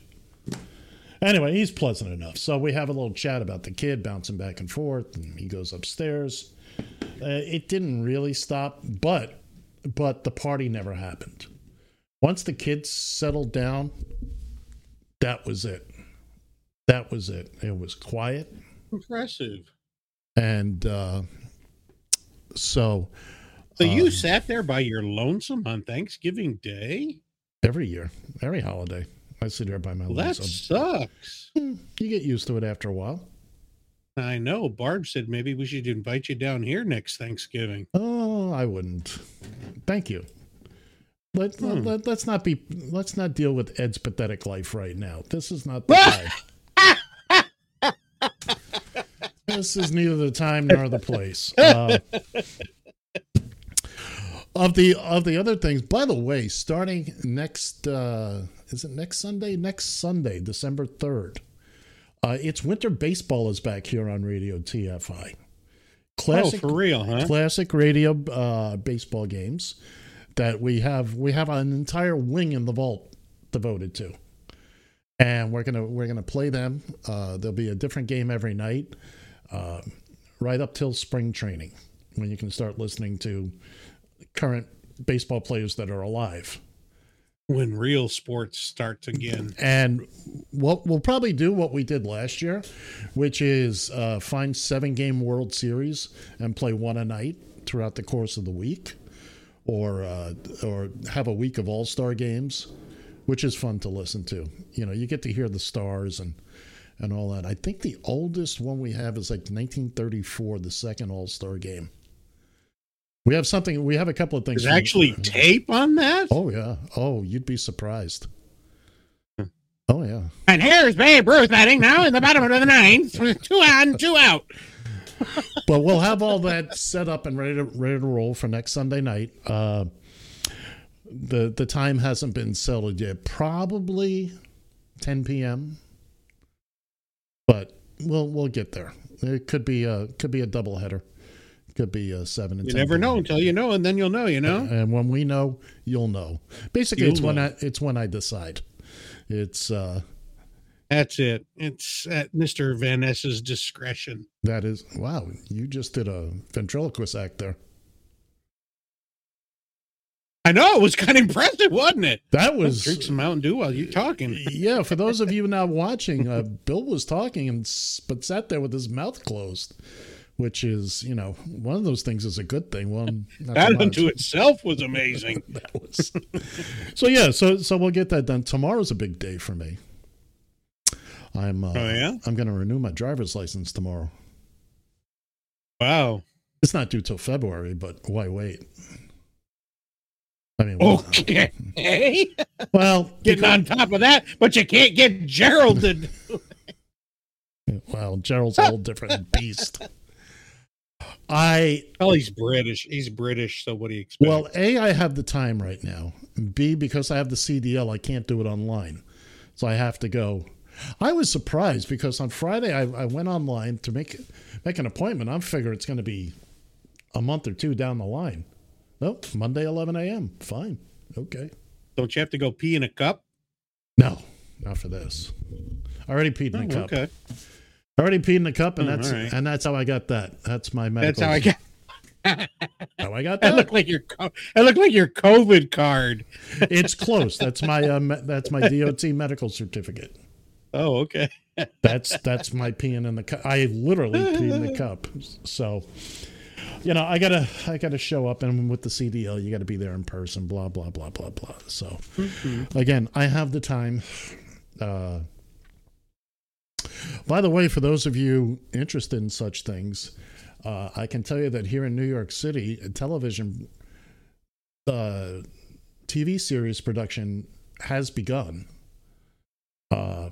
[SPEAKER 4] anyway, he's pleasant enough. So we have a little chat about the kid bouncing back and forth, and he goes upstairs. Uh, it didn't really stop, but but the party never happened. Once the kids settled down, that was it. That was it. It was quiet.
[SPEAKER 5] Impressive.
[SPEAKER 4] And uh, so
[SPEAKER 5] So you
[SPEAKER 4] um,
[SPEAKER 5] sat there by your lonesome on Thanksgiving Day?
[SPEAKER 4] every year, every holiday, I sit there by my
[SPEAKER 5] Well, that
[SPEAKER 4] lonesome.
[SPEAKER 5] sucks.
[SPEAKER 4] You get used to it after a while.
[SPEAKER 5] I know. Barb said maybe we should invite you down here next Thanksgiving.
[SPEAKER 4] Oh, I wouldn't. Thank you. Let,
[SPEAKER 5] Hmm.
[SPEAKER 4] let, us not be let's not deal with Ed's pathetic life right now. This is not the time. this is neither the time nor the place. Uh, of the of the other things, by the way, starting next uh, is it next Sunday? Next Sunday, December third. Uh, it's winter baseball is back here on Radio TFI.
[SPEAKER 5] Oh, for real, huh?
[SPEAKER 4] Classic radio uh, baseball games that we have. We have an entire wing in the vault devoted to, and we're gonna we're gonna play them. Uh, there'll be a different game every night, uh, right up till spring training, when you can start listening to current baseball players that are alive.
[SPEAKER 5] When real sports starts again.
[SPEAKER 4] And what we'll probably do what we did last year, which is uh, find seven game World Series and play one a night throughout the course of the week, or uh, or have a week of All Star games, which is fun to listen to. You know, you get to hear the stars and and all that. I think the oldest one we have is like 1934, the second All Star game. We have something. We have a couple of things.
[SPEAKER 5] There's actually tape on that?
[SPEAKER 4] Oh yeah. Oh, you'd be surprised. Oh yeah.
[SPEAKER 5] And here's Babe Ruth batting now in the bottom of the ninth. Two on, two out.
[SPEAKER 4] but we'll have all that set up and ready to ready to roll for next Sunday night. Uh, the the time hasn't been settled yet. Probably 10 p.m. But we'll we'll get there. It could be a could be a double header. Could be a seven and
[SPEAKER 5] You
[SPEAKER 4] 10
[SPEAKER 5] never know until you know, and then you'll know, you know?
[SPEAKER 4] And when we know, you'll know. Basically,
[SPEAKER 5] You'll
[SPEAKER 4] it's when. I it's when I decide. It's uh
[SPEAKER 5] That's it. It's at Mr. Van Ness's discretion.
[SPEAKER 4] that is wow. You just did a ventriloquist act there.
[SPEAKER 5] I know it was kind of impressive, wasn't it?
[SPEAKER 4] That was
[SPEAKER 5] drink some Mountain Dew while you're talking.
[SPEAKER 4] yeah, for those of you not watching, uh, Bill was talking and but sat there with his mouth closed, which is you know one of those things is a good thing. One
[SPEAKER 5] That unto itself was amazing.
[SPEAKER 4] that was so yeah. So so we'll get that done. Tomorrow's a big day for me. I'm uh,
[SPEAKER 5] Oh, yeah?
[SPEAKER 4] I'm going to renew my driver's license tomorrow.
[SPEAKER 5] Wow.
[SPEAKER 4] It's not due till February, but why wait? I mean, well,
[SPEAKER 5] Okay.
[SPEAKER 4] well,
[SPEAKER 5] Getting on top of that, but you can't get Gerald to. do-
[SPEAKER 4] Well, Gerald's a whole different beast. I
[SPEAKER 5] Well, he's British. He's British, so what do you expect?
[SPEAKER 4] well, a I have the time right now. B because I have the CDL, I can't do it online, so I have to go. I was surprised because on Friday I, I went online to make make an appointment. I'm figuring it's going to be a month or two down the line. Nope, Monday 11 a.m. Fine, okay.
[SPEAKER 5] Don't you have to go pee in a cup?
[SPEAKER 4] No, not for this. I already peed in
[SPEAKER 5] Oh,
[SPEAKER 4] the cup.
[SPEAKER 5] okay.
[SPEAKER 4] I already peed in the cup, and
[SPEAKER 5] Oh,
[SPEAKER 4] that's
[SPEAKER 5] right.
[SPEAKER 4] and that's how I got that. That's my medical.
[SPEAKER 5] That's how I got.
[SPEAKER 4] how I got
[SPEAKER 5] That looked like your. That looked like your COVID card.
[SPEAKER 4] it's close. That's my me- that's my DOT medical certificate.
[SPEAKER 5] Oh, okay.
[SPEAKER 4] That's that's my peeing in the cup. I literally pee in the cup. So, you know, I gotta I gotta show up, and with the CDL, you got to be there in person. Blah blah blah blah blah. So, again, I have the time. Uh, by the way, for those of you interested in such things, uh, I can tell you that here in New York City, a television uh, TV series production has begun. Uh,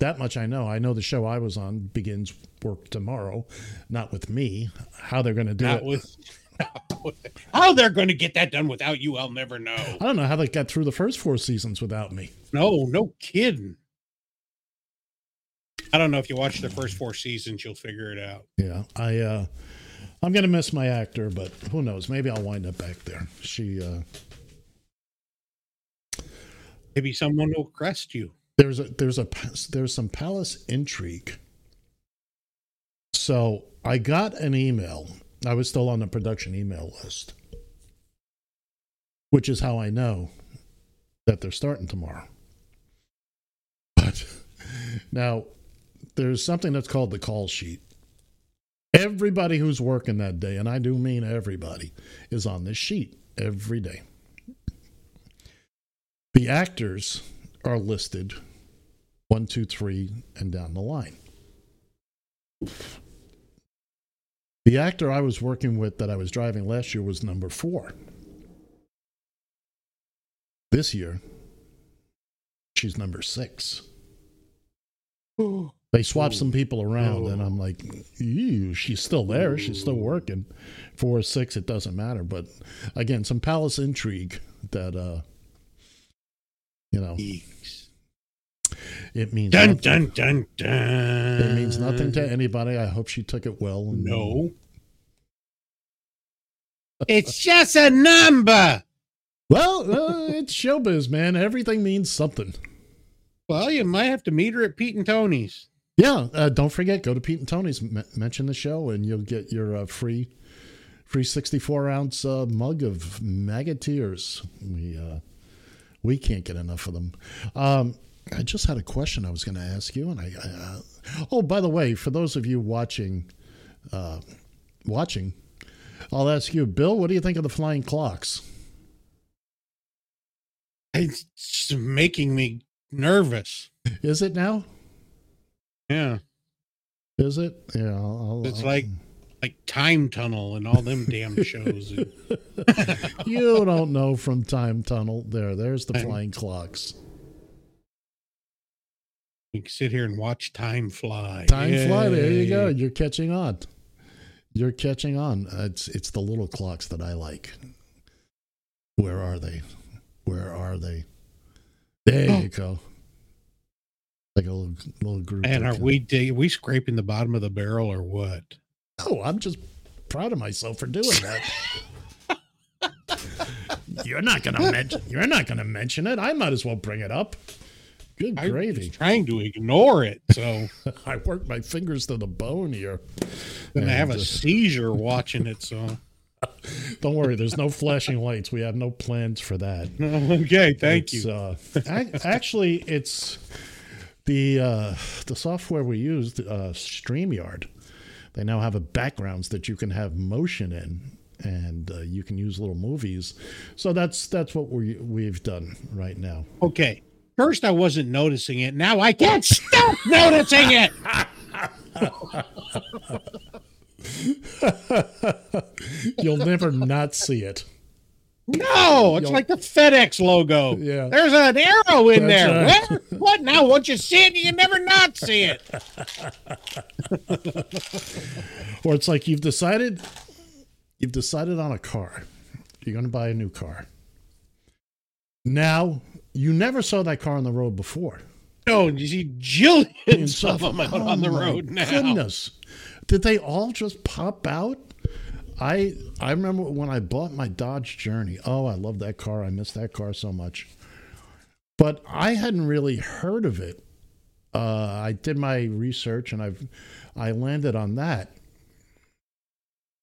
[SPEAKER 4] that much I know. I know the show I was on begins work tomorrow, not with me. How they're going to do
[SPEAKER 5] Not
[SPEAKER 4] it?
[SPEAKER 5] with. How they're going to get that done without you, I'll never know.
[SPEAKER 4] I don't know how they got through the first four seasons without me.
[SPEAKER 5] No, no kidding. I don't know if you watch the first four seasons, you'll figure it out.
[SPEAKER 4] Yeah, I uh, I'm gonna miss my actor, but who knows? Maybe I'll wind up back there. She uh,
[SPEAKER 5] Maybe someone will crest you.
[SPEAKER 4] there's a there's a there's some palace intrigue. So I got an email. I was still on the production email list, which is how I know that they're starting tomorrow. But now there's something that's called the call sheet. Everybody who's working that day, and I do mean everybody, is on this sheet every day. The actors are listed one, two, three, and down the line. The actor I was working with that I was driving last year was number four. This year, she's number six. They swapped some people around, and I'm like, Ew, she's still there. She's still working. Four or six, it doesn't matter. But again, some palace intrigue that, uh, you know, it means
[SPEAKER 5] Dun,
[SPEAKER 4] nothing.
[SPEAKER 5] dun, dun, dun.
[SPEAKER 4] It means nothing to anybody. I hope she took it well. and-
[SPEAKER 5] No. It's just a number.
[SPEAKER 4] Well, uh, it's showbiz, man. Everything means something.
[SPEAKER 5] Well, you might have to meet her at Pete and Tony's.
[SPEAKER 4] Yeah, uh, don't forget, go to Pete and Tony's, m- mention the show, and you'll get your uh, free, free sixty-four ounce uh, mug of Magateers. We uh, we can't get enough of them. Um, I just had a question I was going to ask you, and I. I uh, oh, by the way, for those of you watching, uh, watching, I'll ask you, Bill. What do you think of the flying clocks?
[SPEAKER 5] It's making me nervous.
[SPEAKER 4] Is it now?
[SPEAKER 5] Yeah.
[SPEAKER 4] Is it? Yeah. I'll, I'll,
[SPEAKER 5] It's
[SPEAKER 4] I'll-
[SPEAKER 5] like like Time Tunnel and all them damn shows.
[SPEAKER 4] you don't know from Time Tunnel. There, there's the flying clocks.
[SPEAKER 5] You can sit here and watch time fly.
[SPEAKER 4] Time fly. There you go. You're catching on. You're catching on. Uh, it's it's the little clocks that I like. Where are they? Where are they? There
[SPEAKER 5] Oh.
[SPEAKER 4] you go. Like a little little group.
[SPEAKER 5] And are we dig- we scraping the bottom of the barrel or what?
[SPEAKER 4] Oh, I'm just proud of myself for doing that. you're not gonna mention. You're not gonna mention it. I might as well bring it up. Good
[SPEAKER 5] I
[SPEAKER 4] gravy.
[SPEAKER 5] was trying to ignore it, so
[SPEAKER 4] I worked my fingers to the bone here.
[SPEAKER 5] And I'm have a
[SPEAKER 4] uh,
[SPEAKER 5] seizure watching it. So
[SPEAKER 4] Don't worry, there's no flashing lights. We have no plans for that.
[SPEAKER 5] okay, thank
[SPEAKER 4] It's,
[SPEAKER 5] you.
[SPEAKER 4] Uh, ac- actually, it's the uh, the software we used, uh, Streamyard. They now have a backgrounds that you can have motion in, and uh, you can use little movies. So that's that's what we we've done right now.
[SPEAKER 5] Okay. First, I wasn't noticing it. Now I can't stop noticing it.
[SPEAKER 4] You'll never not see it.
[SPEAKER 5] No, it's like the FedEx logo.
[SPEAKER 4] Yeah.
[SPEAKER 5] There's an arrow in
[SPEAKER 4] That's
[SPEAKER 5] there.
[SPEAKER 4] right.
[SPEAKER 5] Where? What now? Once you see it, you can never not see it.
[SPEAKER 4] Or it's like you've decided You've decided on a car. You're going to buy a new car. Now, you never saw that car on the road before.
[SPEAKER 5] No, you see jillions of them out
[SPEAKER 4] Oh,
[SPEAKER 5] on the road now.
[SPEAKER 4] Goodness, did they all just pop out? I I remember when I bought my Dodge Journey. Oh, I love that car. I miss that car so much. But I hadn't really heard of it. Uh, I did my research and I've I landed on that.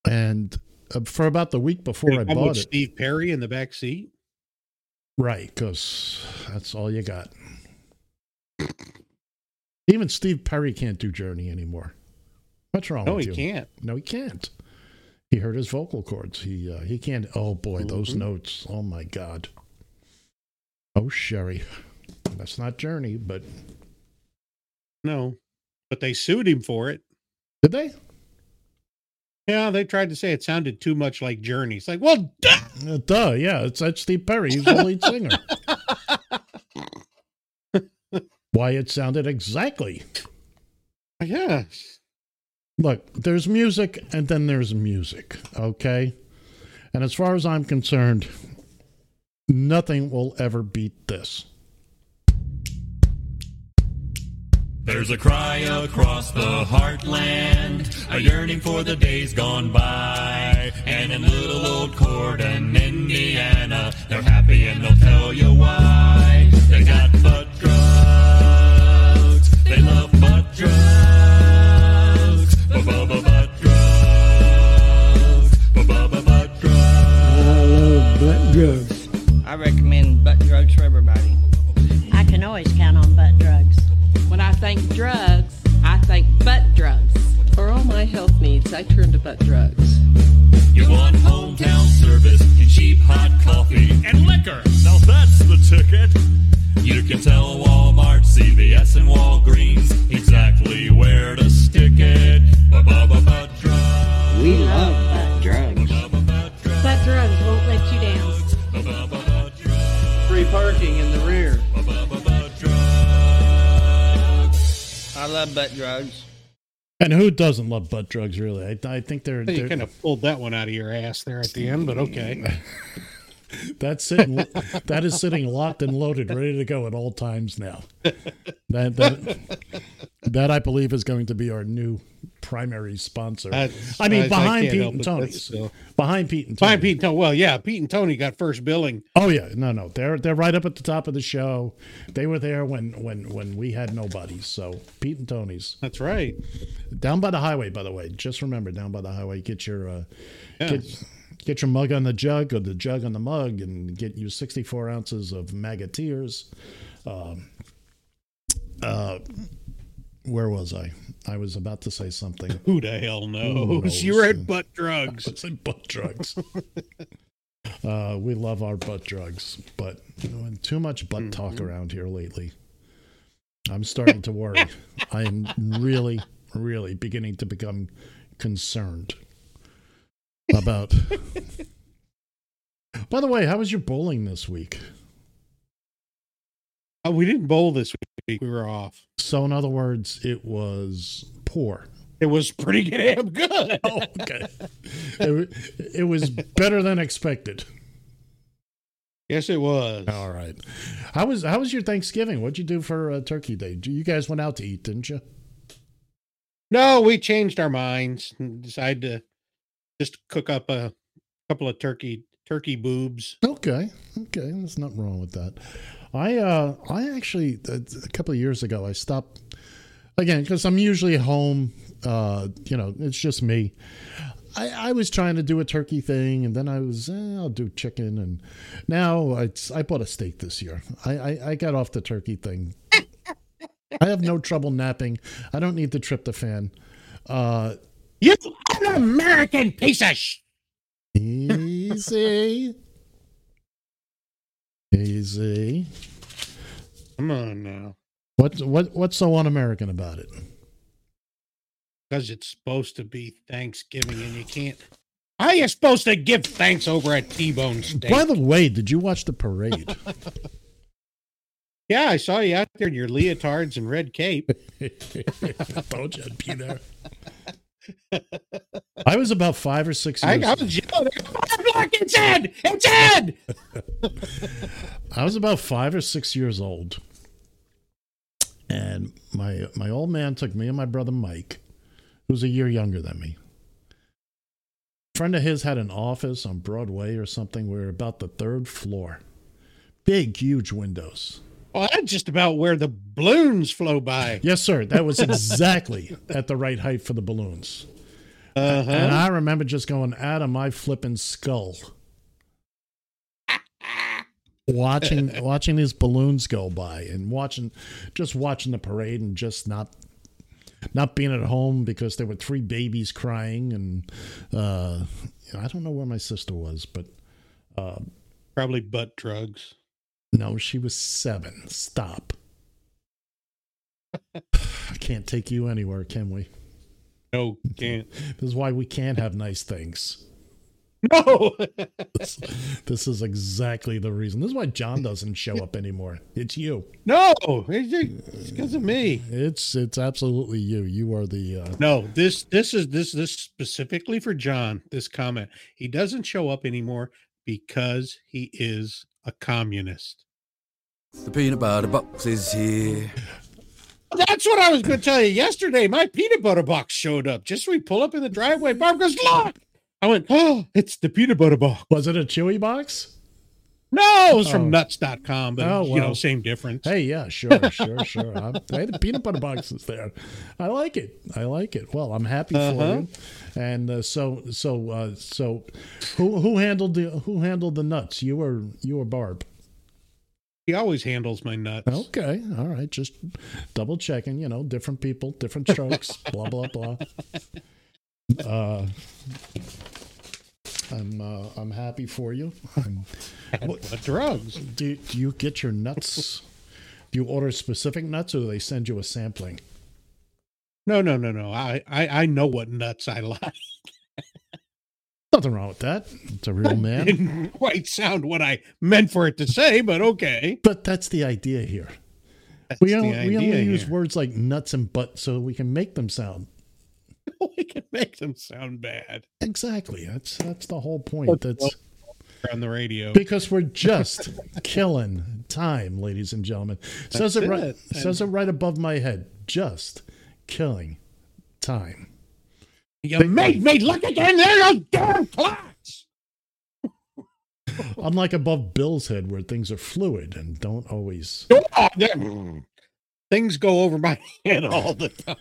[SPEAKER 4] And uh, for about the week before I bought
[SPEAKER 5] with
[SPEAKER 4] it,
[SPEAKER 5] Steve Perry in the back seat.
[SPEAKER 4] Right, because that's all you got. Even Steve Perry can't do Journey anymore. What's wrong
[SPEAKER 5] No,
[SPEAKER 4] with
[SPEAKER 5] he
[SPEAKER 4] you?
[SPEAKER 5] can't.
[SPEAKER 4] No, he can't. He hurt his vocal cords. He uh, he can't. Oh boy, those
[SPEAKER 5] Mhm.
[SPEAKER 4] notes. Oh my god. Oh Sherry, that's not Journey, but
[SPEAKER 5] No, but they sued him for it.
[SPEAKER 4] did they?
[SPEAKER 5] Yeah, they tried to say it sounded too much like Journey. It's like, well, duh!
[SPEAKER 4] Uh, duh, yeah, it's that's Steve Perry. He's the lead singer. Why it sounded exactly.
[SPEAKER 5] yes.
[SPEAKER 4] Look, there's music and then there's music, okay? And as far as I'm concerned, nothing will ever beat this.
[SPEAKER 17] There's a cry across the heartland, a yearning for the days gone by. And in little old Corydon, Indiana, they're happy and they'll tell you why. They got butt drugs, they love butt drugs, drugs.
[SPEAKER 18] I recommend butt drugs for everybody.
[SPEAKER 19] I can always count on butt drugs. When I think drugs, I think butt drugs.
[SPEAKER 20] For all my health needs, I turn to butt drugs.
[SPEAKER 17] You want hometown service and cheap hot coffee and liquor. Now that's the ticket. You can tell Walmart, CVS, and Walgreens exactly where to
[SPEAKER 18] We love butt drugs.
[SPEAKER 9] Butt drugs won't let you down.
[SPEAKER 18] Free parking in the rear. I love butt drugs.
[SPEAKER 4] And who doesn't love butt drugs, really? I, I think they're,
[SPEAKER 5] You
[SPEAKER 4] they're
[SPEAKER 5] kind of pulled that one out of your ass there at the end, but okay.
[SPEAKER 4] that's sitting that is sitting locked and loaded, ready to go at all times now. That that, that I believe is going to be our new primary sponsor.
[SPEAKER 5] That's-
[SPEAKER 4] I mean,
[SPEAKER 5] I- I
[SPEAKER 4] behind
[SPEAKER 5] can't
[SPEAKER 4] Pete and Tony's. Behind Pete and Tony's.
[SPEAKER 5] Fine, Pete and Tony. Well, yeah, Pete and Tony got first billing.
[SPEAKER 4] Oh yeah, no, no, they're they're right up at the top of the show. They were there when when when we had nobody. So Pete and Tony's.
[SPEAKER 5] That's right.
[SPEAKER 4] Down by the highway, by the way. Just remember, down by the highway, get your uh,
[SPEAKER 5] Yes.
[SPEAKER 4] get get your mug on the jug or the jug on the mug, and get you sixty four ounces of Magateers. Um, uh, where was I? I was about to say something.
[SPEAKER 5] Who the hell knows?
[SPEAKER 4] Knows?
[SPEAKER 5] You were at butt drugs.
[SPEAKER 4] It's like butt drugs. uh, we love our butt drugs, but too much butt talk
[SPEAKER 5] Mm-hmm.
[SPEAKER 4] around here lately. I'm starting to worry. I am really, really beginning to become concerned about. By the way, how was your bowling this week?
[SPEAKER 5] Oh, we didn't bowl this week. We were off.
[SPEAKER 4] So, in other words, it was poor.
[SPEAKER 5] It was pretty damn good.
[SPEAKER 4] Oh, okay. it, it was better than expected.
[SPEAKER 5] Yes, it was.
[SPEAKER 4] All right. How was how was your Thanksgiving? What'd you do for uh, Turkey Day? You guys went out to eat, didn't you?
[SPEAKER 5] No, we changed our minds and decided to just cook up a couple of turkey turkey boobs.
[SPEAKER 4] Okay, okay. There's nothing wrong with that. I uh I actually a, a couple of years ago I stopped again because I'm usually home. Uh, you know, it's just me. I, I was trying to do a turkey thing, and then I was eh, I'll do chicken, and now it's I bought a steak this year. I I, I got off the turkey thing. I have no trouble napping. I don't need the tryptophan. Uh,
[SPEAKER 5] you an American piece of sh-
[SPEAKER 4] Easy. Easy.
[SPEAKER 5] Come on now.
[SPEAKER 4] What what what's so un-American about it?
[SPEAKER 5] Because it's supposed to be Thanksgiving and you can't. How are you supposed to give thanks over at T-Bone Steak?
[SPEAKER 4] By the way, did you watch the parade?
[SPEAKER 5] Yeah, I saw you out there in your leotards and red cape.
[SPEAKER 4] I told you I'd be there. I was about five or six years.
[SPEAKER 5] I was yelling, Black, it's Ed! It's Ed!
[SPEAKER 4] I was about five or six years old, and my my old man took me and my brother Mike, who's a year younger than me. A friend of his had an office on Broadway or something. We were about the third floor, big, huge windows.
[SPEAKER 5] Well, that's just about where the balloons flow by.
[SPEAKER 4] Yes, sir. That was exactly at the right height for the balloons.
[SPEAKER 5] Uh-huh.
[SPEAKER 4] And I remember just going out of my flipping skull. watching watching these balloons go by and watching just watching the parade and just not not being at home because there were three babies crying and uh I don't know where my sister was, but uh
[SPEAKER 5] Probably butt drugs.
[SPEAKER 4] No, she was seven. Stop. I can't take you anywhere, can we?
[SPEAKER 5] No, can't.
[SPEAKER 4] This is why we can't have nice things.
[SPEAKER 5] No.
[SPEAKER 4] this, this is exactly the reason. This is why John doesn't show up anymore. It's you.
[SPEAKER 5] No, it's because of me.
[SPEAKER 4] It's it's absolutely you. You are the uh,
[SPEAKER 5] No, this this is this this specifically for John. This comment. He doesn't show up anymore because he is a communist.
[SPEAKER 21] The peanut butter box is here.
[SPEAKER 5] That's what I was going to tell you yesterday. My peanut butter box showed up. Just we pull up in the driveway. Barb goes, "Look!" I went, "Oh, it's the peanut butter box."
[SPEAKER 4] Was it a Chewy box?
[SPEAKER 5] No, it was
[SPEAKER 4] Oh.
[SPEAKER 5] from nuts.com, but
[SPEAKER 4] Oh,
[SPEAKER 5] you know, same difference.
[SPEAKER 4] Hey, yeah, sure, sure, sure. I'm, hey, the peanut butter box is there. I like it. I like it. Well, I'm happy
[SPEAKER 5] Uh-huh.
[SPEAKER 4] for you. And uh, so, so, uh, so, who who handled the who handled the nuts? You were you were Barb?
[SPEAKER 5] He always handles my nuts.
[SPEAKER 4] Okay, all right. Just double checking. You know, different people, different strokes. blah blah blah. Uh, I'm uh, I'm happy for you. I'm,
[SPEAKER 5] What drugs?
[SPEAKER 4] do, do you get your nuts? Do you order specific nuts, or do they send you a sampling?
[SPEAKER 5] No, no, no, no. I, I, I know what nuts I like.
[SPEAKER 4] Nothing wrong with that. It's a real man.
[SPEAKER 5] Didn't quite sound what I meant for it to say, but okay.
[SPEAKER 4] But that's the idea here.
[SPEAKER 5] That's
[SPEAKER 4] we
[SPEAKER 5] the
[SPEAKER 4] only, we only
[SPEAKER 5] idea
[SPEAKER 4] use words like nuts and butt so we can make them sound
[SPEAKER 5] we can make them sound bad
[SPEAKER 4] exactly. That's that's the whole point. That's
[SPEAKER 5] on the radio.
[SPEAKER 4] because we're just killing time, ladies and gentlemen. Says
[SPEAKER 5] That's
[SPEAKER 4] it right.
[SPEAKER 5] it.
[SPEAKER 4] Says it right above my head. Just killing time.
[SPEAKER 5] You made me look again. There those damn clocks.
[SPEAKER 4] Unlike above Bill's head, where things are fluid and don't always.
[SPEAKER 5] Oh, there- Things go over my head all the time.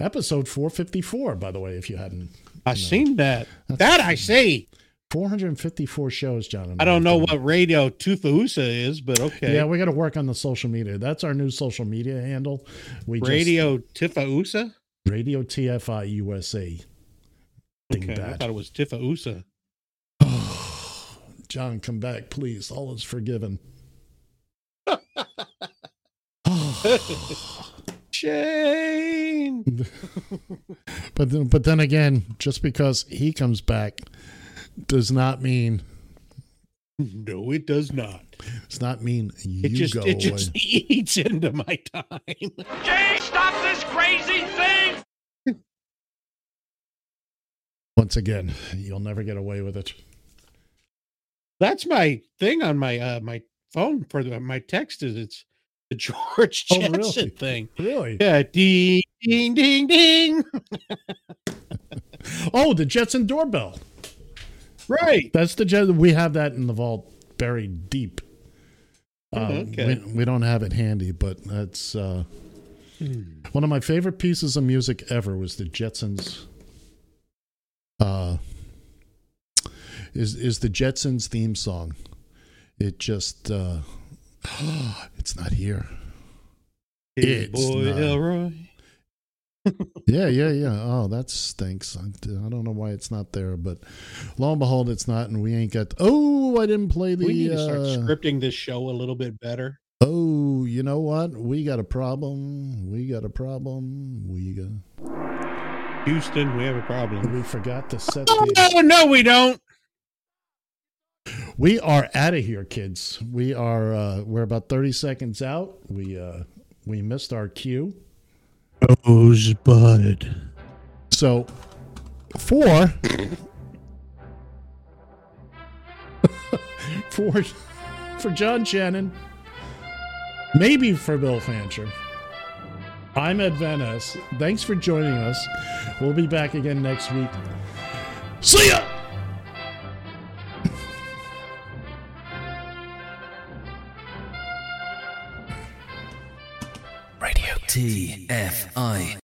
[SPEAKER 4] Episode 454, by the way, if you hadn't.
[SPEAKER 5] I seen that. That I see.
[SPEAKER 4] 454 shows, John.
[SPEAKER 5] I don't know what radio Tufausa is, but okay.
[SPEAKER 4] Yeah, we got to work on the social media. That's our new social media handle. We
[SPEAKER 5] radio
[SPEAKER 4] just, Radio TFI USA.
[SPEAKER 5] Okay, I thought it was Tifausa.
[SPEAKER 4] John, come back, please. All is forgiven.
[SPEAKER 5] Shane.
[SPEAKER 4] But then, but then again, just because he comes back does not mean
[SPEAKER 5] No, it does not.
[SPEAKER 4] it's not mean you
[SPEAKER 5] It just
[SPEAKER 4] go
[SPEAKER 5] it just
[SPEAKER 4] away.
[SPEAKER 5] eats into my time.
[SPEAKER 3] Jay, stop this crazy thing!
[SPEAKER 4] Once again, you'll never get away with it.
[SPEAKER 5] That's my thing on my uh my phone for the, my text is it's the George
[SPEAKER 4] Oh,
[SPEAKER 5] Jetson
[SPEAKER 4] really?
[SPEAKER 5] thing.
[SPEAKER 4] Really?
[SPEAKER 5] Yeah, ding ding ding ding.
[SPEAKER 4] Oh, the Jetson doorbell.
[SPEAKER 5] Right.
[SPEAKER 4] That's the Jet. We have that in the vault, buried deep.
[SPEAKER 5] Oh,
[SPEAKER 4] Um,
[SPEAKER 5] okay.
[SPEAKER 4] we, we don't have it handy, but that's uh, one of my favorite pieces of music ever. Was the Jetsons. Uh, is is the Jetsons theme song? It just uh, it's not here.
[SPEAKER 5] Hey,
[SPEAKER 4] It's
[SPEAKER 5] boy
[SPEAKER 4] not.
[SPEAKER 5] Elroy.
[SPEAKER 4] Yeah, yeah, yeah. Oh, that stinks. I, I don't know why it's not there, but lo and behold, it's not, and we ain't got. Oh, I didn't play the.
[SPEAKER 5] we need to start
[SPEAKER 4] uh,
[SPEAKER 5] scripting this show a little bit better.
[SPEAKER 4] Oh, you know what? We got a problem. We got a problem. We got.
[SPEAKER 5] Houston, we have a problem.
[SPEAKER 4] We forgot to set
[SPEAKER 5] Oh,
[SPEAKER 4] the.
[SPEAKER 5] no, no, we don't.
[SPEAKER 4] We are out of here, kids. We are. uh We're about thirty seconds out. We uh we missed our cue.
[SPEAKER 5] Rosebud.
[SPEAKER 4] So Four. for for John Shannon. Maybe for Bill Fancher. I'm Ed Venice. Thanks for joining us. We'll be back again next week. See ya!
[SPEAKER 21] TFI.